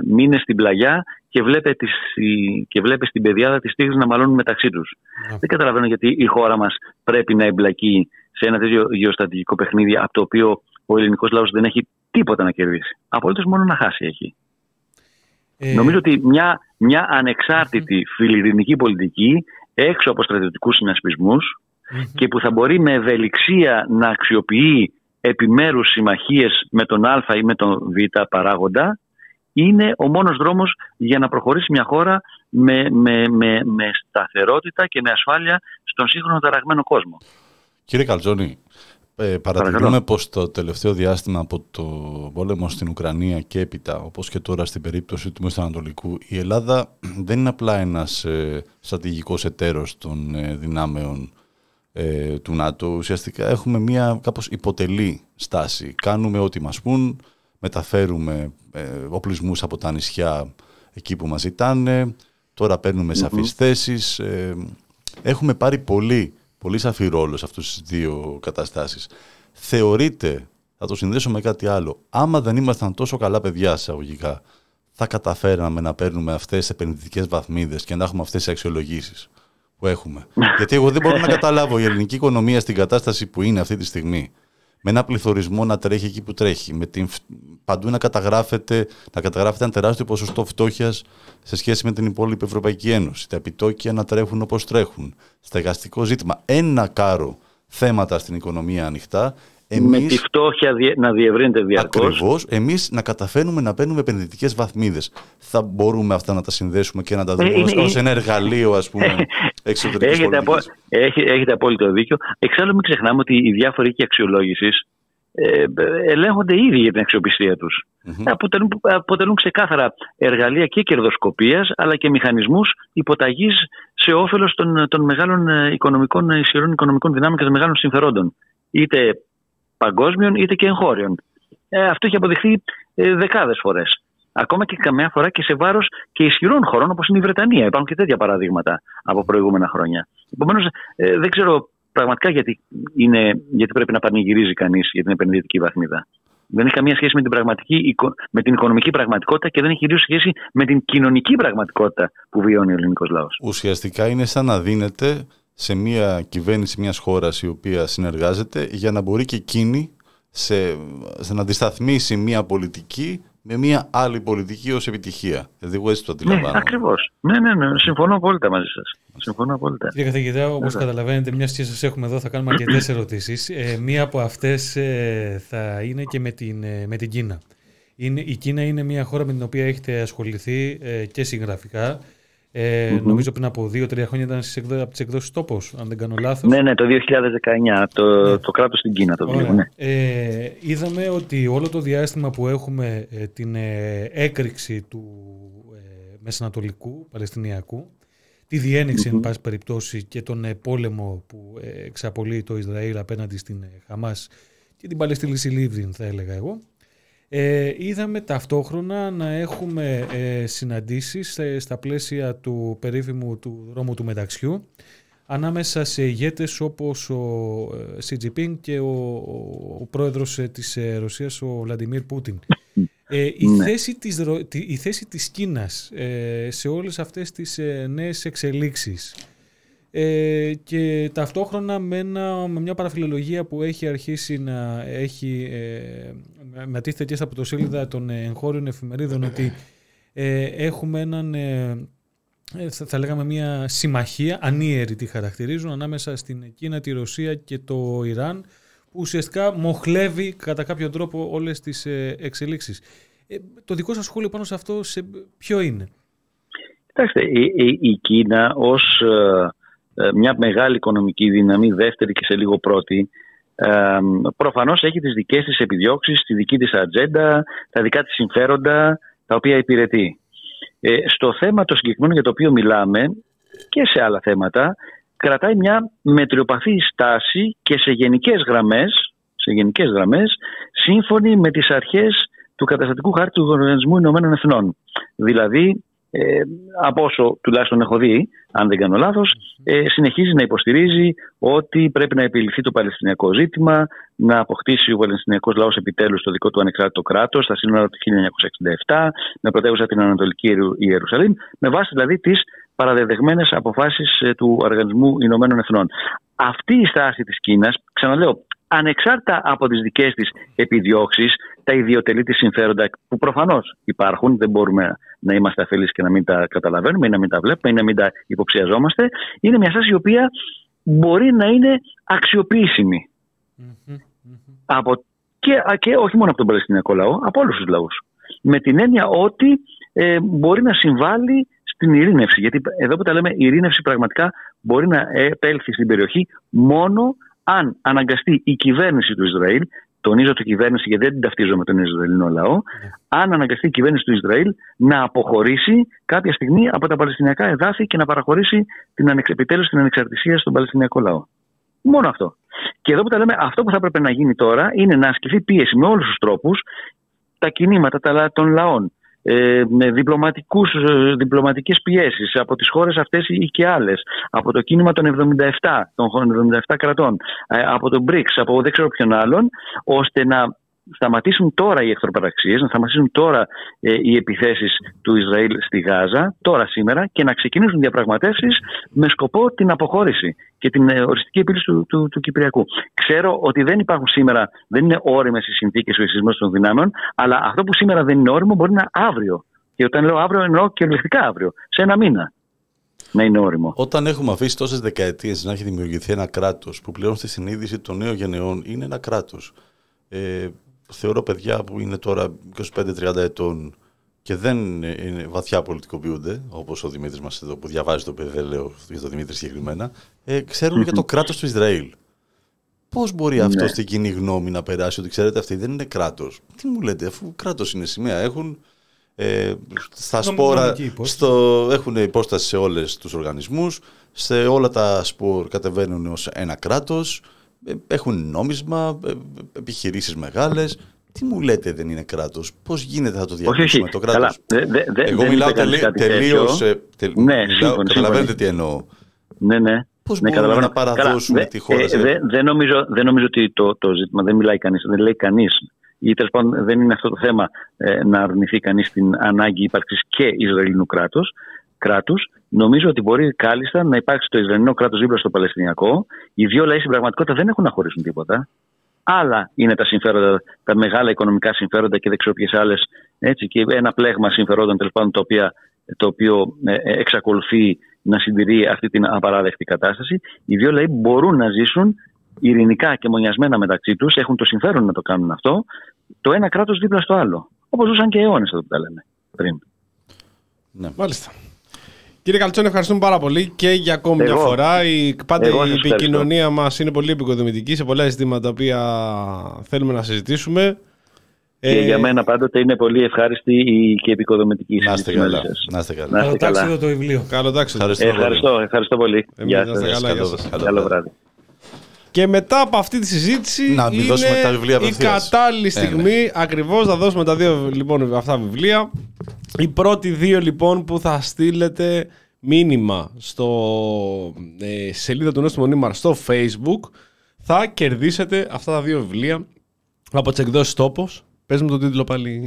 μήνες στην πλαγιά και βλέπε, τις, η- και βλέπε στην πεδιάδα τις τίγρες να μαλώνουν μεταξύ τους. Να. Δεν καταλαβαίνω γιατί η χώρα μας πρέπει να εμπλακεί σε ένα τέτοιο γεωστατικό παιχνίδι από το οποίο ο ελληνικός λαός δεν έχει τίποτα να κερδίσει. Απολύτως μόνο να χάσει έχει. Ε, Νομίζω ότι μια, μια ανεξάρτητη φιλιρινική πολιτική έξω από στρατιωτικούς συνασπισμούς μμμ. και που θα μπορεί με ευελιξία να αξιοποιεί επιμέρους συμμαχίες με τον Α ή με τον Β παράγοντα είναι ο μόνος δρόμος για να προχωρήσει μια χώρα με, με, με, με σταθερότητα και με ασφάλεια στον σύγχρονο ταραγμένο κόσμο. Κύριε Καλτζόνη, ε, παρατηρούμε Παρακαλώ. πως το τελευταίο διάστημα από το πόλεμο στην Ουκρανία και έπειτα, όπως και τώρα στην περίπτωση του Μεσανατολικού, η Ελλάδα δεν είναι απλά ένας ε, στρατηγικός εταίρος των ε, δυνάμεων ε, του ΝΑΤΟ. Ουσιαστικά έχουμε μια κάπως υποτελή στάση. Κάνουμε ό,τι μας πούν, μεταφέρουμε ε, οπλισμούς από τα νησιά εκεί που μας ζητάνε, τώρα παίρνουμε σαφείς θέσεις. ε, έχουμε πάρει πολύ, πολύ σαφή ρόλο σε αυτές τις δύο καταστάσεις. Θεωρείτε, θα το συνδέσω με κάτι άλλο, άμα δεν ήμασταν τόσο καλά παιδιά εισαγωγικά, θα καταφέραμε να παίρνουμε αυτές τις επενδυτικές βαθμίδες και να έχουμε αυτές τις αξιολογήσεις που έχουμε; Γιατί εγώ δεν μπορώ να καταλάβω η ελληνική οικονομία στην κατάσταση που είναι αυτή τη στιγμή. Με ένα πληθωρισμό να τρέχει εκεί που τρέχει. Με την, φ- παντού να καταγράφεται, να καταγράφεται ένα τεράστιο ποσοστό φτώχειας σε σχέση με την υπόλοιπη Ευρωπαϊκή Ένωση. Τα επιτόκια να τρέχουν όπως τρέχουν. Στεγαστικό ζήτημα. Ένα κάρο θέματα στην οικονομία ανοιχτά. Με Εμείς, τη φτώχεια διε- να διευρύνεται διαρκώς. Ακριβώς, εμείς να καταφέρουμε να παίρνουμε επενδυτικές βαθμίδες. Θα μπορούμε αυτά να τα συνδέσουμε και να τα δούμε Ε, είναι- ως ένα εργαλείο, ας πούμε, εξωτερικής Έχετε, απο... Έχε- έχετε απόλυτο δίκιο. Εξάλλου μην ξεχνάμε ότι οι διάφοροι οίκοι αξιολόγησης ε, ελέγχονται ήδη για την αξιοπιστία τους. Αποτελούν, αποτελούν ξεκάθαρα εργαλεία και κερδοσκοπίας αλλά και μηχανισμούς υποταγής σε όφελος των, των μεγάλων ε, οικονομικών, ε, ισχυρών οικονομικών δυνάμεων και των μεγάλων συμφερόντων. Είτε παγκόσμιων είτε και εγχώριων. Ε, αυτό έχει αποδειχθεί ε, δεκάδες φορές. Ακόμα και καμιά φορά και σε βάρος και ισχυρών χωρών όπως είναι η Βρετανία. Υπάρχουν και τέτοια παραδείγματα από προηγούμενα χρόνια. Επομένως ε, δεν ξέρω πραγματικά γιατί, είναι, γιατί πρέπει να πανηγυρίζει κανείς για την επενδυτική βαθμίδα. Δεν έχει καμία σχέση με την, πραγματική, οικο- με την οικονομική πραγματικότητα και δεν έχει κυρίως σχέση με την κοινωνική πραγματικότητα που βιώνει ο ελληνικός λαός. Ουσιαστικά είναι σαν να δίνεται σε μια κυβέρνηση μιας χώρας η οποία συνεργάζεται για να μπορεί και εκείνη σε, σε να αντισταθμίσει μια πολιτική με μια άλλη πολιτική ως επιτυχία. Δηλαδή εγώ έτσι το Ναι, αντιλαμβάνω. ακριβώς. Ναι, ναι, ναι. Συμφωνώ απόλυτα μαζί σας. Συμφωνώ απόλυτα. Κύριε καθηγητά, όπως καταλαβαίνετε, μιας και σας έχουμε εδώ, θα κάνουμε αρκετές ερωτήσεις. Ε, μία από αυτές ε, θα είναι και με την, ε, με την Κίνα. Είναι, η Κίνα είναι μια χώρα με την οποία έχετε ασχοληθεί ε, και συγγραφικά. Ε, Νομίζω πριν από δύο-τρία χρόνια ήταν στις εκδο... από τις εκδόσεις τόπος, αν δεν κάνω λάθος. Ναι, ναι, το 2019, το, το κράτος στην Κίνα το βιβλίο. Ωραία. Ναι. Ε, είδαμε ότι όλο το διάστημα που έχουμε ε, την ε, έκρηξη του ε, Μεσανατολικού, Παλαιστινιακού, τη διένεξη, εν πάση περιπτώσει, και τον ε, πόλεμο που ε, εξαπολύει το Ισραήλ απέναντι στην ε, Χαμάς και την Παλαιστίνη Λίβδιν, θα έλεγα εγώ. Ε, είδαμε ταυτόχρονα να έχουμε ε, συναντήσεις στα πλαίσια του περίφημου του δρόμου του μεταξιού ανάμεσα σε ηγέτες όπως ο Σιτζιπίνγκ και ο, ο, πρόεδρος της Ρωσίας, ο Βλαντιμίρ Πούτιν. Ε, η, ναι. θέση της, η θέση της Κίνας ε, σε όλες αυτές τις ε, νέες εξελίξεις ε, και ταυτόχρονα με, ένα, με μια παραφιλολογία που έχει αρχίσει να έχει ε, μετήχεται και στα πρωτοσέλιδα των εγχώριων εφημερίδων ότι έχουμε έναν θα, θα λέγαμε μια συμμαχία, ανίερη τη χαρακτηρίζουν, ανάμεσα στην Κίνα, τη Ρωσία και το Ιράν που ουσιαστικά μοχλεύει κατά κάποιο τρόπο όλες τις ε, εξελίξεις. Ε, το δικό σας σχόλιο πάνω σε αυτό σε ποιο είναι; Κοιτάξτε, η, Κίνα ως ε, μια μεγάλη οικονομική δύναμη, δεύτερη και σε λίγο πρώτη, προφανώς έχει τις δικές της επιδιώξεις, τη δική της ατζέντα, τα δικά της συμφέροντα, τα οποία υπηρετεί. στο θέμα το συγκεκριμένο για το οποίο μιλάμε και σε άλλα θέματα, κρατάει μια μετριοπαθή στάση και σε γενικές γραμμές, σε γενικές γραμμές σύμφωνη με τις αρχές του καταστατικού χάρτη του Οργανισμού Ηνωμένων Εθνών. Δηλαδή, ε, από όσο τουλάχιστον έχω δει, αν δεν κάνω λάθος, ε, συνεχίζει να υποστηρίζει ότι πρέπει να επιληθεί το Παλαιστινιακό ζήτημα, να αποκτήσει ο Παλαιστινιακός λαός επιτέλους το δικό του ανεξάρτητο κράτος στα σύνορα του 1967, με πρωτεύουσα την Ανατολική Ιερουσαλήμ, με βάση δηλαδή τις παραδεδεγμένες αποφάσεις ε, του Οργανισμού Ηνωμένων Εθνών. Αυτή η στάση της Κίνας, ξαναλέω, ανεξάρτητα από τις δικές της επιδιώξεις, τα ιδιωτελή της συμφέροντα που προφανώς υπάρχουν, δεν μπορούμε να είμαστε αφελεί και να μην τα καταλαβαίνουμε ή να μην τα βλέπουμε ή να μην τα υποψιαζόμαστε, είναι μια στάση η οποία μπορεί να είναι αξιοποιήσιμη. Από, και, και όχι μόνο από τον Παλαιστινιακό λαό, από όλους τους λαούς. Με την έννοια ότι ε, μπορεί να συμβάλλει στην ειρήνευση. Γιατί εδώ που τα λέμε, η ειρήνευση πραγματικά μπορεί να επέλθει στην περιοχή μόνο αν αναγκαστεί η κυβέρνηση του Ισραήλ, τονίζω το κυβέρνηση γιατί δεν την ταυτίζω με τον Ισραηλινό λαό, ναι. αν αναγκαστεί η κυβέρνηση του Ισραήλ να αποχωρήσει κάποια στιγμή από τα Παλαιστινιακά εδάφη και να παραχωρήσει την επιτέλους την ανεξαρτησία στον Παλαιστινιακό λαό. Μόνο αυτό. Και εδώ που τα λέμε, αυτό που θα έπρεπε να γίνει τώρα είναι να ασκηθεί πίεση με όλους τους τρόπους τα κινήματα των λαών, ε, με διπλωματικούς, ε, διπλωματικές πιέσεις. Από τις χώρες αυτές ή και άλλες, από το κίνημα των 77, των 77 κρατών, ε, από τον BRICS, από δεν ξέρω ποιον άλλον, ώστε να σταματήσουν τώρα οι εχθροπαραξίες, να σταματήσουν τώρα ε, οι επιθέσεις του Ισραήλ στη Γάζα, τώρα σήμερα, και να ξεκινήσουν διαπραγματεύσεις με σκοπό την αποχώρηση και την ε, οριστική επίλυση του, του, του, Κυπριακού. Ξέρω ότι δεν υπάρχουν σήμερα, δεν είναι όριμες οι συνθήκες ο εισισμός των δυνάμεων, αλλά αυτό που σήμερα δεν είναι όριμο μπορεί να είναι αύριο. Και όταν λέω αύριο εννοώ κυριολεκτικά αύριο, σε ένα μήνα να είναι όριμο. Όταν έχουμε αφήσει τόσες δεκαετίες να έχει δημιουργηθεί ένα κράτος που πλέον στη συνείδηση των νέων γενεών είναι ένα κράτος. Ε, θεωρώ παιδιά που είναι τώρα 25-30 ετών και δεν είναι βαθιά πολιτικοποιούνται, όπως ο Δημήτρης μας εδώ που διαβάζει το παιδί, δεν λέω για τον Δημήτρη συγκεκριμένα, ε, ξέρουν για το κράτος του Ισραήλ. Πώς μπορεί ναι. αυτό στην κοινή γνώμη να περάσει ότι ξέρετε αυτοί δεν είναι κράτος. Τι μου λέτε, αφού κράτος είναι σημαία, έχουν ε, στα σπόρα στο, έχουν υπόσταση σε όλες τους οργανισμούς, σε όλα τα σπορ κατεβαίνουν ως ένα κράτος, ε, έχουν νόμισμα, ε, επιχειρήσεις μεγάλες. Τι μου λέτε δεν είναι κράτος, πώς γίνεται θα το διαχειρίσουμε το κράτος; Δε, δε, δε, Εγώ μιλάω τελείως, ε, τελ, ναι, μιλάω, καταλαβαίνετε τι εννοώ. Ναι, ναι. Πώς ναι, μπορούμε να παραδώσουμε τη χώρα ε, δεν, δεν, νομίζω, δεν νομίζω ότι το, το ζήτημα δεν μιλάει κανείς, δεν λέει κανείς ή τέλος πάντων δεν είναι αυτό το θέμα ε, να αρνηθεί κανείς την ανάγκη ύπαρξης και Ισραηλινού κράτου κράτους, νομίζω ότι μπορεί κάλλιστα να υπάρξει το Ισραηλινό κράτος δίπλα στο Παλαιστινιακό. Οι δύο λαοί στην πραγματικότητα δεν έχουν να χωρίσουν τίποτα. Άλλα είναι τα συμφέροντα, τα μεγάλα οικονομικά συμφέροντα και δεν ξέρω ποιες άλλες. Και ένα πλέγμα συμφερόντων τέλος πάντων το, οποίο, το οποίο ε, ε, εξακολουθεί να συντηρεί αυτή την απαράδεκτη κατάσταση. Οι δύο λαοί μπορούν να ζήσουν ειρηνικά και μονιασμένα μεταξύ τους, έχουν το συμφέρον να το κάνουν αυτό, το ένα κράτος δίπλα στο άλλο. Όπως ζούσαν και αιώνες, εδώ που τα λέμε πριν. Ναι. Μάλιστα. Κύριε Καλτσόν, ευχαριστούμε πάρα πολύ και για ακόμη μια φορά. Η, πάντα η επικοινωνία μας είναι πολύ επικοδομητική σε πολλά ζητήματα τα οποία θέλουμε να συζητήσουμε. Και Ε, για μένα πάντοτε είναι πολύ ευχάριστη η- και επικοδομητική η Να είστε συζήτηση μαζί καλά. σας. Να είστε καλά. Να είστε Καλό καλά. τάξιδο το βιβλίο. Καλό τάξο. Ευχαριστώ. Ε, Ευχαριστώ, ευχαριστώ πολύ. Εμείς Γεια να είστε σας. καλά, γεια Καλό- σας. καλό Καλό βράδυ. Βράδυ. Και μετά από αυτή τη συζήτηση Να μην είναι δώσουμε τα βιβλία η απευθείας. κατάλληλη Ε, στιγμή ακριβώς να δώσουμε τα δύο λοιπόν αυτά βιβλία. Οι πρώτοι δύο λοιπόν που θα στείλετε μήνυμα στο ε, σελίδα του Νόστιμου Νίμαρ στο facebook θα κερδίσετε αυτά τα δύο βιβλία από τις εκδόσεις τόπος. Πες μου τον τίτλο πάλι.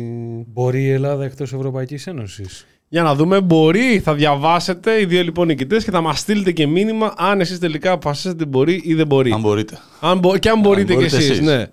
Μπορεί η Ελλάδα εκτός Ευρωπαϊκής Ένωσης; Για να δούμε, μπορεί, θα διαβάσετε οι δύο λοιπόν νικητές και θα μας στείλετε και μήνυμα αν εσείς τελικά αποφασίσετε μπορεί ή δεν μπορεί. Αν μπορείτε. Αν μπο- και αν μπορείτε, μπορείτε κι εσείς, εσείς. ναι.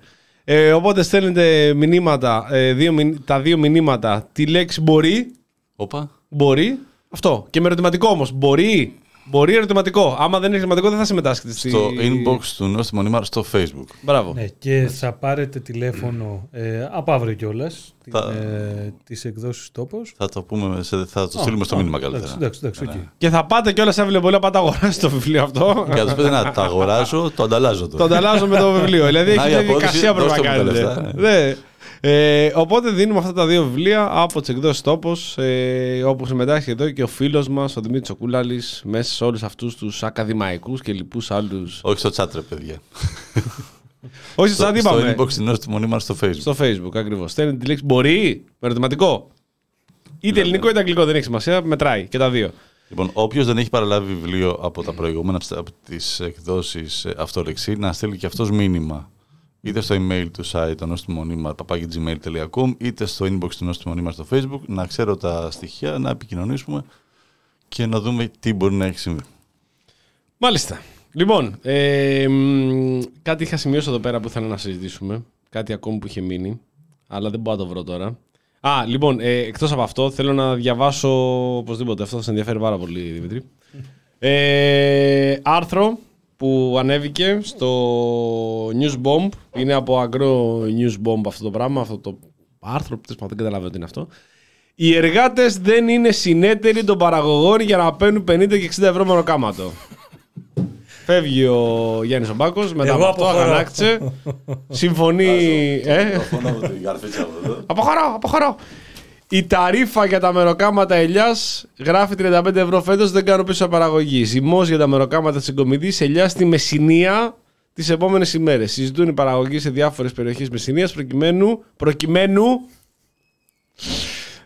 Ε, οπότε στέλνετε μηνύματα, ε, δύο, μηνύ- τα δύο μηνύματα, τη λέξη μπορεί, Όπα. μπορεί, αυτό. Και με ερωτηματικό όμως, μπορεί, μπορεί ερωτηματικό. Άμα δεν είναι ερωτηματικό δεν θα συμμετάσχετε στη... Στο inbox του Νόστιμον Ήμαρ στο facebook. Μπράβο. Ναι, και θα πάρετε τηλέφωνο ε, από αύριο κιόλας Θα- ε, τις εκδόσεις Τόπος. Θα το, πούμε, σε- θα το στείλουμε στο μήνυμα καλύτερα. Εντάξει, εντάξει, Ναι, οκ. ναι. Και θα πάτε κιόλας σε βιβλίο να πάτε αγοράσετε το βιβλίο αυτό. Και να τους πείτε να το αγοράσω, το ανταλλάζω το τώρα. ανταλλάζω με το βιβλίο. Δηλαδή Να, έχει η μια απόδοση, διαδικασία που πρέπει να δώστε μου τα κάνετε. Λεφτά, Ναι. Ε, οπότε δίνουμε αυτά τα δύο βιβλία από τις εκδόσεις τόπος, ε, όπου συμμετάσχει εδώ και ο φίλος μας, ο Δημήτρης Οκούλαλη, μέσα σε όλους αυτούς τους ακαδημαϊκούς και λοιπούς άλλους. Όχι στο chat, ρε παιδιά. Όχι, στο, σαν στο είπαμε. inbox του Νόστιμο Νίμαρ στο facebook. Στο facebook ακριβώς. Στέλνει τη λέξη μπορεί, με ερωτηματικό. Είτε ελληνικό είτε αγγλικό, δεν έχει σημασία, μετράει και τα δύο. Λοιπόν, όποιος δεν έχει παραλάβει βιβλίο από τα προηγούμενα από τις εκδόσεις Αυτορεξή, να στείλει και αυτός μήνυμα. Είτε στο email του site του Νόστιμο Νίμαρ, papagigmail.com, είτε στο inbox του Νόστιμο Νίμαρ στο facebook, να ξέρω τα στοιχεία, να επικοινωνήσουμε και να δούμε τι μπορεί να έχει συμβεί. Μάλιστα. Λοιπόν, ε, μ, κάτι είχα σημειώσει εδώ πέρα που ήθελα να συζητήσουμε. Κάτι ακόμη που είχε μείνει, αλλά δεν μπορώ να το βρω τώρα. Α, λοιπόν, ε, εκτός από αυτό, θέλω να διαβάσω οπωσδήποτε. Αυτό θα σε ενδιαφέρει πάρα πολύ, Δημήτρη. Ε, άρθρο που ανέβηκε στο News Bomb. Είναι από Agro News Bomb αυτό το πράγμα, αυτό το άρθρο που δεν καταλαβαίνω τι είναι αυτό. Οι εργάτες δεν είναι συνέτεροι των παραγωγών για να παίρνουν 50 και 60 ευρώ μονοκάματο. Φεύγει ο Γιάννης Ομπάκος, μετά Εγώ από αυτό αποχωρώ. αγανάκτησε. Συμφωνεί. ε, αποχωρώ, αποχωρώ. Η ταρήφα για τα μεροκάματα ελιάς γράφει 35 ευρώ φέτος, δεν κάνω πίσω παραγωγής. Ζυμό για τα μεροκάματα τη εγκομιδή ελιάς στη Μεσσηνία τις επόμενες ημέρες. Συζητούν οι παραγωγοί σε διάφορες περιοχές Μεσσηνίας προκειμένου, προκειμένου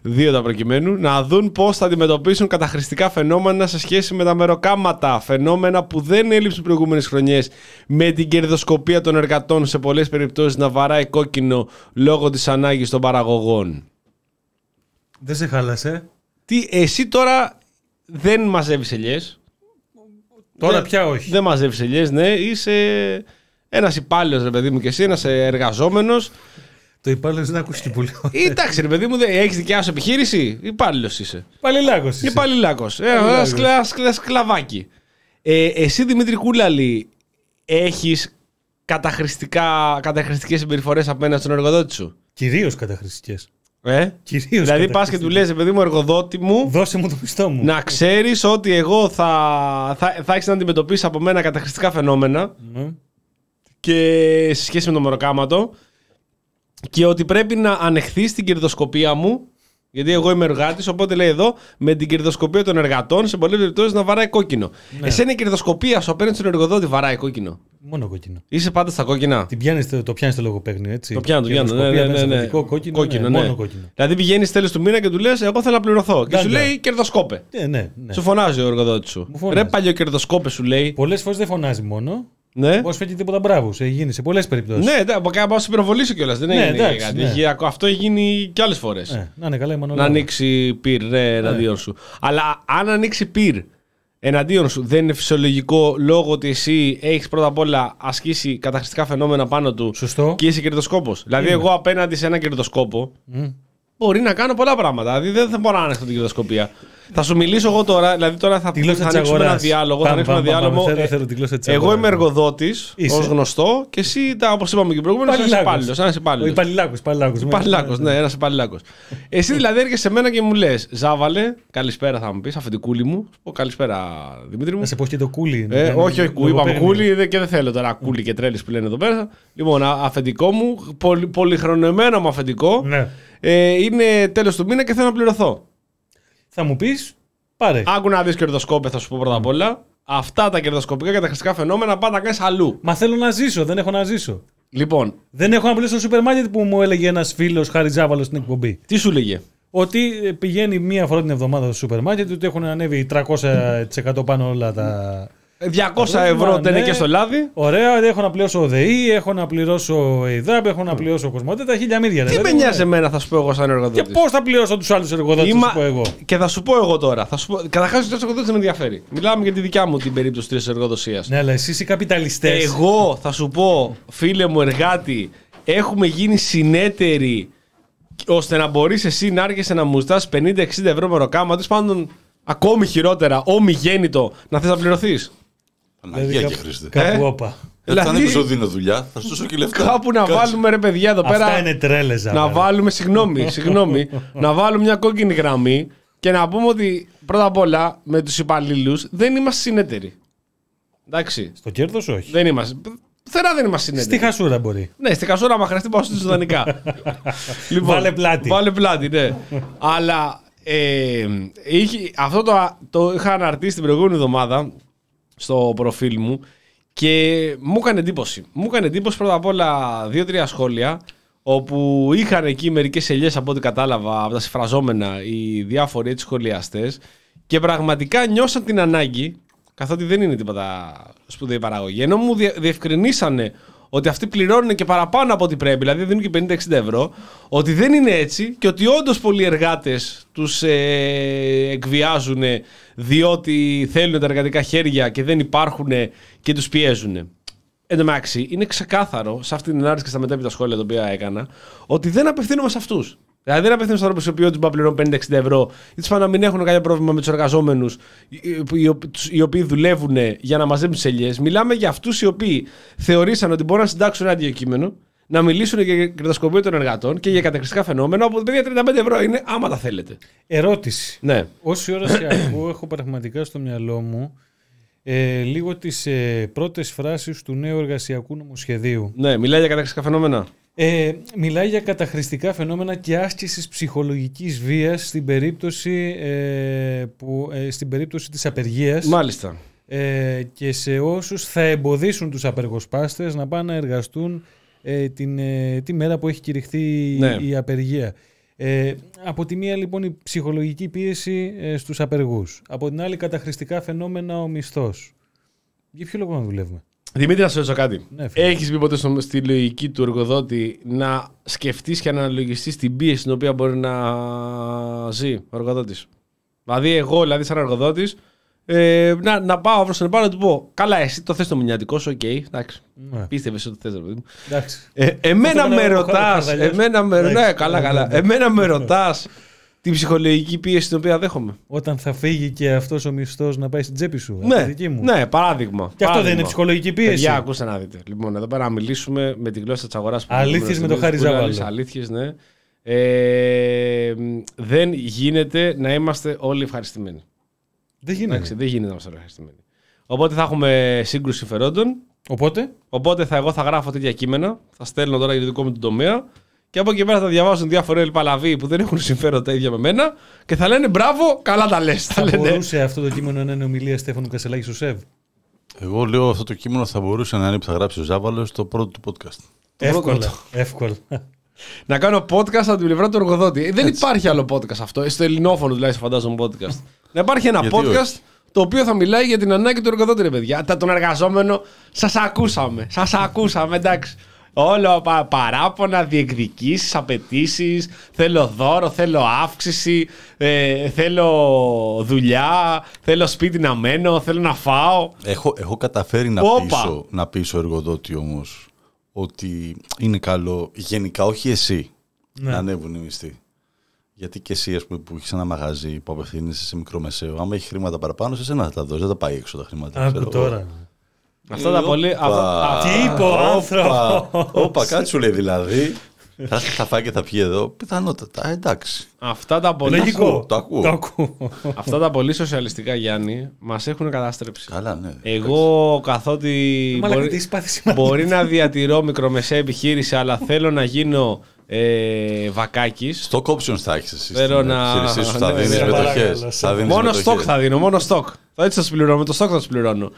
δύο τα προκειμένου, να δουν πώς θα αντιμετωπίσουν καταχρηστικά φαινόμενα σε σχέση με τα μεροκάματα. Φαινόμενα που δεν έλειψαν προηγούμενες χρονιές με την κερδοσκοπία των εργατών σε πολλές περιπτώσεις να βαράει κόκκινο λόγω της ανάγκης των παραγωγών. Δεν σε χάλασε. Τι, εσύ τώρα δεν μαζεύεις ελιές; Τώρα Δεν- πια όχι. Δεν μαζεύεις ελιές, ναι. Είσαι ένας υπάλληλος, ρε παιδί μου, και εσύ, ένας εργαζόμενος. Το υπάλληλος δεν ακούστηκε πολύ. Εντάξει, ρε παιδί μου, έχεις δικιά σου επιχείρηση; Υπάλληλος είσαι. Παλιλάκος. είσαι. Υπαλληλάκος. Ένα Υπαλληλάκος. σκλα, σκλα, σκλαβάκι. Ε, εσύ Δημήτρη Κούλαλη, έχεις καταχρηστικές συμπεριφορές απέναντι στον εργοδότη σου; Κυρίως καταχρηστικές. Ε; Κυρίως Δηλαδή πας και του λες, παιδί μου, εργοδότη μου, Δώσε μου το μισθό μου. να ξέρεις ότι εγώ θα, θα, θα έχεις να αντιμετωπίσεις από μένα καταχρηστικά φαινόμενα Ναι. και σε σχέση με το μεροκάματο και ότι πρέπει να ανεχθείς την κερδοσκοπία μου. Γιατί εγώ είμαι εργάτης, οπότε λέει εδώ με την κερδοσκοπία των εργατών σε πολλές περιπτώσεις να βαράει κόκκινο. Ναι. Εσένα η κερδοσκοπία σου απέναντι στον εργοδότη βαράει κόκκινο; Μόνο κόκκινο. Είσαι πάντα στα κόκκινα. Την πιάνεις, το πιάνεις το λογοπαίγνιο, έτσι. Το πιάνω, το πιάνω. Ναι, Κερδοσκοπία, ναι, ναι, ναι. μεταστατικό, Κόκκινο, ναι, ναι. Μόνο κόκκινο. Δηλαδή πηγαίνεις τέλο του μήνα και του λες: Εγώ θέλω να πληρωθώ. Και σου Ντάγκα. λέει κερδοσκόπε. Ε, ναι, ναι. Σου φωνάζει ο εργοδότης σου. Μου φωνάζει. Ρε παλιό κερδοσκόπε σου λέει. Πολλές φορές δεν φωνάζει μόνο. Ναι. Πώ φέρει τίποτα μπράβο. Έχει γίνει σε πολλές περιπτώσεις. Ναι, εντάξει, από κάπου σε υπερβολήσω κιόλας. Δεν Ναι, έγινε εντάξει, κάτι. ναι. Έχει- Αυτό έχει γίνει κι άλλες φορές. Ε, να είναι καλά η Να Μανολάου. ανοίξει πυρ ναι, εναντίον σου. Αλλά αν ανοίξει πυρ εναντίον σου, δεν είναι φυσιολογικό λόγω ότι εσύ έχεις πρώτα απ' όλα ασκήσει καταχρηστικά φαινόμενα πάνω του Σωστό. και είσαι κερδοσκόπος. Δηλαδή, Είμαι. εγώ απέναντι σε ένα κερδοσκόπο Μμ. μπορεί να κάνω πολλά πράγματα. Δηλαδή, δεν θα μπορώ να ανεχθώ την κερδοσκοπία. Θα σου μιλήσω εγώ τώρα, δηλαδή τώρα θα, Τη γλώσσα θα της ανοίξουμε ένα αγοράς; διάλογο. Θα ανοίξουμε ένα διάλογο. Θέλω, Ε, θέλω τη γλώσσα της εγώ είμαι εργοδότης, Είσαι. ως γνωστό, και εσύ, όπως είπαμε και προηγούμενος, είσαι υπάλληλος. Ένας Ο υπάλληλο. υπαλληλάκος. Υπαλληλάκος, ναι, ένας υπαλληλάκος. Εσύ δηλαδή έρχεσαι σε μένα και μου λες, Ζάβαλε, καλησπέρα θα μου πεις, αφεντικούλη μου. Σου πω καλησπέρα Δημήτρη μου. Να σε πω και το κούλι. Ε, να- όχι, όχι, κου, είπαμε λογοπαίγνιο. κούλι δε- και δεν θέλω τώρα κούλι και τρέλη που λένε εδώ πέρα. Λοιπόν, α- αφεντικό μου, πολυ, πολυχρονεμένο μου αφεντικό. Ναι. Ε, είναι τέλος του μήνα και θέλω να πληρωθώ. Θα μου πεις, πάρε. Άκου να δεις κερδοσκόπια, θα σου πω πρώτα απ' όλα. Αυτά τα κερδοσκοπικά και τα χρηστικά φαινόμενα πάντα κάνεις αλλού. Μα θέλω να ζήσω, δεν έχω να ζήσω. Λοιπόν, Δεν έχω να πληρώσω στο σούπερ μάρκετ που μου έλεγε ένας φίλος Χάρη Τζάβαλο στην εκπομπή. τι σου λέγε; Ότι ε, πηγαίνει μία φορά την εβδομάδα στο σούπερ μάρκετ, ότι έχουν ανέβει 300% πάνω όλα τα. 200 ευρώ ναι. τένε και στο λάδι. Ωραία, έχω να πληρώσω ΟΔΕΗ, έχω να πληρώσω ΕΙΔΑΠ, έχω να πληρώσω Κοσμοτέ, τα χίλια μύρια. ρε Τι με παιδί μου, νοιάζει ναι. εμένα, θα σου πω εγώ σαν Και εργοδότη. πώς θα πληρώσω τους άλλους εργοδότες, Είμα- σου πω εγώ. Και θα σου πω εγώ τώρα. Θα σου πω... Καταρχάς, τους εργοδότες δεν με ενδιαφέρει. Μιλάμε για τη δικιά μου την περίπτωση της εργοδοσίας. Ναι, αλλά εσείς οι καπιταλιστές. Εγώ θα σου πω, φίλε μου εργάτη, έχουμε γίνει συνέτεροι ώστε να μπορείς εσύ να έρχεσαι να μου ζητάς 50-60 ευρώ με ροκάμα. Τέλο πάντων, ακόμη χειρότερα, ομιγέννητο, να θες να πληρωθείς. Παναγία και Χριστέ. Κάπου Ε; όπα. Δεν θα είναι Δηλαδή- που σου δίνω δουλειά, θα σου δώσω και λεφτά. Κάπου να Κάτσε. βάλουμε ρε παιδιά εδώ πέρα. Αυτά είναι τρέλες, να βάλουμε, συγγνώμη, συγγνώμη, να βάλουμε μια κόκκινη γραμμή και να πούμε ότι πρώτα απ' όλα με τους υπαλλήλους δεν είμαστε συνέτεροι. Εντάξει. Στο κέρδος, όχι. Δεν είμαστε. Φτερά δεν είμαστε συνέτεροι. Στη χασούρα μπορεί. Ναι, στη κασούρα, άμα χρειαστεί, πάω στη δανεικά. Βάλε πλάτη. Βάλε πλάτη, ναι. Αλλά ε, είχε, αυτό το, το είχα αναρτήσει την προηγούμενη εβδομάδα στο προφίλ μου και μου έκανε εντύπωση. Μου έκανε εντύπωση πρώτα απ' όλα δύο-τρία σχόλια όπου είχαν εκεί μερικές ελιές από ό,τι κατάλαβα από τα συμφραζόμενα οι διάφοροι έτσι σχολιαστές και πραγματικά νιώσαν την ανάγκη καθότι δεν είναι τίποτα σπουδαία παραγωγή ενώ μου διε- διευκρινίσανε ότι αυτοί πληρώνουν και παραπάνω από ό,τι πρέπει, δηλαδή δίνουν και 50-60 ευρώ, ότι δεν είναι έτσι και ότι όντως πολλοί εργάτες τους ε, εκβιάζουν διότι θέλουν τα εργατικά χέρια και δεν υπάρχουν και τους πιέζουν. Εν τω μεταξύ, είναι ξεκάθαρο σε αυτή την ανάρτηση και στα μετέπειτα σχόλια τα οποία έκανα ότι δεν απευθύνομαι σε αυτούς. Δηλαδή δεν απευθύνομαι στου ανθρώπου οι οποίοι όντω πληρώνουν 50-60 ευρώ ή του να μην έχουν κάποιο πρόβλημα με τους εργαζόμενους οι οποίοι δουλεύουν για να μαζέψουν τις ελιές. Μιλάμε για αυτούς οι οποίοι θεωρήσαν ότι μπορούν να συντάξουν ένα αντικείμενο, να μιλήσουν για κερδοσκοπία των εργατών και για κατακριστικά φαινόμενα. Όπου παιδιά 35 ευρώ είναι άμα τα θέλετε. Ερώτηση. Ναι. Όση ώρα σε ακούω, έχω πραγματικά στο μυαλό μου ε, λίγο τις ε, πρώτες φράσεις του νέου εργασιακού νομοσχεδίου. Ναι, μιλάει για κατακριστικά φαινόμενα. Ε, μιλάει για καταχρηστικά φαινόμενα και άσκησης ψυχολογικής βίας στην περίπτωση, ε, που, ε, στην περίπτωση της απεργίας Μάλιστα. ε, και σε όσους θα εμποδίσουν τους απεργοσπάστες να πάνε να εργαστούν ε, την, ε, τη μέρα που έχει κηρυχθεί Ναι. η απεργία. Ε, από τη μία λοιπόν η ψυχολογική πίεση ε, στους απεργούς. Από την άλλη καταχρηστικά φαινόμενα ο μισθός. Για ποιο λόγο να δουλεύουμε; Δημήτρη, να σου ρωτήσω κάτι. Ναι, φίλε. Έχεις μπει ποτέ στο- στη λογική του εργοδότη να σκεφτείς και να αναλογιστείς την πίεση την οποία μπορεί να ζει ο εργοδότης; Δηλαδή, εγώ, δηλαδή, σαν εργοδότης, ε, να, να πάω αύριο στον επάνω να του πω: Καλά, εσύ το θες το μηνιατικό σου, οκ, εντάξει. Ναι. Πίστευες ότι θες, παιδί μου. Εντάξει. Ε, εμένα Αυτό με τώρα ο ρωτάς. Χαρδαλιάς. Εμένα με Εντάξει, Ναι, καλά, ναι, καλά. ναι, ναι. Εμένα με ρωτάς την ψυχολογική πίεση την οποία δέχομαι. Όταν θα φύγει και αυτός ο μισθός να πάει στην τσέπη σου. από τη Ναι, δική μου. ναι, παράδειγμα. Και αυτό δεν παράδειγμα. είναι ψυχολογική πίεση. Παιδιά, ακούστε να δείτε. Λοιπόν, εδώ πέρα να μιλήσουμε με τη γλώσσα της αγοράς. Αλήθειες με το Χάρη Ζάβαλο. Αλήθειες, ναι. Ε, δεν γίνεται να είμαστε όλοι ευχαριστημένοι. Δεν γίνεται. Εντάξει, δεν γίνεται να είμαστε όλοι ευχαριστημένοι. Οπότε θα έχουμε σύγκρουση συμφερόντων. Οπότε, Οπότε θα, εγώ θα γράφω τέτοια κείμενα. Θα στέλνω τώρα για το δικό μου τον τομέα. Και από εκεί πέρα θα διαβάζουν διάφοροι παλαβοί που δεν έχουν συμφέροντα ίδια με μένα και θα λένε μπράβο, καλά τα λες. Θα θα λένε. μπορούσε αυτό το κείμενο να είναι ομιλία Στέφανου Κασελάκη στο ΣΕΒ; Εγώ λέω αυτό το κείμενο θα μπορούσε να είναι που θα γράψει ο Ζάβαλος στο πρώτο του podcast. Εύκολα. Εύκολα. Να κάνω podcast από την πλευρά του εργοδότη. Ε, Δεν υπάρχει άλλο podcast αυτό. Ε, Στο ελληνόφωνο τουλάχιστον φαντάζομαι podcast. να υπάρχει ένα Γιατί podcast όχι. το οποίο θα μιλάει για την ανάγκη του εργοδότη, ρε παιδιά. Τα τον εργαζόμενο, σας ακούσαμε. Σας ακούσαμε, εντάξει. Όλο πα, παράπονα, διεκδικήσεις, απαιτήσεις. Θέλω δώρο, θέλω αύξηση. ε, θέλω δουλειά. Θέλω σπίτι να μένω. Θέλω να φάω. Έχω, έχω καταφέρει να Όπα. πείσω, να πείσω εργοδότη όμως ότι είναι καλό γενικά, όχι εσύ, Ναι. να ανέβουν οι μισθοί. Γιατί και εσύ, ας πούμε, που έχεις ένα μαγαζί που απευθύνεσαι σε μικρομεσαίο, άμα έχει χρήματα παραπάνω, σε σένα θα τα δώσει, δεν τα πάει έξω τα χρήματα. ξέρω Άκου εγώ. τώρα. Αυτά τα πολύ. αυτά- Τι είπε ο Όπα, άνθρωπος. Όπα, κάτι σου λέει δηλαδή. θα, θα φάει και θα πιει εδώ. Πιθανότατα. Ε, εντάξει. Αυτά τα πολύ. Λογικό. Το ακούω. Το ακούω. Αυτά τα πολύ σοσιαλιστικά, Γιάννη, μας έχουν καταστρέψει. Καλά, ναι. Εγώ καθότι Μαλάκα, μπορεί, τι έχεις πάθει σήμερα. μπορεί να διατηρώ μικρομεσαία επιχείρηση, αλλά θέλω να γίνω ε, βακάκης. Stock options θα έχεις εσύ. Θέλω στην να- επιχείρησή σου. Θα ναι, δίνεις σε μετοχές. παρακαλώ, σε Θα δίνεις Μόνο μετοχές. stock θα δίνω, μόνο stock. Θα έτσι θα σου πληρώνω, με το stock θα σου πληρώνω.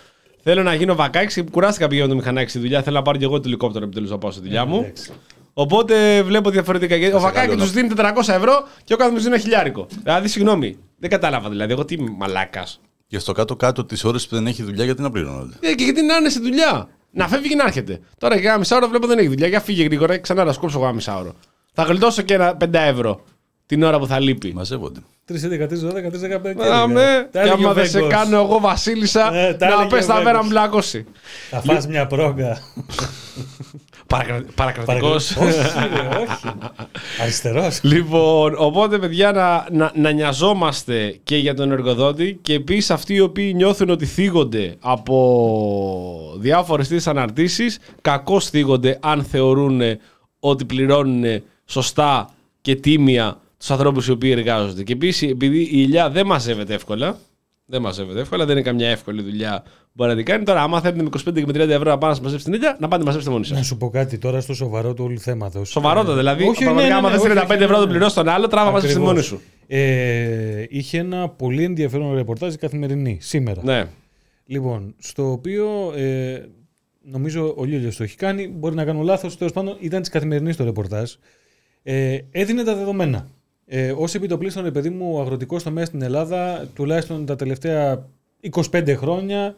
Θέλω να γίνω βακάκι, κουράστηκα πηγαίνω το μηχανάκι στη δουλειά. Θέλω να πάρω και εγώ το ελικόπτερο επιτέλους να πάω στη δουλειά μου. εντάξει. Οπότε βλέπω διαφορετικά. Γιατί Ο σε βακάκι καλό τους δίνει 400 ευρώ και ο κάθε μου δίνει ένα χιλιάρικο. Δηλαδή, συγγνώμη, δεν κατάλαβα δηλαδή. Εγώ τι μαλάκας. Και στο κάτω-κάτω τις ώρες που δεν έχει δουλειά, γιατί να πληρώνονται; Ε, και γιατί να είναι στη δουλειά. Να φεύγει και να έρχεται. Τώρα για ένα μισάωρο βλέπω δεν έχει δουλειά. Για φύγε γρήγορα και ξανά να σκόψω εγώ ένα μισάωρο. Θα γλιτώσω και ένα 5 ευρώ την ώρα που θα λείπει. Μαζεύονται. 3, 11, 3, 12, 3, 15. Άμε, Τα και έλεγε άμα ο δεν σε Βέγκος. κάνω εγώ Βασίλισσα, Ε, τα να έλεγε πες ο τα μέρα Βέγκος. μου μπλάκωση. Θα φας μια πρόγκα. Παρακρατικός. όχι, ρε, όχι. Αριστερός. Λοιπόν, οπότε παιδιά να, να, να νοιαζόμαστε και για τον εργοδότη και επίσης αυτοί οι οποίοι νιώθουν ότι θίγονται από διάφορες τέτοιες αναρτήσεις κακώς θίγονται αν θεωρούν ότι πληρώνουν σωστά και τίμια τους ανθρώπους οι οποίοι εργάζονται. Και επίσης επειδή η ηλιά δεν μαζεύεται εύκολα, δεν μαζεύεται εύκολα, δεν είναι καμιά εύκολη δουλειά που μπορεί να την κάνει. Τώρα, άμα θέλετε με 25 και με 30 ευρώ να πάνε να μαζέψετε την ηλιά, να πάτε να μαζέψετε μόνοι σας. Να σου πω κάτι τώρα στο σοβαρό του όλου θέματος. Σοβαρότατα, δηλαδή. Όχι, πραγματικά, ναι, ναι, άμα ναι, θες όχι, 35 όχι, ευρώ ναι, το ναι. πληρώσεις τον άλλο, τράβα μαζί στη Ακριβώς. μόνη σου. Ε, είχε ένα πολύ ενδιαφέρον ρεπορτάζ η καθημερινή σήμερα. Ναι. Λοιπόν, στο οποίο ε, νομίζω ο Λίλιος το έχει κάνει. Μπορεί να κάνω λάθος. Τέλος πάντων, ήταν της καθημερινής το ρεπορτάζ. Ε, έδινε τα δεδομένα. Ε, Ω επιτοπλίστων, ρε παιδί μου, ο αγροτικός τομέας στην Ελλάδα, τουλάχιστον τα τελευταία 25 χρόνια,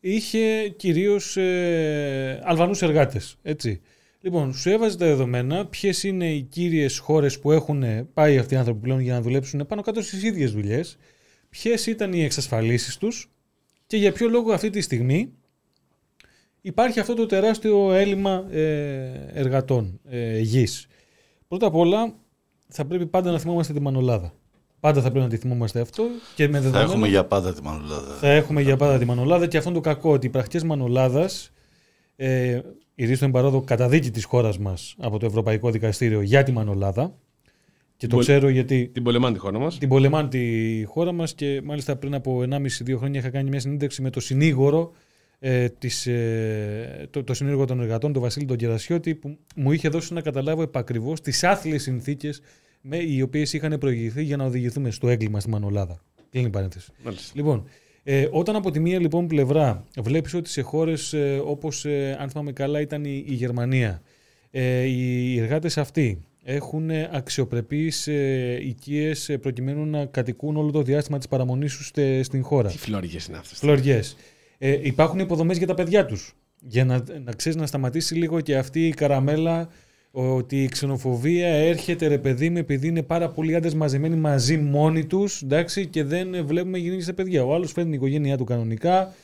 είχε κυρίως ε, Αλβανούς εργάτες. Έτσι. Λοιπόν, σου έβαζε τα δεδομένα ποιες είναι οι κύριες χώρες που έχουν πάει αυτοί οι άνθρωποι πλέον για να δουλέψουν πάνω κάτω στις ίδιες δουλειές, ποιες ήταν οι εξασφαλίσεις τους και για ποιο λόγο αυτή τη στιγμή υπάρχει αυτό το τεράστιο έλλειμμα ε, εργατών ε, γης. Πρώτα απ' όλα θα πρέπει πάντα να θυμόμαστε τη Μανολάδα. Πάντα θα πρέπει να τη θυμόμαστε αυτό και με Θα δεδομένα έχουμε για πάντα τη Μανολάδα. θα έχουμε για πάντα τη Μανολάδα και αυτό είναι το κακό ότι οι πρακτικές Μανολάδας ε, ιδίως στον παρόδο καταδίκη της χώρας μας από το Ευρωπαϊκό Δικαστήριο για τη Μανολάδα και το Μπολ- ξέρω γιατί Την πολεμάνε τη χώρα μας. την πολεμάνε τη χώρα μας και μάλιστα πριν από 1,5-2 χρόνια είχα κάνει μια συνέντευξη με το συνήγορο ε, της, ε, το, το συνήγορο των εργατών, τον Βασίλη τον Κερασιώτη που μου είχε δώσει να καταλάβω επακριβώς τις άθλιες συνθήκες με, οι οποίες είχαν προηγηθεί για να οδηγηθούμε στο έγκλημα στη Μανολάδα. Κλείνει η παρένθεση. Λοιπόν, ε, όταν από τη μία λοιπόν πλευρά βλέπεις ότι σε χώρες ε, όπως ε, αν θυμάμαι καλά ήταν η, η Γερμανία ε, οι εργάτες αυτοί έχουν ε, αξιοπρεπείς ε, οικίες ε, προκειμένου να κατοικούν όλο το διάστημα της παραμονής τους στε- στην χώρα. Τι φλόριες είναι αυτές; Φλωριές. Ε, υπάρχουν υποδομές για τα παιδιά τους. Για να, να ξέρεις να σταματήσει λίγο και αυτή η καραμέλα ότι η ξενοφοβία έρχεται ρε παιδί μου επειδή είναι πάρα πολλοί άντρες μαζεμένοι μαζί μόνοι τους εντάξει, και δεν ε, βλέπουμε γυναίκες στα παιδιά. Ο άλλος φέρνει την οικογένειά του κανονικά.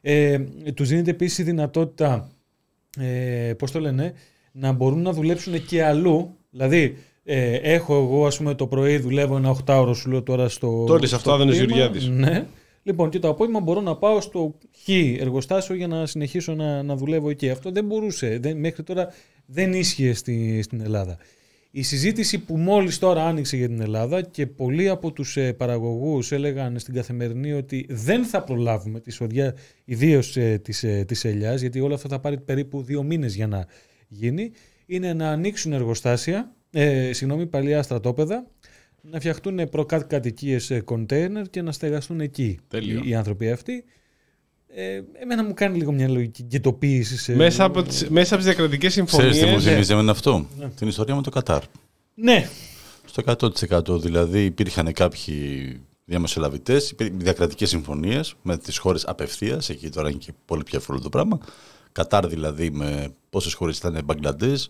Ε, τους δίνεται επίσης η δυνατότητα ε, πώς το λένε, να μπορούν να δουλέψουν και αλλού. Δηλαδή, ε, έχω εγώ, ας πούμε, το πρωί δουλεύω ένα οχτάωρο, σου λέω τώρα στο. Το λες αυτό, στο δεν είναι κτήμα. Γεωργιάδης. Ναι. Λοιπόν, και το απόγευμα μπορώ να πάω στο χ εργοστάσιο για να συνεχίσω να, να δουλεύω εκεί. Αυτό δεν μπορούσε. Δεν, μέχρι τώρα δεν ίσχυε στη, στην Ελλάδα. Η συζήτηση που μόλις τώρα άνοιξε για την Ελλάδα και πολλοί από τους ε, παραγωγούς έλεγαν στην καθημερινή ότι δεν θα προλάβουμε τη σοδιά ιδίως ε, της, ε, της ελιάς γιατί όλο αυτό θα πάρει περίπου δύο μήνες για να γίνει είναι να ανοίξουν εργοστάσια, ε, συγγνώμη, παλιά στρατόπεδα να φτιαχτούν προκάτοικίε κοντέινερ και να στεγαστούν εκεί Τέλειο. οι, οι άνθρωποι αυτοί. Ε, εμένα μου κάνει λίγο μια λογική γετοποίηση. Σε... Μέσα από τις, μέσα από τις διακρατικές Ξέρεις τι μου συμφωνίες... θυμίζει εμένα αυτό; Την ιστορία με το Κατάρ. Ναι, Στο 100% δηλαδή υπήρχαν κάποιοι διαμεσολαβητές, διακρατικές συμφωνίες με τις χώρες απευθείας. Εκεί τώρα είναι και πολύ πιο εύκολο το πράγμα. Κατάρ δηλαδή με πόσες χώρες ήταν Μπαγκλαντές.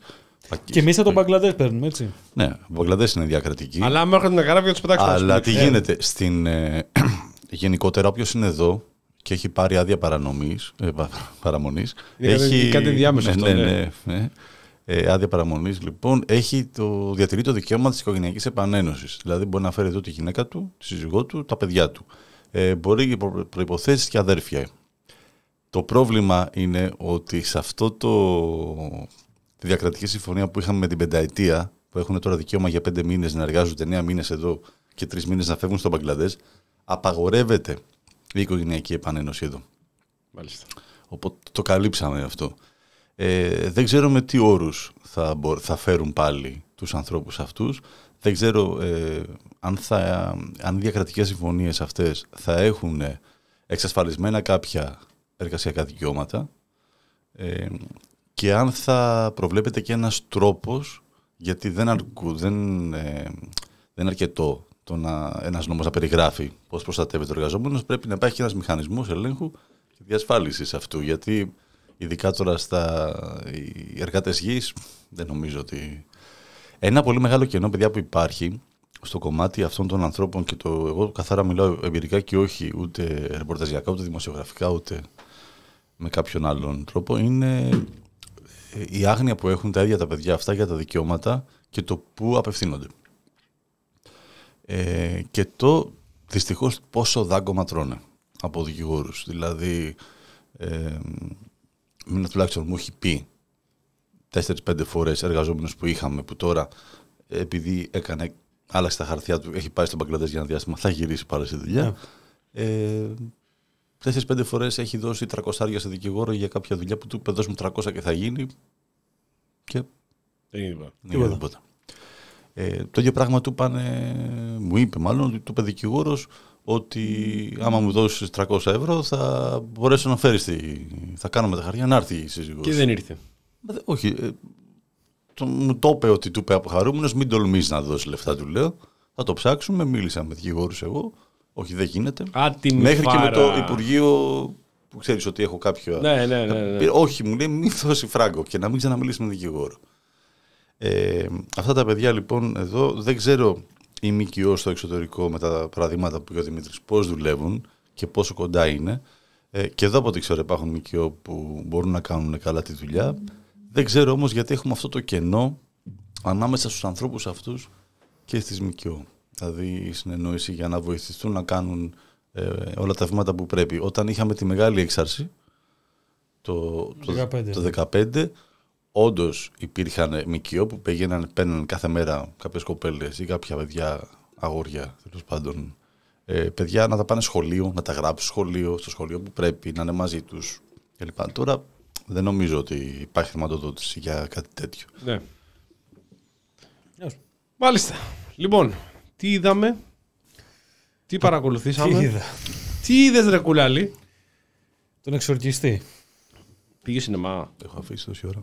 Και εμείς από τον Μπαγκλαντές παίρνουμε, έτσι. Ναι, Μπαγκλαντές είναι διακρατική. Αλλά άμα έρχονται τα καράβια τους πετάξουν. Αλλά τι Ε, γίνεται στην. Ε, γενικότερα, όποιος είναι εδώ και έχει πάρει άδεια παρανομής, ε, πα- παραμονής. Είναι κάτι- έχει, κάτι διάμεσο ναι, αυτό, ναι, ναι. ναι, ναι. ε, άδεια παραμονής, λοιπόν, έχει το, διατηρεί το δικαίωμα της οικογενειακής επανένωσης. Δηλαδή, μπορεί να φέρει εδώ τη γυναίκα του, τη σύζυγό του, τα παιδιά του. Ε, μπορεί προ, προποθέσει και αδέρφια. Το πρόβλημα είναι ότι σε αυτό το, τη διακρατική συμφωνία που είχαμε με την πενταετία, που έχουν τώρα δικαίωμα για πέντε μήνες να εργάζονται, εννέα μήνες εδώ και τρεις μήνες να φεύγουν στο Μπαγκλαντές, απαγορεύεται η οικογενειακή επανένωση εδώ. Μάλιστα. Οπότε το καλύψαμε αυτό. Ε, δεν ξέρω με τι όρους θα, μπο- θα φέρουν πάλι τους ανθρώπους αυτούς. Δεν ξέρω ε, αν, θα, αν οι διακρατικές συμφωνίες αυτές θα έχουν εξασφαλισμένα κάποια εργασιακά δικαιώματα ε, και αν θα προβλέπεται και ένας τρόπος γιατί δεν, αρκού, δεν, ε, δεν είναι αρκετό το να, ένας νόμος να περιγράφει πώς προστατεύεται ο εργαζόμενος πρέπει να υπάρχει και ένας μηχανισμός ελέγχου και διασφάλισης αυτού. Γιατί ειδικά τώρα στα οι εργάτες γης δεν νομίζω ότι ένα πολύ μεγάλο κενό παιδιά που υπάρχει στο κομμάτι αυτών των ανθρώπων και το, εγώ καθαρά μιλάω εμπειρικά και όχι ούτε ρεπορταζιακά ούτε δημοσιογραφικά ούτε με κάποιον άλλον τρόπο είναι ε, η άγνοια που έχουν τα ίδια τα παιδιά αυτά για τα δικαιώματα και το πού απευθύνονται. Ε, και το δυστυχώς πόσο δάγκωμα τρώνε από δικηγόρους. Δηλαδή, ε, μήνα τουλάχιστον μου έχει πει 4-5 φορές εργαζόμενος που είχαμε που τώρα επειδή έκανε άλλαξε τα χαρτιά του, έχει πάει στον Μπαγκλαντές για ένα διάστημα, θα γυρίσει πάλι στη δουλειά. Ε, Τέσσερι-πέντε φορές έχει δώσει 300 σε δικηγόρο για κάποια δουλειά που του είπε δώσ' μου 300 και θα γίνει. Και Δεν είναι τίποτα. δεν έγινε τίποτα. Ε, το ίδιο πράγμα του πάνε, μου είπε μάλλον, ότι του είπε δικηγόρος ότι άμα μου δώσεις 300 ευρώ θα μπορέσω να φέρεις. Τη, θα κάνουμε τα χαρτιά να έρθει η σύζυγος. Και δεν ήρθε. Μα δε- Όχι. Ε, το, μου το είπε ότι του είπε από χαρούμενο, μην τολμήσει να δώσεις λεφτά, του λέω. Θα το ψάξουμε. Μίλησα με δικηγόρους εγώ. Όχι, δεν γίνεται. Άτιμη Μέχρι και με το φάρα. Υπουργείο που ξέρεις ότι έχω κάποιο. Ναι, ναι, ναι. ναι. Πήρε- Όχι, μου λέει μην δώσει φράγκο και να μην ξαναμιλήσει με δικηγόρο. Ε, αυτά τα παιδιά λοιπόν εδώ δεν ξέρω η ΜΚΟ στο εξωτερικό με τα παραδείγματα που είπε ο Δημήτρης πώς δουλεύουν και πόσο κοντά είναι. Ε, και εδώ από ό,τι ξέρω υπάρχουν ΜΚΟ που μπορούν να κάνουν καλά τη δουλειά. Δεν ξέρω όμως γιατί έχουμε αυτό το κενό ανάμεσα στους ανθρώπους αυτούς και στις ΜΚΟ. Δηλαδή η συνεννόηση για να βοηθηθούν να κάνουν ε, όλα τα βήματα που πρέπει. Όταν είχαμε τη μεγάλη έξαρση το, το, 15. το 15 όντως υπήρχαν ΜΚΟ που πήγαιναν, παίρναν κάθε μέρα κάποιες κοπέλες ή κάποια παιδιά, αγόρια τέλος πάντων. Ε, παιδιά να τα πάνε σχολείο, να τα γράψουν σχολείο, στο σχολείο που πρέπει, να είναι μαζί τους κλπ. Τώρα δεν νομίζω ότι υπάρχει χρηματοδότηση για κάτι τέτοιο. Ναι. Γεια σου. Μάλιστα. Λοιπόν, τι είδαμε, τι παρακολουθήσαμε; Τι είδα; Τι είδες, ρε κουλάλι; Τον εξορκιστή. Πήγε σινεμά. Έχω αφήσει τόση ώρα.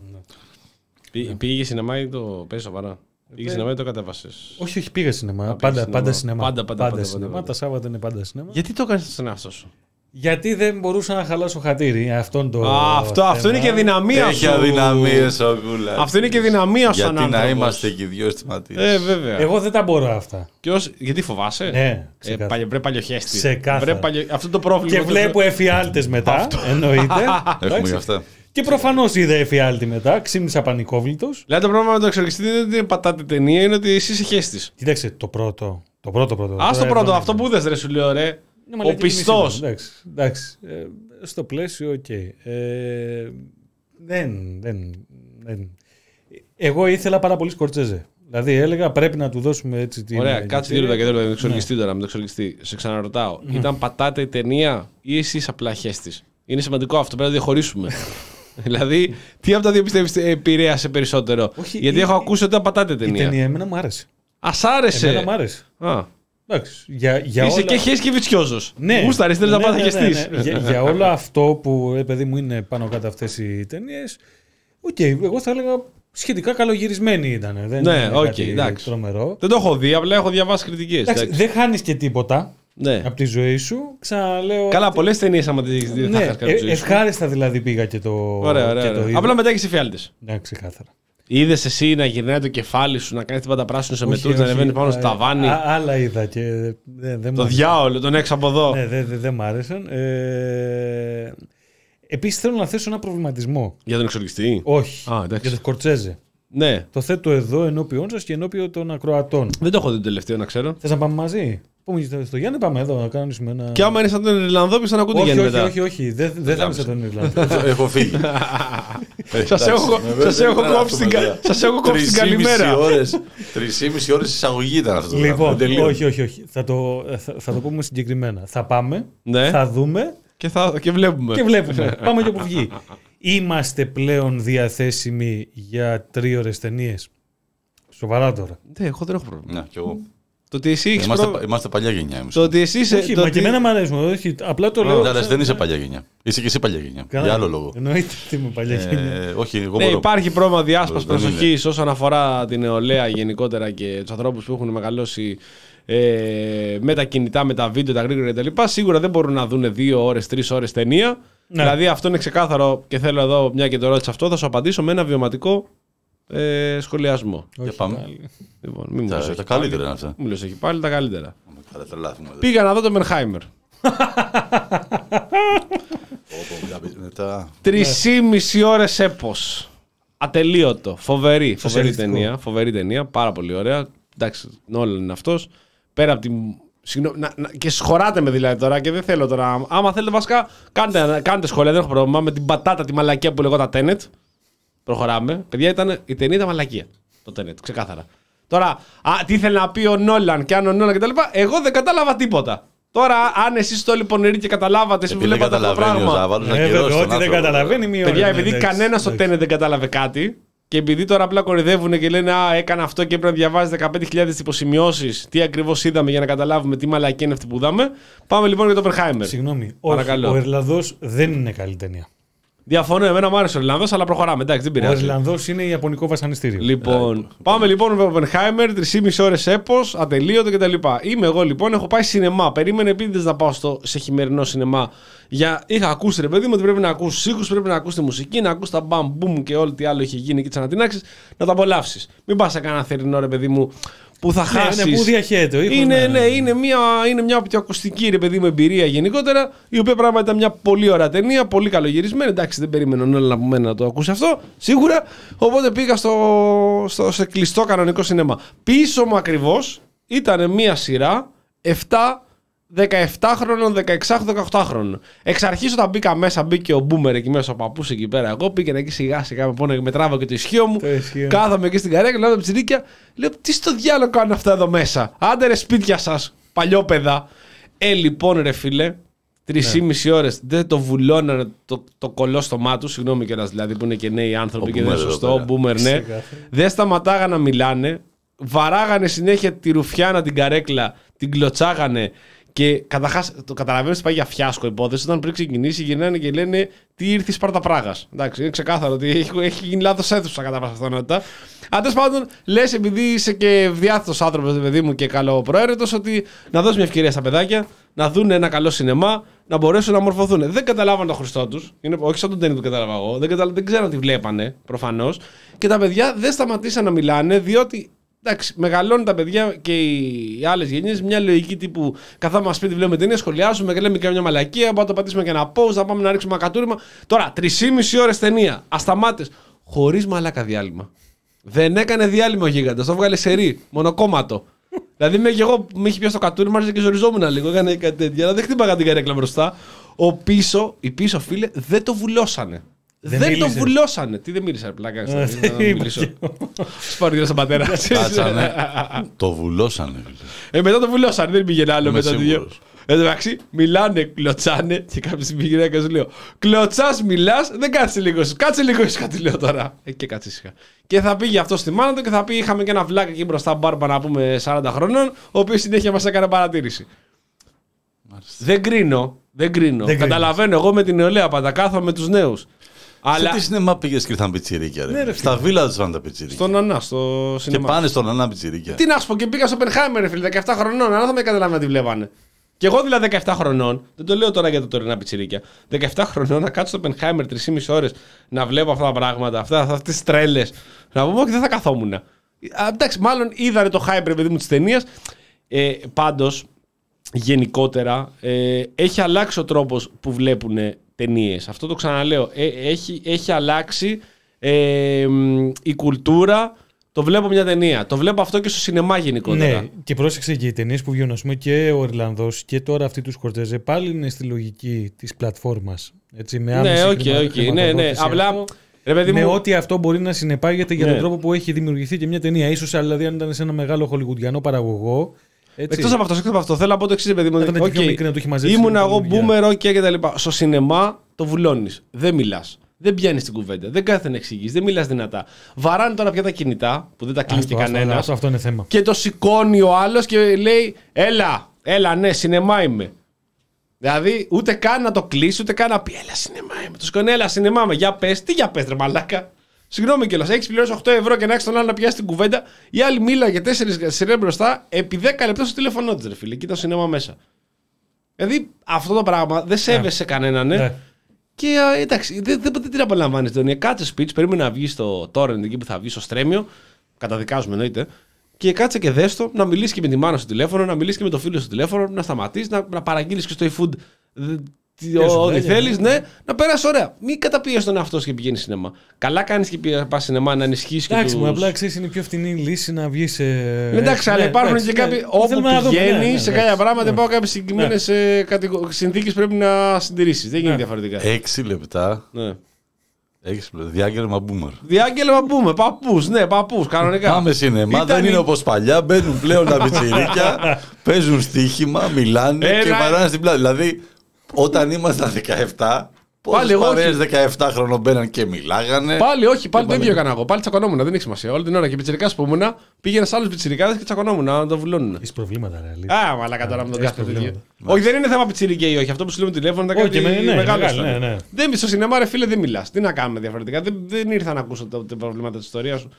Πή- Πήγε σινεμά ή το παίζει σοβαρά. Πήγε σινεμά ή το κατέβασες; Όχι, όχι, πήγα σινεμά. πήγες πάντα, σινεμά. πάντα σινεμά. Πάντα, πάντα, πάντα, σινεμά. πάντα, πάντα. Τα Σάββατα είναι πάντα σινεμά. Γιατί το έκανες στον εαυτό σου. Γιατί δεν μπορούσα να χαλάσω χατήρι. Αυτόν το Α, αυτό, αυτό είναι θέμα. και δυναμία Έχει σου. αδυναμίες ο Κούλα. Αυτό είναι και δυναμία σου. σαν Γιατί να άνθρωπος. είμαστε και οι δυο αισθηματίες. Ε, βέβαια. Εγώ δεν τα μπορώ αυτά. Και ως- γιατί φοβάσαι; Ναι, ε, ξεκάθαρα. παλιο, βρε παλιοχέστη. Ξεκάθαρα. Βρε παλιο... Αυτό το πρόβλημα. Και που- βλέπω εφιάλτε μετά. Εννοείται. Έχουμε Εντάξει. γι' αυτά. Και προφανώς είδα εφιάλτη μετά. Ξύπνησα πανικόβλητος. Δηλαδή το πρόβλημα με το εξορκιστή δεν είναι ότι πατάτα η ταινία, είναι ότι εσύ είσαι χέστης. Κοίταξε το πρώτο. Το πρώτο πρώτο. Α το Τώρα πρώτο, δεν αυτό είναι. που είδες, ρε σου λέω, ρε. Είναι Ο μαλακή πιστός. μισή, Εντάξει. εντάξει. Ε, στο πλαίσιο, οκ. Ε, δεν, δεν, δεν. Εγώ ήθελα πάρα πολύ Σκορσέζε. Δηλαδή έλεγα πρέπει να του δώσουμε έτσι την. Ωραία, κάτσε δύο λεπτά και δύο λεπτά με το Ναι. εξορκιστή τώρα. Με το εξορκιστή. Σε ξαναρωτάω. Ήταν πατάτα η ταινία ή εσύ είσαι απλά χέστης; Είναι σημαντικό αυτό, πρέπει να διαχωρίσουμε. δηλαδή, τι από τα δύο πιστεύεις επηρέασε περισσότερο; Όχι, Γιατί η- έχω ακούσει ότι ήταν πατάτα Η ταινία. ταινία εμένα μου άρεσε. Α άρεσε. Εμένα μου άρεσε. Α, Εντάξει. Για, για είσαι όλα... και χέστης και βιτσιόζος. Ναι. Γούσταρε, θέλει να Ναι, πάθεις ναι, ναι, χεστή. ναι. Για, για όλο αυτό που ε, παιδί μου είναι πάνω κάτω αυτές οι ταινίες. Οκ, εγώ θα έλεγα σχετικά καλογυρισμένη ήταν. Δεν Ναι, είναι οκ, κάτι εντάξει. τρομερό. Δεν το έχω δει, απλά έχω διαβάσει κριτικές. Εντάξει, δεν χάνεις και τίποτα Ναι. από τη ζωή σου. Ξαναλέω. Καλά, πολλές ταινίες άμα τι δει. Ναι, ε, ευχάριστα δηλαδή πήγα και το. Ωραία, ωραία. και το ωραία. είδα. Απλά μετά έχεις εφιάλτε. Ναι, ξεκάθαρα. Είδες εσύ να γυρνάει το κεφάλι σου, να κάνει την πάντα πράσινο σε Όχι, μετού, να όχι, ανεβαίνει πάνω στο α, ταβάνι; α, Άλλα είδα και δεν δεν μου Το άρεσαν. διάολο, τον έξω από εδώ. Ναι, δεν δεν- δεν μ' άρεσαν. Ε, Επίσης θέλω να θέσω ένα προβληματισμό. Για τον εξορκιστή. Όχι. Α, εντάξει. για το Σκορτσέζε. Ναι. Το θέτω εδώ ενώπιον σας και ενώπιον των ακροατών. Δεν το έχω δει το τελευταίο να ξέρω. Θες να πάμε μαζί; Πούμε στο- στο Γιάννη, πάμε εδώ να κάνουμε ένα. Και άμα είναι σαν τον Ιρλανδό, πεις να ακούτε όχι, Γιάννη όχι, μετά. όχι, όχι, δεν δεν θα είμαι σαν τον Ιρλανδό. Έχω φύγει. Σας έχω- σας έχω κόψει την κα- σας έχω κόψει την καλημέρα. Τρεις ώρες εισαγωγή ήταν αυτό. το πράγμα. Λοιπόν, Τελείω. όχι, όχι, όχι. Θα το, θα, θα το πούμε συγκεκριμένα. Θα πάμε, Ναι. θα δούμε Και, θα, και βλέπουμε. και βλέπουμε. πάμε και όπου βγει. Είμαστε πλέον διαθέσιμοι για τρίωρες ταινίες. Σοβαρά τώρα. Ναι, εγώ δεν έχω πρόβλημα. Να, κι εγώ. Το ότι εσύ έχεις Είμαστε, πρόβλημα. είμαστε παλιά γενιά εμείς. Το ότι εσύ είσαι. όχι, το μα ότι- και εμένα μου αρέσουν. Όχι, απλά το λέω. Ναι, αλλά δεν είσαι παλιά γενιά. Είσαι και εσύ παλιά γενιά. Καλά. Για άλλο λόγο. Εννοείται ότι είμαι παλιά γενιά. Ε, όχι, εγώ Ναι, μπορώ. υπάρχει πρόβλημα διάσπασης Δεν είναι. προσοχής όσον αφορά την νεολαία γενικότερα και τους ανθρώπους που έχουν μεγαλώσει ε, με τα κινητά, με τα βίντεο, τα γρήγορα κτλ. Σίγουρα δεν μπορούν να δουν δύο ώρες, τρεις ώρες ταινία. Ναι. Δηλαδή αυτό είναι ξεκάθαρο και θέλω εδώ, μια και το ρώτησα αυτό, θα σου απαντήσω με ένα βιωματικό ε, σχολιασμό. Για Όχι, πάμε. πάλι. Λοιπόν, μην μου Τα, λες τα έχει καλύτερα πάλι. είναι αυτά. Μου λες έχει πάλι τα καλύτερα. Καλά, τρελάθουμε. Πήγα να δω το Μενχάιμερ. Μετά. Τρεις ώρες έπος. Ατελείωτο. Φοβερή. Φοβερή Σοσιαλιστικό. ταινία. Φοβερή ταινία. Πάρα πολύ ωραία. Εντάξει, Νόλαν είναι αυτός. Πέρα από την. Συγγνώμη, να, να, και σχωράτε με δηλαδή τώρα και δεν θέλω τώρα. Άμα θέλετε βασικά, κάντε, κάντε σχόλια, δεν έχω πρόβλημα. Με την πατάτα τη μαλακία που λεγόταν Tenet. Προχωράμε. Παιδιά, ήταν, η ταινία ήταν μαλακία. Το Tenet, ξεκάθαρα. Τώρα, α, τι ήθελε να πει ο Νόλαν και αν ο Νόλαν κτλ. Εγώ δεν κατάλαβα τίποτα. Τώρα, αν εσείς είστε όλοι πονηροί και καταλάβατε, εσείς που Επειδή δεν βλέπατε αυτό το καταλαβαίνει ο πράγμα. Ζάβαλος να Ε, κυρώσει βέβαια, τον Ό,τι δεν άνθρωπο. καταλαβαίνει, μία Παιδιά, ώρα. επειδή Εντάξει, κανένας στο εντάξει. τένε δεν κατάλαβε κάτι και επειδή τώρα απλά κορυδεύουν και λένε Α, έκανα αυτό και έπρεπε να διαβάζεις 15.000 υποσημειώσεις, τι ακριβώς είδαμε για να καταλάβουμε τι μαλακή είναι αυτή που είδαμε. Πάμε λοιπόν για το Oppenheimer. Συγγνώμη, όχι, Παρακαλώ. ο Ιρλανδός δεν είναι καλή ταινία. Διαφωνώ, εμένα μου άρεσε ο Ιρλανδό, αλλά προχωράμε. Εντάξει, δεν Ο πειράζει. Ιρλανδό είναι Ιαπωνικό βασανιστήριο. Λοιπόν, πάμε λοιπόν με Oppenheimer, 3,5 ώρες έπος, ατελείωτο κτλ. Είμαι εγώ λοιπόν, έχω πάει σινεμά. Περίμενε επίτηδες να πάω στο, σε χειμερινό σινεμά. Για, είχα ακούσει ρε παιδί μου ότι πρέπει να ακούσεις ήχους, πρέπει να ακούσεις τη μουσική, να ακούσει τα μπαμ μπουμ και ό,τι άλλο είχε γίνει και τι ανατινάξει, να τα απολαύσεις. Μην πας σε κανένα θερινό ρε παιδί μου που θα Ναι, χάσεις. ναι, που διαχέεται. ο ήχος, Είναι, ναι, είναι μια, είναι μια οπτικοακουστική ρε παιδί μου εμπειρία γενικότερα, η οποία πράγματι ήταν μια πολύ ωραία ταινία, πολύ καλογυρισμένη. Εντάξει, δεν περίμενε όλα από μένα να το ακούσει αυτό, σίγουρα. Οπότε πήγα στο, στο, σε κλειστό κανονικό σινεμά. Πίσω μου ακριβώς ήταν μια σειρά 7 17χρονων, 16χρονων, 18χρονων. Εξ αρχής όταν μπήκα μέσα, μπήκε ο Μπούμερ εκεί μέσα, ο παππούς εκεί πέρα. Εγώ πήγαινα εκεί σιγά σιγά με πόνο και με τράβα και το ισχύο μου. Το ισχύο. Κάθομαι εκεί στην καρέκλα, λέω τα ψηρίκια. Λέω τι στο διάλογο κάνουν αυτά εδώ μέσα; Άντε ρε σπίτια σας, παλιόπαιδα. Ε, λοιπόν, ρε φίλε, τρεις ή Ναι. μισή ώρες δεν το βουλώνανε το, το κολό στο μάτι τους. Συγγνώμη κιόλας δηλαδή που είναι και νέοι άνθρωποι Ο και δεν είναι Boomer εδώ σωστό. πέρα. Ο Boomer, ναι. Ξεκάθαρα. Δεν σταματάγανε να μιλάνε. Βαράγανε συνέχεια τη ρουφιάνα την καρέκλα, την κλωτσάγανε. Και καταρχάς, το καταλαβαίνω ότι πάει για φιάσκο υπόθεση. Όταν πριν ξεκινήσει, γυρνάνε και λένε Τι ήρθε η Σπάρτα Πράγας. Εντάξει, είναι ξεκάθαρο ότι έχει, έχει γίνει λάθος αίθουσα κατά πάσα πιθανότητα. Αν τέλος πάντων, λες επειδή είσαι και ευδιάθετος άνθρωπος, παιδί μου, και καλοπροαίρετος, ότι να δώσεις μια ευκαιρία στα παιδάκια να δουν ένα καλό σινεμά, να μπορέσουν να μορφωθούν. Δεν καταλάβαν το Χριστό τους. Όχι σαν τον Τέννη που κατάλαβα εγώ. Δεν, καταλα... δεν ξέραν τι βλέπανε, προφανώς. Και τα παιδιά δεν σταματήσαν να μιλάνε, διότι Εντάξει, μεγαλώνουν τα παιδιά και οι άλλες γενιές μια λογική τύπου καθόμαστε σπίτι, βλέπουμε ταινία, σχολιάζουμε και λέμε και μια μαλακία. Πάμε να το πατήσουμε και ένα pause, να πάμε να ρίξουμε ένα κατούριμα. Τώρα, 3,5 ώρες ταινία, ασταμάτε, χωρίς μαλάκα διάλειμμα. Δεν έκανε διάλειμμα ο γίγαντας, το βγάλε σερή, μονοκόμματο. δηλαδή, με, και εγώ με είχε πιάσει το κατούριμα, άρχισε και ζοριζόμουν λίγο, έκανε κάτι τέτοια. Αλλά δεν χτύπαγα την καρέκλα μπροστά. Ο πίσω, οι πίσω φίλε δεν το βουλώσανε. Δεν Δεν, το μίλησε. βουλώσανε. Τι δεν μίλησε, ρε πλάκα. Ε, να είπα μιλήσω. και Σπάρει στον πατέρα. Κάτσανε. το βουλώσανε. φίλε. Ε, μετά το βουλώσανε, δεν πήγαινε άλλο Είμαι μετά. σίγουρος. Εν τω μεταξύ, μιλάνε, κλωτσάνε και κάποια στιγμή η γυναίκα σου λέω: Κλωτσάς, μιλάς, δεν κάτσε λίγο ήσυχα. Κάτσε λίγο ήσυχα, τη λέω τώρα. Ε, και κάτσε ήσυχα. Και θα πήγε αυτός στη μάνα του και θα πει: Είχαμε και ένα βλάκα εκεί μπροστά, μπάρμπα να πούμε 40 χρονών, ο οποίος συνέχεια μας έκανε παρατήρηση. Δεν κρίνω, δεν κρίνω. Δεν κρίνεις. Καταλαβαίνω, εγώ με την νεολαία πάντα κάθομαι με τους νέους. Σε Αλλά τι σινεμά πήγες και ήρθαν πιτσιρίκια. Ναι, ρε, Ρε. Στα βίλα τους πάνε τα πιτσιρίκια. στον Ανά, στο Και σινεμά. πάνε στον Ανά πιτσιρίκια. Τι να σου πω, και πήγα στο Πενχάιμερ, φίλε, 17 χρονών. Αλλά δεν με καταλάβει να τη βλέπανε. Και εγώ δηλαδή 17 χρονών, δεν το λέω τώρα για τα τωρινά πιτσιρίκια. 17 χρονών να κάτσω στο Πενχάιμερ 3,5 ώρες να βλέπω αυτά τα πράγματα, αυτές τις τρέλες. Να πούμε, όχι, δεν θα καθόμουν. Α, εντάξει, μάλλον είδανε το hype, ρε παιδί μου, της ταινίας. Ε, Πάντως, γενικότερα, ε, έχει αλλάξει ο τρόπος που βλέπουν ταινίες. Αυτό το ξαναλέω. Ε, έχει, έχει αλλάξει ε, μ, η κουλτούρα. Το βλέπω μια ταινία. Το βλέπω αυτό και στο σινεμά γενικότερα. Ναι, και πρόσεξε και οι ταινίες που βγαίνουν, ας πούμε, και ο Ιρλανδός και τώρα αυτή του Σκορσέζε πάλι είναι στη λογική της πλατφόρμας. Έτσι, με άμεση Ναι, οκ, χρημα- οκ. Ναι, ναι. χρηματοδότηση Απλά. αυτό, Ρε παιδί με μου, ό,τι αυτό μπορεί να συνεπάγεται για Ναι. τον τρόπο που έχει δημιουργηθεί και μια ταινία. Ίσως δηλαδή αν ήταν σε ένα μεγάλο χολιγουδιανό παραγωγό. Έτσι, Εκτός από αυτός, εκτός από αυτό, θέλω να πω το εξής, παιδί μου. Θα ήταν και Οκ, πιο μικρή να το έχει μαζέψει Ήμουν με εγώ την δουλειά. boomer, ok και τα λοιπά. Στο σινεμά το βουλώνεις. Δεν μιλάς. Δεν πιάνεις την κουβέντα. Δεν κάθεται να εξηγείς. Δεν μιλάς δυνατά. Βαράνε τώρα πια τα κινητά που δεν τα κλείνει και αυτό, αυτό, κανένας. αυτό, αυτό είναι θέμα. Και το σηκώνει ο άλλος και λέει: Έλα, έλα, ναι, σινεμά είμαι. Δηλαδή, ούτε καν να το κλείσει, ούτε καν να πει: Έλα, σινεμά είμαι. Το σηκώνει, έλα, σινεμά είμαι. Για πες, τι για πες, ρε μαλάκα. Συγγνώμη κιόλας, έχεις πληρώσει 8 ευρώ και να έχεις τον άλλο να πιάσει την κουβέντα. Η άλλη μίλαγε 4 σειρές μπροστά επί 10 λεπτά στο τηλέφωνό της, ρε φίλε. Και το σινεμά μέσα. Δηλαδή, αυτό το πράγμα δεν σέβεσαι κανέναν, ναι. Ναι. Και α, εντάξει, δεν, δεν, δεν την απολαμβάνεις την ταινία. Κάτσε speech, περίμενε να βγεις στο torrent εκεί που θα βγεις στο στρέμιο. Καταδικάζουμε εννοείται. Και κάτσε και δες το, να μιλήσεις και με τη μάνα στο τηλέφωνο, να μιλήσεις και με το φίλο στο τηλέφωνο, να σταματήσεις, να, να παραγγείλεις και στο eFood ε, τι- σου ό,τι λέγε, θέλει, ναι. ναι, να περάσεις ωραία. Μην καταπιέσεις τον εαυτό σου και πηγαίνεις σινεμά. Καλά κάνεις και πας σινεμά να ενισχύσεις και Εντάξει, τους... μου απλά ξέρεις είναι η πιο φτηνή λύση να βγεις σε. Εντάξει, αλλά Ναι, υπάρχουν εντάξει, και ναι. κάποιοι. Όπου Θέλουμε να δούμε, πηγαίνεις ναι, ναι, σε ναι, κάποια ναι. πράγματα, Ναι. υπάρχουν κάποιες συγκεκριμένες συνθήκες πρέπει να συντηρήσεις. Δεν γίνεται Ναι. διαφορετικά. Έξι λεπτά. Ναι. Έξι λεπτά. Διάγγελμα boomer. Διάγγελμα πούμε, παππούς, ναι, παππούς, κανονικά. Πάμε σινεμά, Ήταν δεν η- είναι όπως παλιά. Μπαίνουν πλέον τα πιτσιρίκια, παίζουν στοίχημα, μιλάνε Ένα- και βαράνε στην πλάτη. Δηλαδή, όταν ήμασταν 17, Πάλι πόσε εγώ παρέες 17 χρόνων μπαίναν και μιλάγανε. Πάλι όχι, πάλι το πάλι- ίδιο έκανα εγώ. Πάλι τσακωνόμουν, δεν έχει σημασία. Όλη την ώρα και πιτσιρικάς που ήμουν, πήγαινε σε άλλους πιτσιρικάδες και τσακωνόμουν να το βουλώνουν. Έχεις προβλήματα, ρε. αλήθεια. Α, μαλάκα τώρα με τον έχεις κάθε προβλήματα. τέτοιο. Όχι, δεν είναι θέμα πιτσιρίκι ή όχι. Αυτό που σου λέμε τηλέφωνο ήταν Όχι, κάτι με- ναι, μεγάλο. μεγάλο, ήταν. ναι, ναι. Δεν στο σινεμά, ρε φίλε, δεν μιλάς. Τι να κάνουμε διαφορετικά. Δεν, δεν ήρθα να ακούσω τα, τα προβλήματα της ιστορίας σου.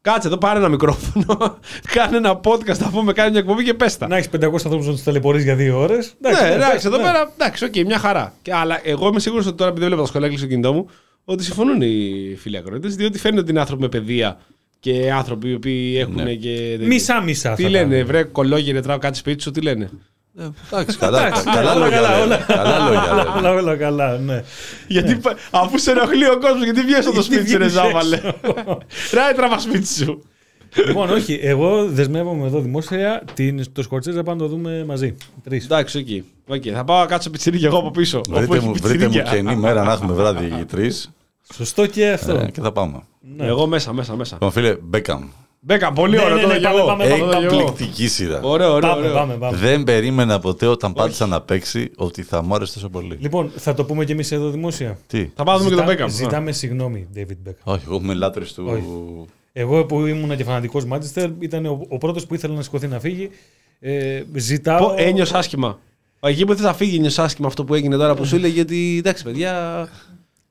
Κάτσε εδώ, πάρε ένα μικρόφωνο. κάνε ένα podcast, να πούμε, κάνει μια εκπομπή και πέστα. Να έχεις 500 ανθρώπους να τους ταλαιπωρείς για δύο ώρες. Ναι, εντάξει, εδώ πέρα, εντάξει, οκ, μια χαρά. Και, αλλά εγώ είμαι σίγουρος ότι τώρα, επειδή δεν βλέπω τα σχολεία κλείσει το κινητό μου, ότι συμφωνούν οι φίλοι ακροατές, διότι φαίνεται ότι είναι άνθρωποι με παιδεία και άνθρωποι οι οποίοι έχουν Ναι. και. Μισά-μισά. Τι λένε, βρε κολόγερε, τράω κάτι σπίτι σου, τι λένε. Ε, Εντάξει, καλά, Εντάξει, καλά όλα λόγια. καλά, λένε. όλα. Καλά λόγια. λένε. Όλα, όλα καλά, ναι. Γιατί πα- αφού σε ενοχλεί ο κόσμος, γιατί βγαίνει από το Γιατί σπίτι σου, ρε βγαίνεις Ζάβαλε. έξω. Ράι τραβά σπίτι σου. λοιπόν, όχι, εγώ δεσμεύομαι εδώ δημόσια την, το Σκορτσέζ να πάμε να το δούμε μαζί. Τρεις. Εντάξει, οκ. Οκ, Θα πάω να κάτσω πιτσιρίκι εγώ από πίσω. όπου Βρείτε έχει μου, βρείτε μου πιτσιρίκια. καινή μέρα να έχουμε βράδυ οι τρεις Σωστό και αυτό. και θα πάμε. Εγώ μέσα, μέσα, μέσα. Λοιπόν, φίλε, Μπέκαμ. Μπέκα, πολύ Ναι, ωραίο ναι, το ναι, δω κι πάμε, εγώ. πάμε, Το πάμε, δω κι εγώ. Εκπληκτική σειρά. Ωραίο, ωραίο. Πάμε, ωραίο. πάμε, πάμε. Δεν περίμενα ποτέ όταν πάτησα να παίξει ότι θα μου άρεσε τόσο πολύ. Λοιπόν, θα το πούμε κι εμείς εδώ δημόσια. Τι; Θα πάμε και τον Ζητά- Μπέκαμ. Ζητάμε συγγνώμη, David Beckham. Όχι, εγώ είμαι λάτρης του. Όχι. Εγώ που ήμουν και φανατικός Μάντσεστερ, ήταν ο, ο πρώτος που ήθελε να σηκωθεί να φύγει. Ε, ζητάω. Πω, ένιωσε άσχημα. Εκεί που θε να φύγει, ένιωσε άσχημα αυτό που έγινε τώρα που σου έλεγε ότι εντάξει, παιδιά.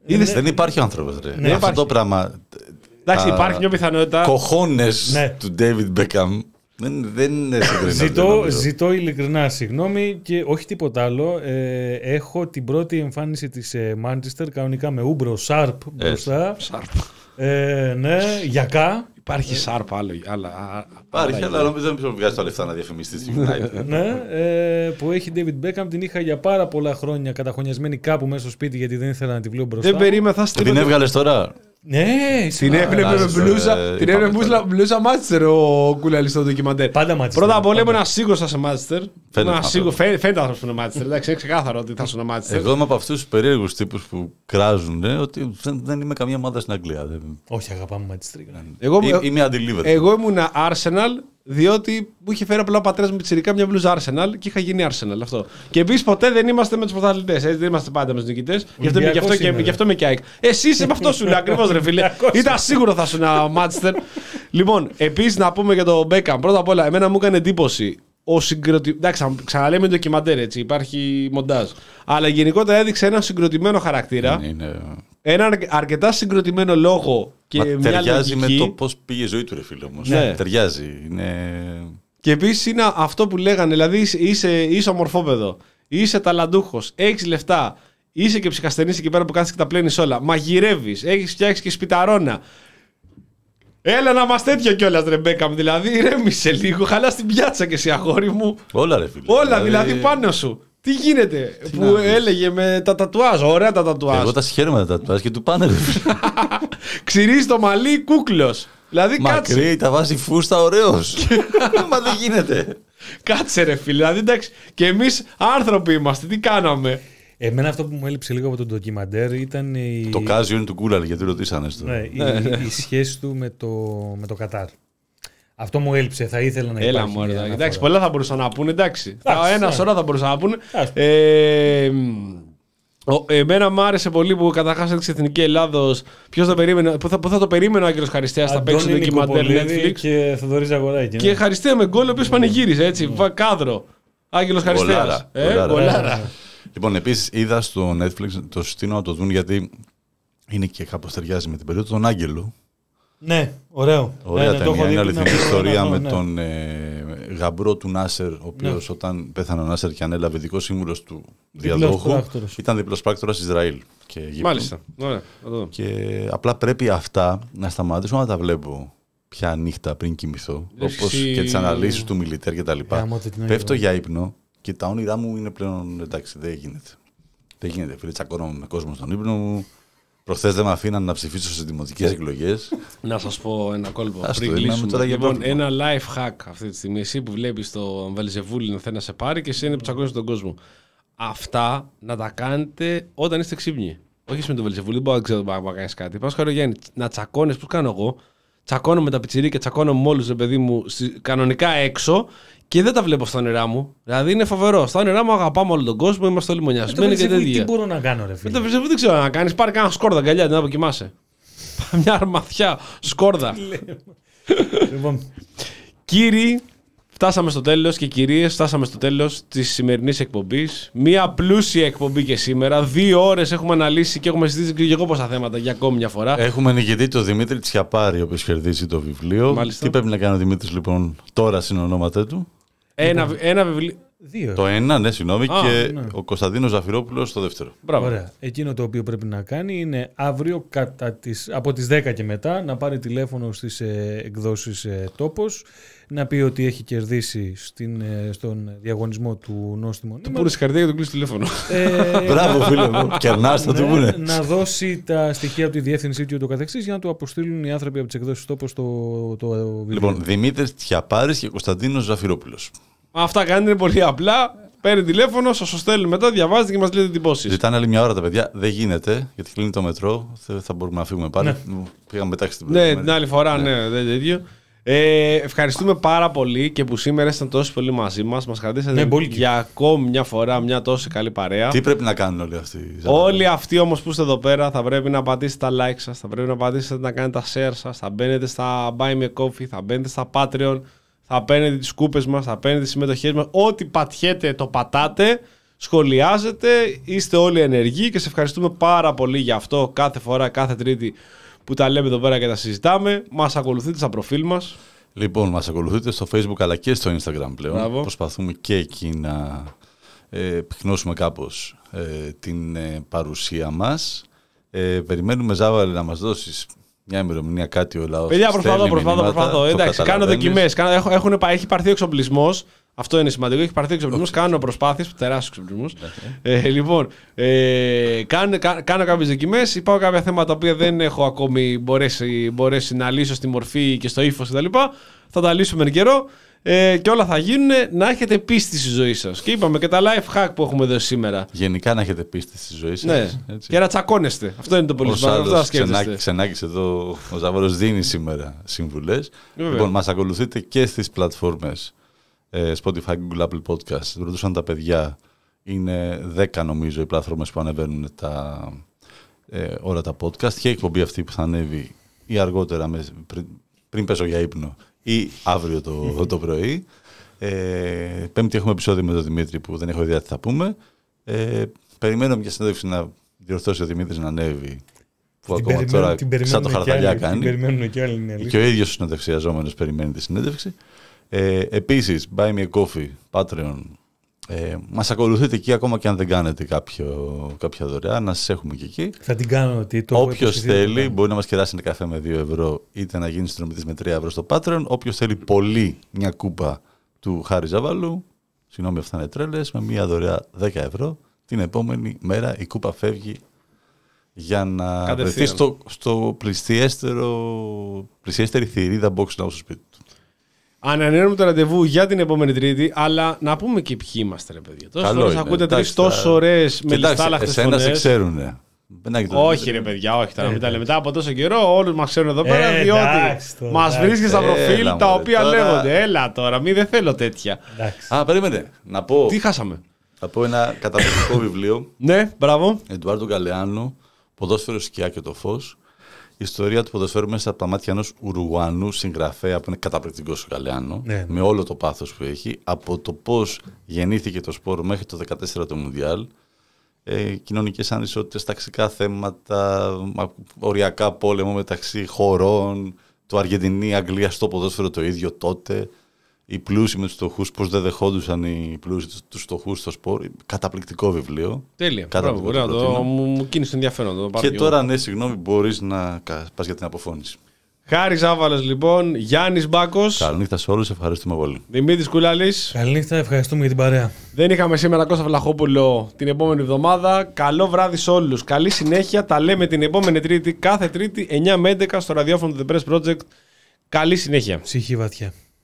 Είδες, Δεν υπάρχει άνθρωπος, ρε. Ναι, Αυτό υπάρχει. το πράγμα. Εντάξει, τα- υπάρχει μια πιθανότητα. Κοχώνες Ναι. του David Beckham δεν, δεν είναι συγκρινές, δεν Ζητώ, νομίζω. ζητώ ειλικρινά συγγνώμη και όχι τίποτα άλλο. Ε, έχω την πρώτη εμφάνιση της ε, Manchester κανονικά με Ούμπρο Σάρπ μπροστά. Σάρπ. Ε, ναι, γιακά. Υπάρχει σάρπ άλλο. άλλα- α- Υπάρχει, άλλα- αλλά νομίζω δεν πρέπει να βγάζει τα λεφτά να διαφημιστείς στη United. Ναι, ε, που έχει David Beckham. Την είχα για πάρα πολλά χρόνια καταχωνιασμένη κάπου μέσα στο σπίτι γιατί δεν ήθελα να τη βλέπω μπροστά. Δεν περίμενα, θα Την στείλω. έβγαλες τώρα; Ναι, Την σιγά. έβλεπε με εντάξει, μπλούζα. ε, Την είπαμε έβλεπε τώρα. μπλούζα- μπλούζα Μάτσεστερ ο Κούλαλη στο ντοκιμαντέρ. Πάντα Manchester, Πρώτα απ' όλα ήμουν πάντα. ένα σίγουρο σε Μάτσεστερ. Φαίνεται Ένα αυτό. σίγουρο- φαι- Φαίνεται άνθρωπος που είναι Μάτσεστερ. Εντάξει, είναι ξεκάθαρο ότι θα ήσουν Μάτσεστερ. Εγώ είμαι από αυτούς τους περίεργους τύπους που κράζουν ε, ότι δεν, δεν είμαι καμία ομάδα στην Αγγλία. Δεν- Όχι, αγαπάμε Manchester. Εγώ, Εί- Είμαι αντιλίβερ. εγώ ήμουν Arsenal διότι μου είχε φέρει απλά ο πατέρας μου πιτσιρικά μια μπλούζα Arsenal και είχα γίνει Arsenal αυτό. Και επίση ποτέ δεν είμαστε με τους πρωταθλητές. Δεν είμαστε πάντα με τους νικητές. Γι' αυτό, είμαι- γι' αυτό, Ολυμπιακός και, είμαι, γι' αυτό είμαι και ΑΕΚ. Εσύ είσαι με αυτό σου, ακριβώς ρε φίλε. Ολυμπιακός Ήταν σίγουρο θα σου ένα Μάτσεστερ. λοιπόν, επίσης να πούμε για τον Μπέκαμ. Πρώτα απ' όλα, εμένα μου έκανε εντύπωση ο συγκροτι... Εντάξει, θα ξαναλέμε ντοκιμαντέρ έτσι, υπάρχει μοντάζ. Αλλά γενικότερα έδειξε έναν συγκροτημένο χαρακτήρα. Είναι... Έναν αρκετά συγκροτημένο λόγο και Μα μια ταιριάζει λογική. με το πώς πήγε η ζωή του, ρε φίλε όμως. Ναι. Ταιριάζει. Είναι... Και επίσης είναι αυτό που λέγανε, δηλαδή είσαι, είσαι, είσαι ομορφόπεδο, είσαι ταλαντούχος, έχεις λεφτά, είσαι και ψυχασθενής εκεί πέρα που κάθεσαι και τα πλένεις όλα. Μαγειρεύεις, έχεις φτιάξει και σπιταρόνα. Έλα να είμαστε τέτοιο κιόλας, ρε Μπέκαμ. Δηλαδή, ηρέμησε λίγο, χαλά την πιάτσα και εσύ, αγόρι μου. Όλα, ρε φίλε. Όλα δηλαδή πάνω σου. Τι γίνεται που έλεγε με τα τατουάζ. Ωραία τα τατουάζ. Εγώ τα συγχαίρομαι τα τατουάζ και του πάνε. ρε φίλε. Ξυρίζει το μαλλί κούκλος. Δηλαδή κάτσε. Μακρύ, τα βάζει φούστα, ωραίος. Μα δεν γίνεται. Κάτσε ρε φίλε. Δηλαδή εντάξει. Και εμείς άνθρωποι είμαστε. Τι κάναμε; Εμένα αυτό που μου έλειψε λίγο από τον ντοκιμαντέρ ήταν η, Το κάζιο είναι του κούλαλ γιατί ρωτήσανε στο. ναι, η, η σχέση του με το, με το Κατάρ. Αυτό μου έλειψε. Θα ήθελα να Έλα υπάρχει. μου, μια εντάξει, αναφορά. πολλά θα μπορούσαν να πούνε. Εντάξει, Εντάξει, ένας ναι. σωρό θα μπορούσαν να πούνε. Εντάξει. Ε, ο- εμένα μου άρεσε πολύ που καταρχάς έδειξε Εθνική Ελλάδος. Ποιος θα περίμενε, πού θα, πού θα το περίμενε ο Άγγελος Χαριστέας θα παίξει το Αντώνη ντοκιμαντέρ Νικοπολίδη Netflix; και Θοδωρή Ζαγοράκη. Και ναι. Χαριστέα με γκολ, ο οποίος πανηγύριζε έτσι. βα- Κάδρο. Άγγελος Χαριστέας. Γκολάρα, Ε, γκολάρα. γκολάρα. Λοιπόν, επίσης είδα στο Netflix, το συστήνω να το δουν γιατί είναι και κάπως ταιριάζει με την περίοδο τον Άγγελο. Ναι, ωραίο. Ωραία ναι, ναι, το έχω ταινία, δει είναι πριν αληθινή από ιστορία ένα με χρόνο, ναι. τον ε, γαμπρό του Νάσερ, ο οποίος όταν πέθανε ο Νάσερ και ανέλαβε ειδικό σύμβουλος του Διπλός διαδόχου, πράκτορας. ήταν διπλός πράκτορας Ισραήλ. Και Αιγύπτου. Μάλιστα. Ωραία, θα το δω. Και απλά πρέπει αυτά να σταματήσω να τα βλέπω πια νύχτα πριν κοιμηθώ. Λες Όπως εσύ- και τις αναλύσεις του μιλιτέρ και τα λοιπά. Γάμο το την όνειρο. Πέφτω για ύπνο και τα όνειρά μου είναι πλέον εντάξει, δεν γίνεται. Δεν γίνεται. Φίλε, τσακώνομαι με κόσμο στον ύπνο μου. Προχθές δεν με αφήναν να ψηφίσω στι δημοτικές εκλογές. Να σας πω ένα κόλπο Ας το, πριν μιλάμε κλείσουμε. τώρα για Λοιπόν, πρόβλημα. ένα life hack αυτή τη στιγμή. Εσύ που βλέπεις το Βελζεβούλη να θέλει να σε πάρει και εσύ είναι που τσακώνει τον κόσμο. Αυτά να τα κάνετε όταν είστε ξύπνοι. Όχι εσύ με τον Βελζεβούλη, δεν μπορώ να ξέρω να κάνεις κάτι. Πάω Χαρογιάννη, να τσακώνεις, πώς κάνω εγώ. Τσακώνω με τα πιτσιρίκια, τσακώνω με όλους, ρε παιδί μου, στη- κανονικά έξω και δεν τα βλέπω στα όνειρά μου. Δηλαδή είναι φοβερό. Στα όνειρά μου αγαπάμε όλο τον κόσμο, είμαστε όλοι Με το μονιασμένοι και Βελζεβούλη τέτοια. Τι μπορώ να κάνω, ρε Με φίλε; το Βελζεβούλη δεν ξέρω να κάνεις. Πάρε κάνα σκόρδα αγκαλιά την ώρα που κοιμάσαι. Μια αρμαθιά σκόρδα. Λοιπόν, Κύριοι, φτάσαμε στο τέλος και κυρίες, φτάσαμε στο τέλος της σημερινής εκπομπής. Μία πλούσια εκπομπή και σήμερα. Δύο ώρες έχουμε αναλύσει και έχουμε συζητήσει και εγώ πόσα θέματα για ακόμη μια φορά. Έχουμε νικητή το Δημήτρη Τσιαπάρη, ο οποίος κερδίζει το βιβλίο. Μάλιστα. Τι πρέπει να κάνει ο Δημήτρης λοιπόν τώρα στην ονόματέ του; ένα, ένα βιβλίο. δύο. Το ένα, ναι, συγγνώμη, Α, και ναι. ο Κωνσταντίνος Ζαφυρόπουλος το δεύτερο. Μπράβο. Ωραία. Εκείνο το οποίο πρέπει να κάνει είναι αύριο κατά τις, από τις 10 και μετά να πάρει τηλέφωνο στις ε, εκδόσεις ε, τόπος να πει ότι έχει κερδίσει στην, ε, στον διαγωνισμό του νόστιμου Του πούνε συγχαρητήρια για το κλείσει τηλέφωνο. Ε, Μπράβο, φίλε μου. Κερνάς, θα του ναι, πούνε. να δώσει τα στοιχεία από τη διεύθυνσή του και το καθεξής για να του αποστείλουν οι άνθρωποι από τις εκδόσεις τόπος το, το βιβλίο. Λοιπόν, Δημήτρης Τσιαπάρη και Κωνσταντίνος Ζαφυρόπουλος. Αυτά κάνετε είναι πολύ απλά. Παίρνει τηλέφωνο, σας το στέλνει μετά, διαβάζετε και μας λέτε εντυπώσει. Ζητάνε άλλη μια ώρα τα παιδιά. Δεν γίνεται, γιατί κλείνει το μετρό. Δεν θα μπορούμε να φύγουμε πάλι. Πήγαμε μετά στην Ναι, προηγούμενη. την άλλη φορά, ναι, δεν τέτοιο. Ε, ευχαριστούμε πάρα πολύ και που σήμερα ήσασταν τόσο πολύ μαζί μας. Μας κρατήσατε Ναι, πολύ. για ακόμη μια φορά μια τόσο καλή παρέα. Τι πρέπει να κάνουν όλοι αυτοί. Όλοι αυτοί όμως που είστε εδώ πέρα θα πρέπει να πατήσετε τα like σας, θα πρέπει να πατήσετε να κάνετε τα share σας, θα μπαίνετε στα Buy Me a Coffee, θα μπαίνετε στα Patreon, θα παίρνετε τις κούπες μας, θα παίρνετε τις συμμετοχές μας. Ό,τι πατιέτε το πατάτε, σχολιάζετε, είστε όλοι ενεργοί και σε ευχαριστούμε πάρα πολύ για αυτό κάθε φορά, κάθε Τρίτη που τα λέμε εδώ πέρα και τα συζητάμε. Μας ακολουθείτε στα προφίλ μας. Λοιπόν, μας ακολουθείτε στο Facebook αλλά και στο Instagram πλέον. Μπράβο. Προσπαθούμε και εκεί να ε, πυκνώσουμε κάπως ε, την ε, παρουσία μας. Ε, περιμένουμε Ζάβαλη να μας δώσεις μια ημερομηνία κάτι ο λαός. Παιδιά, προσπαθώ, στέλνει προσπαθώ, μηνύματα, προσπαθώ. το Εντάξει, κάνω καταλαβαίνεις. δοκιμές. Έχει πάρθει ο εξοπλισμός. Αυτό είναι σημαντικό. Έχει πάρθει ο εξοπλισμό. Κάνω προσπάθειες. Τεράστιου εξοπλισμού. Ε, λοιπόν, ε, κάνω, κα- κάνω κάποιες δοκιμές. Υπάρχουν κάποια θέματα που δεν έχω ακόμη μπορέσει, μπορέσει να λύσω στη μορφή και στο ύφος κτλ. Θα τα λύσουμε εν καιρό. Ε, και όλα θα γίνουν να έχετε πίστη στη ζωή σας. Και είπαμε και τα life hack που έχουμε δώσει σήμερα. Γενικά να έχετε πίστη στη ζωή σας. Ναι. έτσι. Και να τσακώνεστε. Αυτό είναι το πολύ Ο σημαντικό. Αυτό Σάντος θα σκέφτεστε. Ξενάκη- Ξενάκης εδώ, ο Ζαβόρος δίνει σήμερα συμβουλές. Βέβαια. Λοιπόν, μας ακολουθείτε και στις πλατφόρμες ε, Spotify, Google, Apple Podcast. Ρωτούσαν τα παιδιά, είναι 10 νομίζω οι πλατφόρμες που ανεβαίνουν τα, ε, όλα τα podcast και η εκπομπή αυτή που θα ανέβει ή αργότερα με, πριν, πριν πέσω για ύπνο ή αύριο το, το πρωί. Ε, πέμπτη έχουμε επεισόδιο με τον Δημήτρη που δεν έχω ιδέα τι θα πούμε. Ε, περιμένω μια συνέντευξη να διορθώσει ο Δημήτρης να ανέβει που Την ακόμα περιμένουν- τώρα την σαν το περιμένουν κι χαρταλιά άλλοι, κάνει. Την περιμένουν και άλλοι, είναι Και αλήθεια. ο ίδιος ο συνεντευξιαζόμενος περιμένει τη συνέντευξη. Ε, επίσης, Buy Me a Coffee, Patreon. Ε, μας ακολουθείτε εκεί ακόμα και αν δεν κάνετε κάποιο, κάποια δωρεά, να σας έχουμε και εκεί. Θα την κάνω. Τι, το έχω Όποιος υποσχεθεί να το θέλει κάνω. μπορεί να μας κεράσει ένα καφέ με 2 ευρώ είτε να γίνει συνδρομητής με 3 ευρώ στο Patreon. Όποιος θέλει πολύ μια κούπα του Χάρη Ζαβαλού Συγγνώμη, αυτά είναι τρέλες. Με μία δωρεά 10 ευρώ. Την επόμενη μέρα η κούπα φεύγει για να Κατευθείαν. βρεθεί στο, στο πλησιέστερο, πλησιέστερη θηρίδα box now στο σπίτι του. Ανανεώνουμε το ραντεβού για την επόμενη Τρίτη, αλλά να πούμε και ποιοι είμαστε, ρε παιδιά. Τόσε Καλό φορέ είναι. ακούτε τρεις Εντάξει, τόσο τα- ωραίες με Κοιτάξτε, λιστάλαχτε εσένα σε φωνές. ξέρουνε. Μπενάκι το- Όχι, ρε παιδιά, όχι. Τώρα, Ε, μην τα λέμε. εντάξει. Μετά από τόσο καιρό, όλους μας ξέρουν εδώ πέρα, Ε, διότι εντάξει τώρα, μας εντάξει. βρίσκεις στα Έλα, προφίλ τα μωρέ, οποία τώρα- λέγονται. Έλα τώρα, μη δεν θέλω τέτοια. Εντάξει. Α, περίμενε. Να πω, Τι χάσαμε; θα πω ένα καταπληκτικό βιβλίο. Ναι, μπράβο. Εντουάρντο Γκαλεάνο, Ποδόσφαιρο Σκιά και το Φως. Ιστορία του ποδοσφαίρου μέσα από τα μάτια ενός Ουρουγουανού συγγραφέα που είναι καταπληκτικός ο Γκαλεάνο. Ναι, ναι. Με όλο το πάθος που έχει. Από το πώς γεννήθηκε το σπόρο μέχρι το 14 το Μουντιάλ. Ε, Κοινωνικές ανισότητες, ταξικά θέματα, μα- οριακά πόλεμο μεταξύ χωρών. Το Αργεντινή-Αγγλία στο ποδόσφαιρο το ίδιο τότε. Οι πλούσιοι με τους φτωχούς, πώς δεν δεχόντουσαν οι πλούσιοι τους φτωχούς στο σπόρο. Καταπληκτικό βιβλίο. Τέλεια. Κατά Μπράβο, το ωραία, το, προτείνω. μου, μου κίνησε ενδιαφέρον. να Το πάρω Και κι εγώ. τώρα, ναι, συγγνώμη, μπορείς να πας για την αποφώνηση. Χάρης Ζάβαλο, λοιπόν, Γιάννης Μπάκος, Καληνύχτα σε όλους, ευχαριστούμε πολύ. Δημήτρης Κουλάλη. Καληνύχτα, ευχαριστούμε για την παρέα. Δεν είχαμε σήμερα Κώστα Βλαχόπουλο την επόμενη εβδομάδα. Καλό βράδυ σε όλους. Καλή συνέχεια. Τα λέμε την επόμενη Τρίτη, κάθε Τρίτη, 9 με 11 στο ραδιόφωνο του The Press Project. Καλή συνέχεια. Ψυχή βαθιά.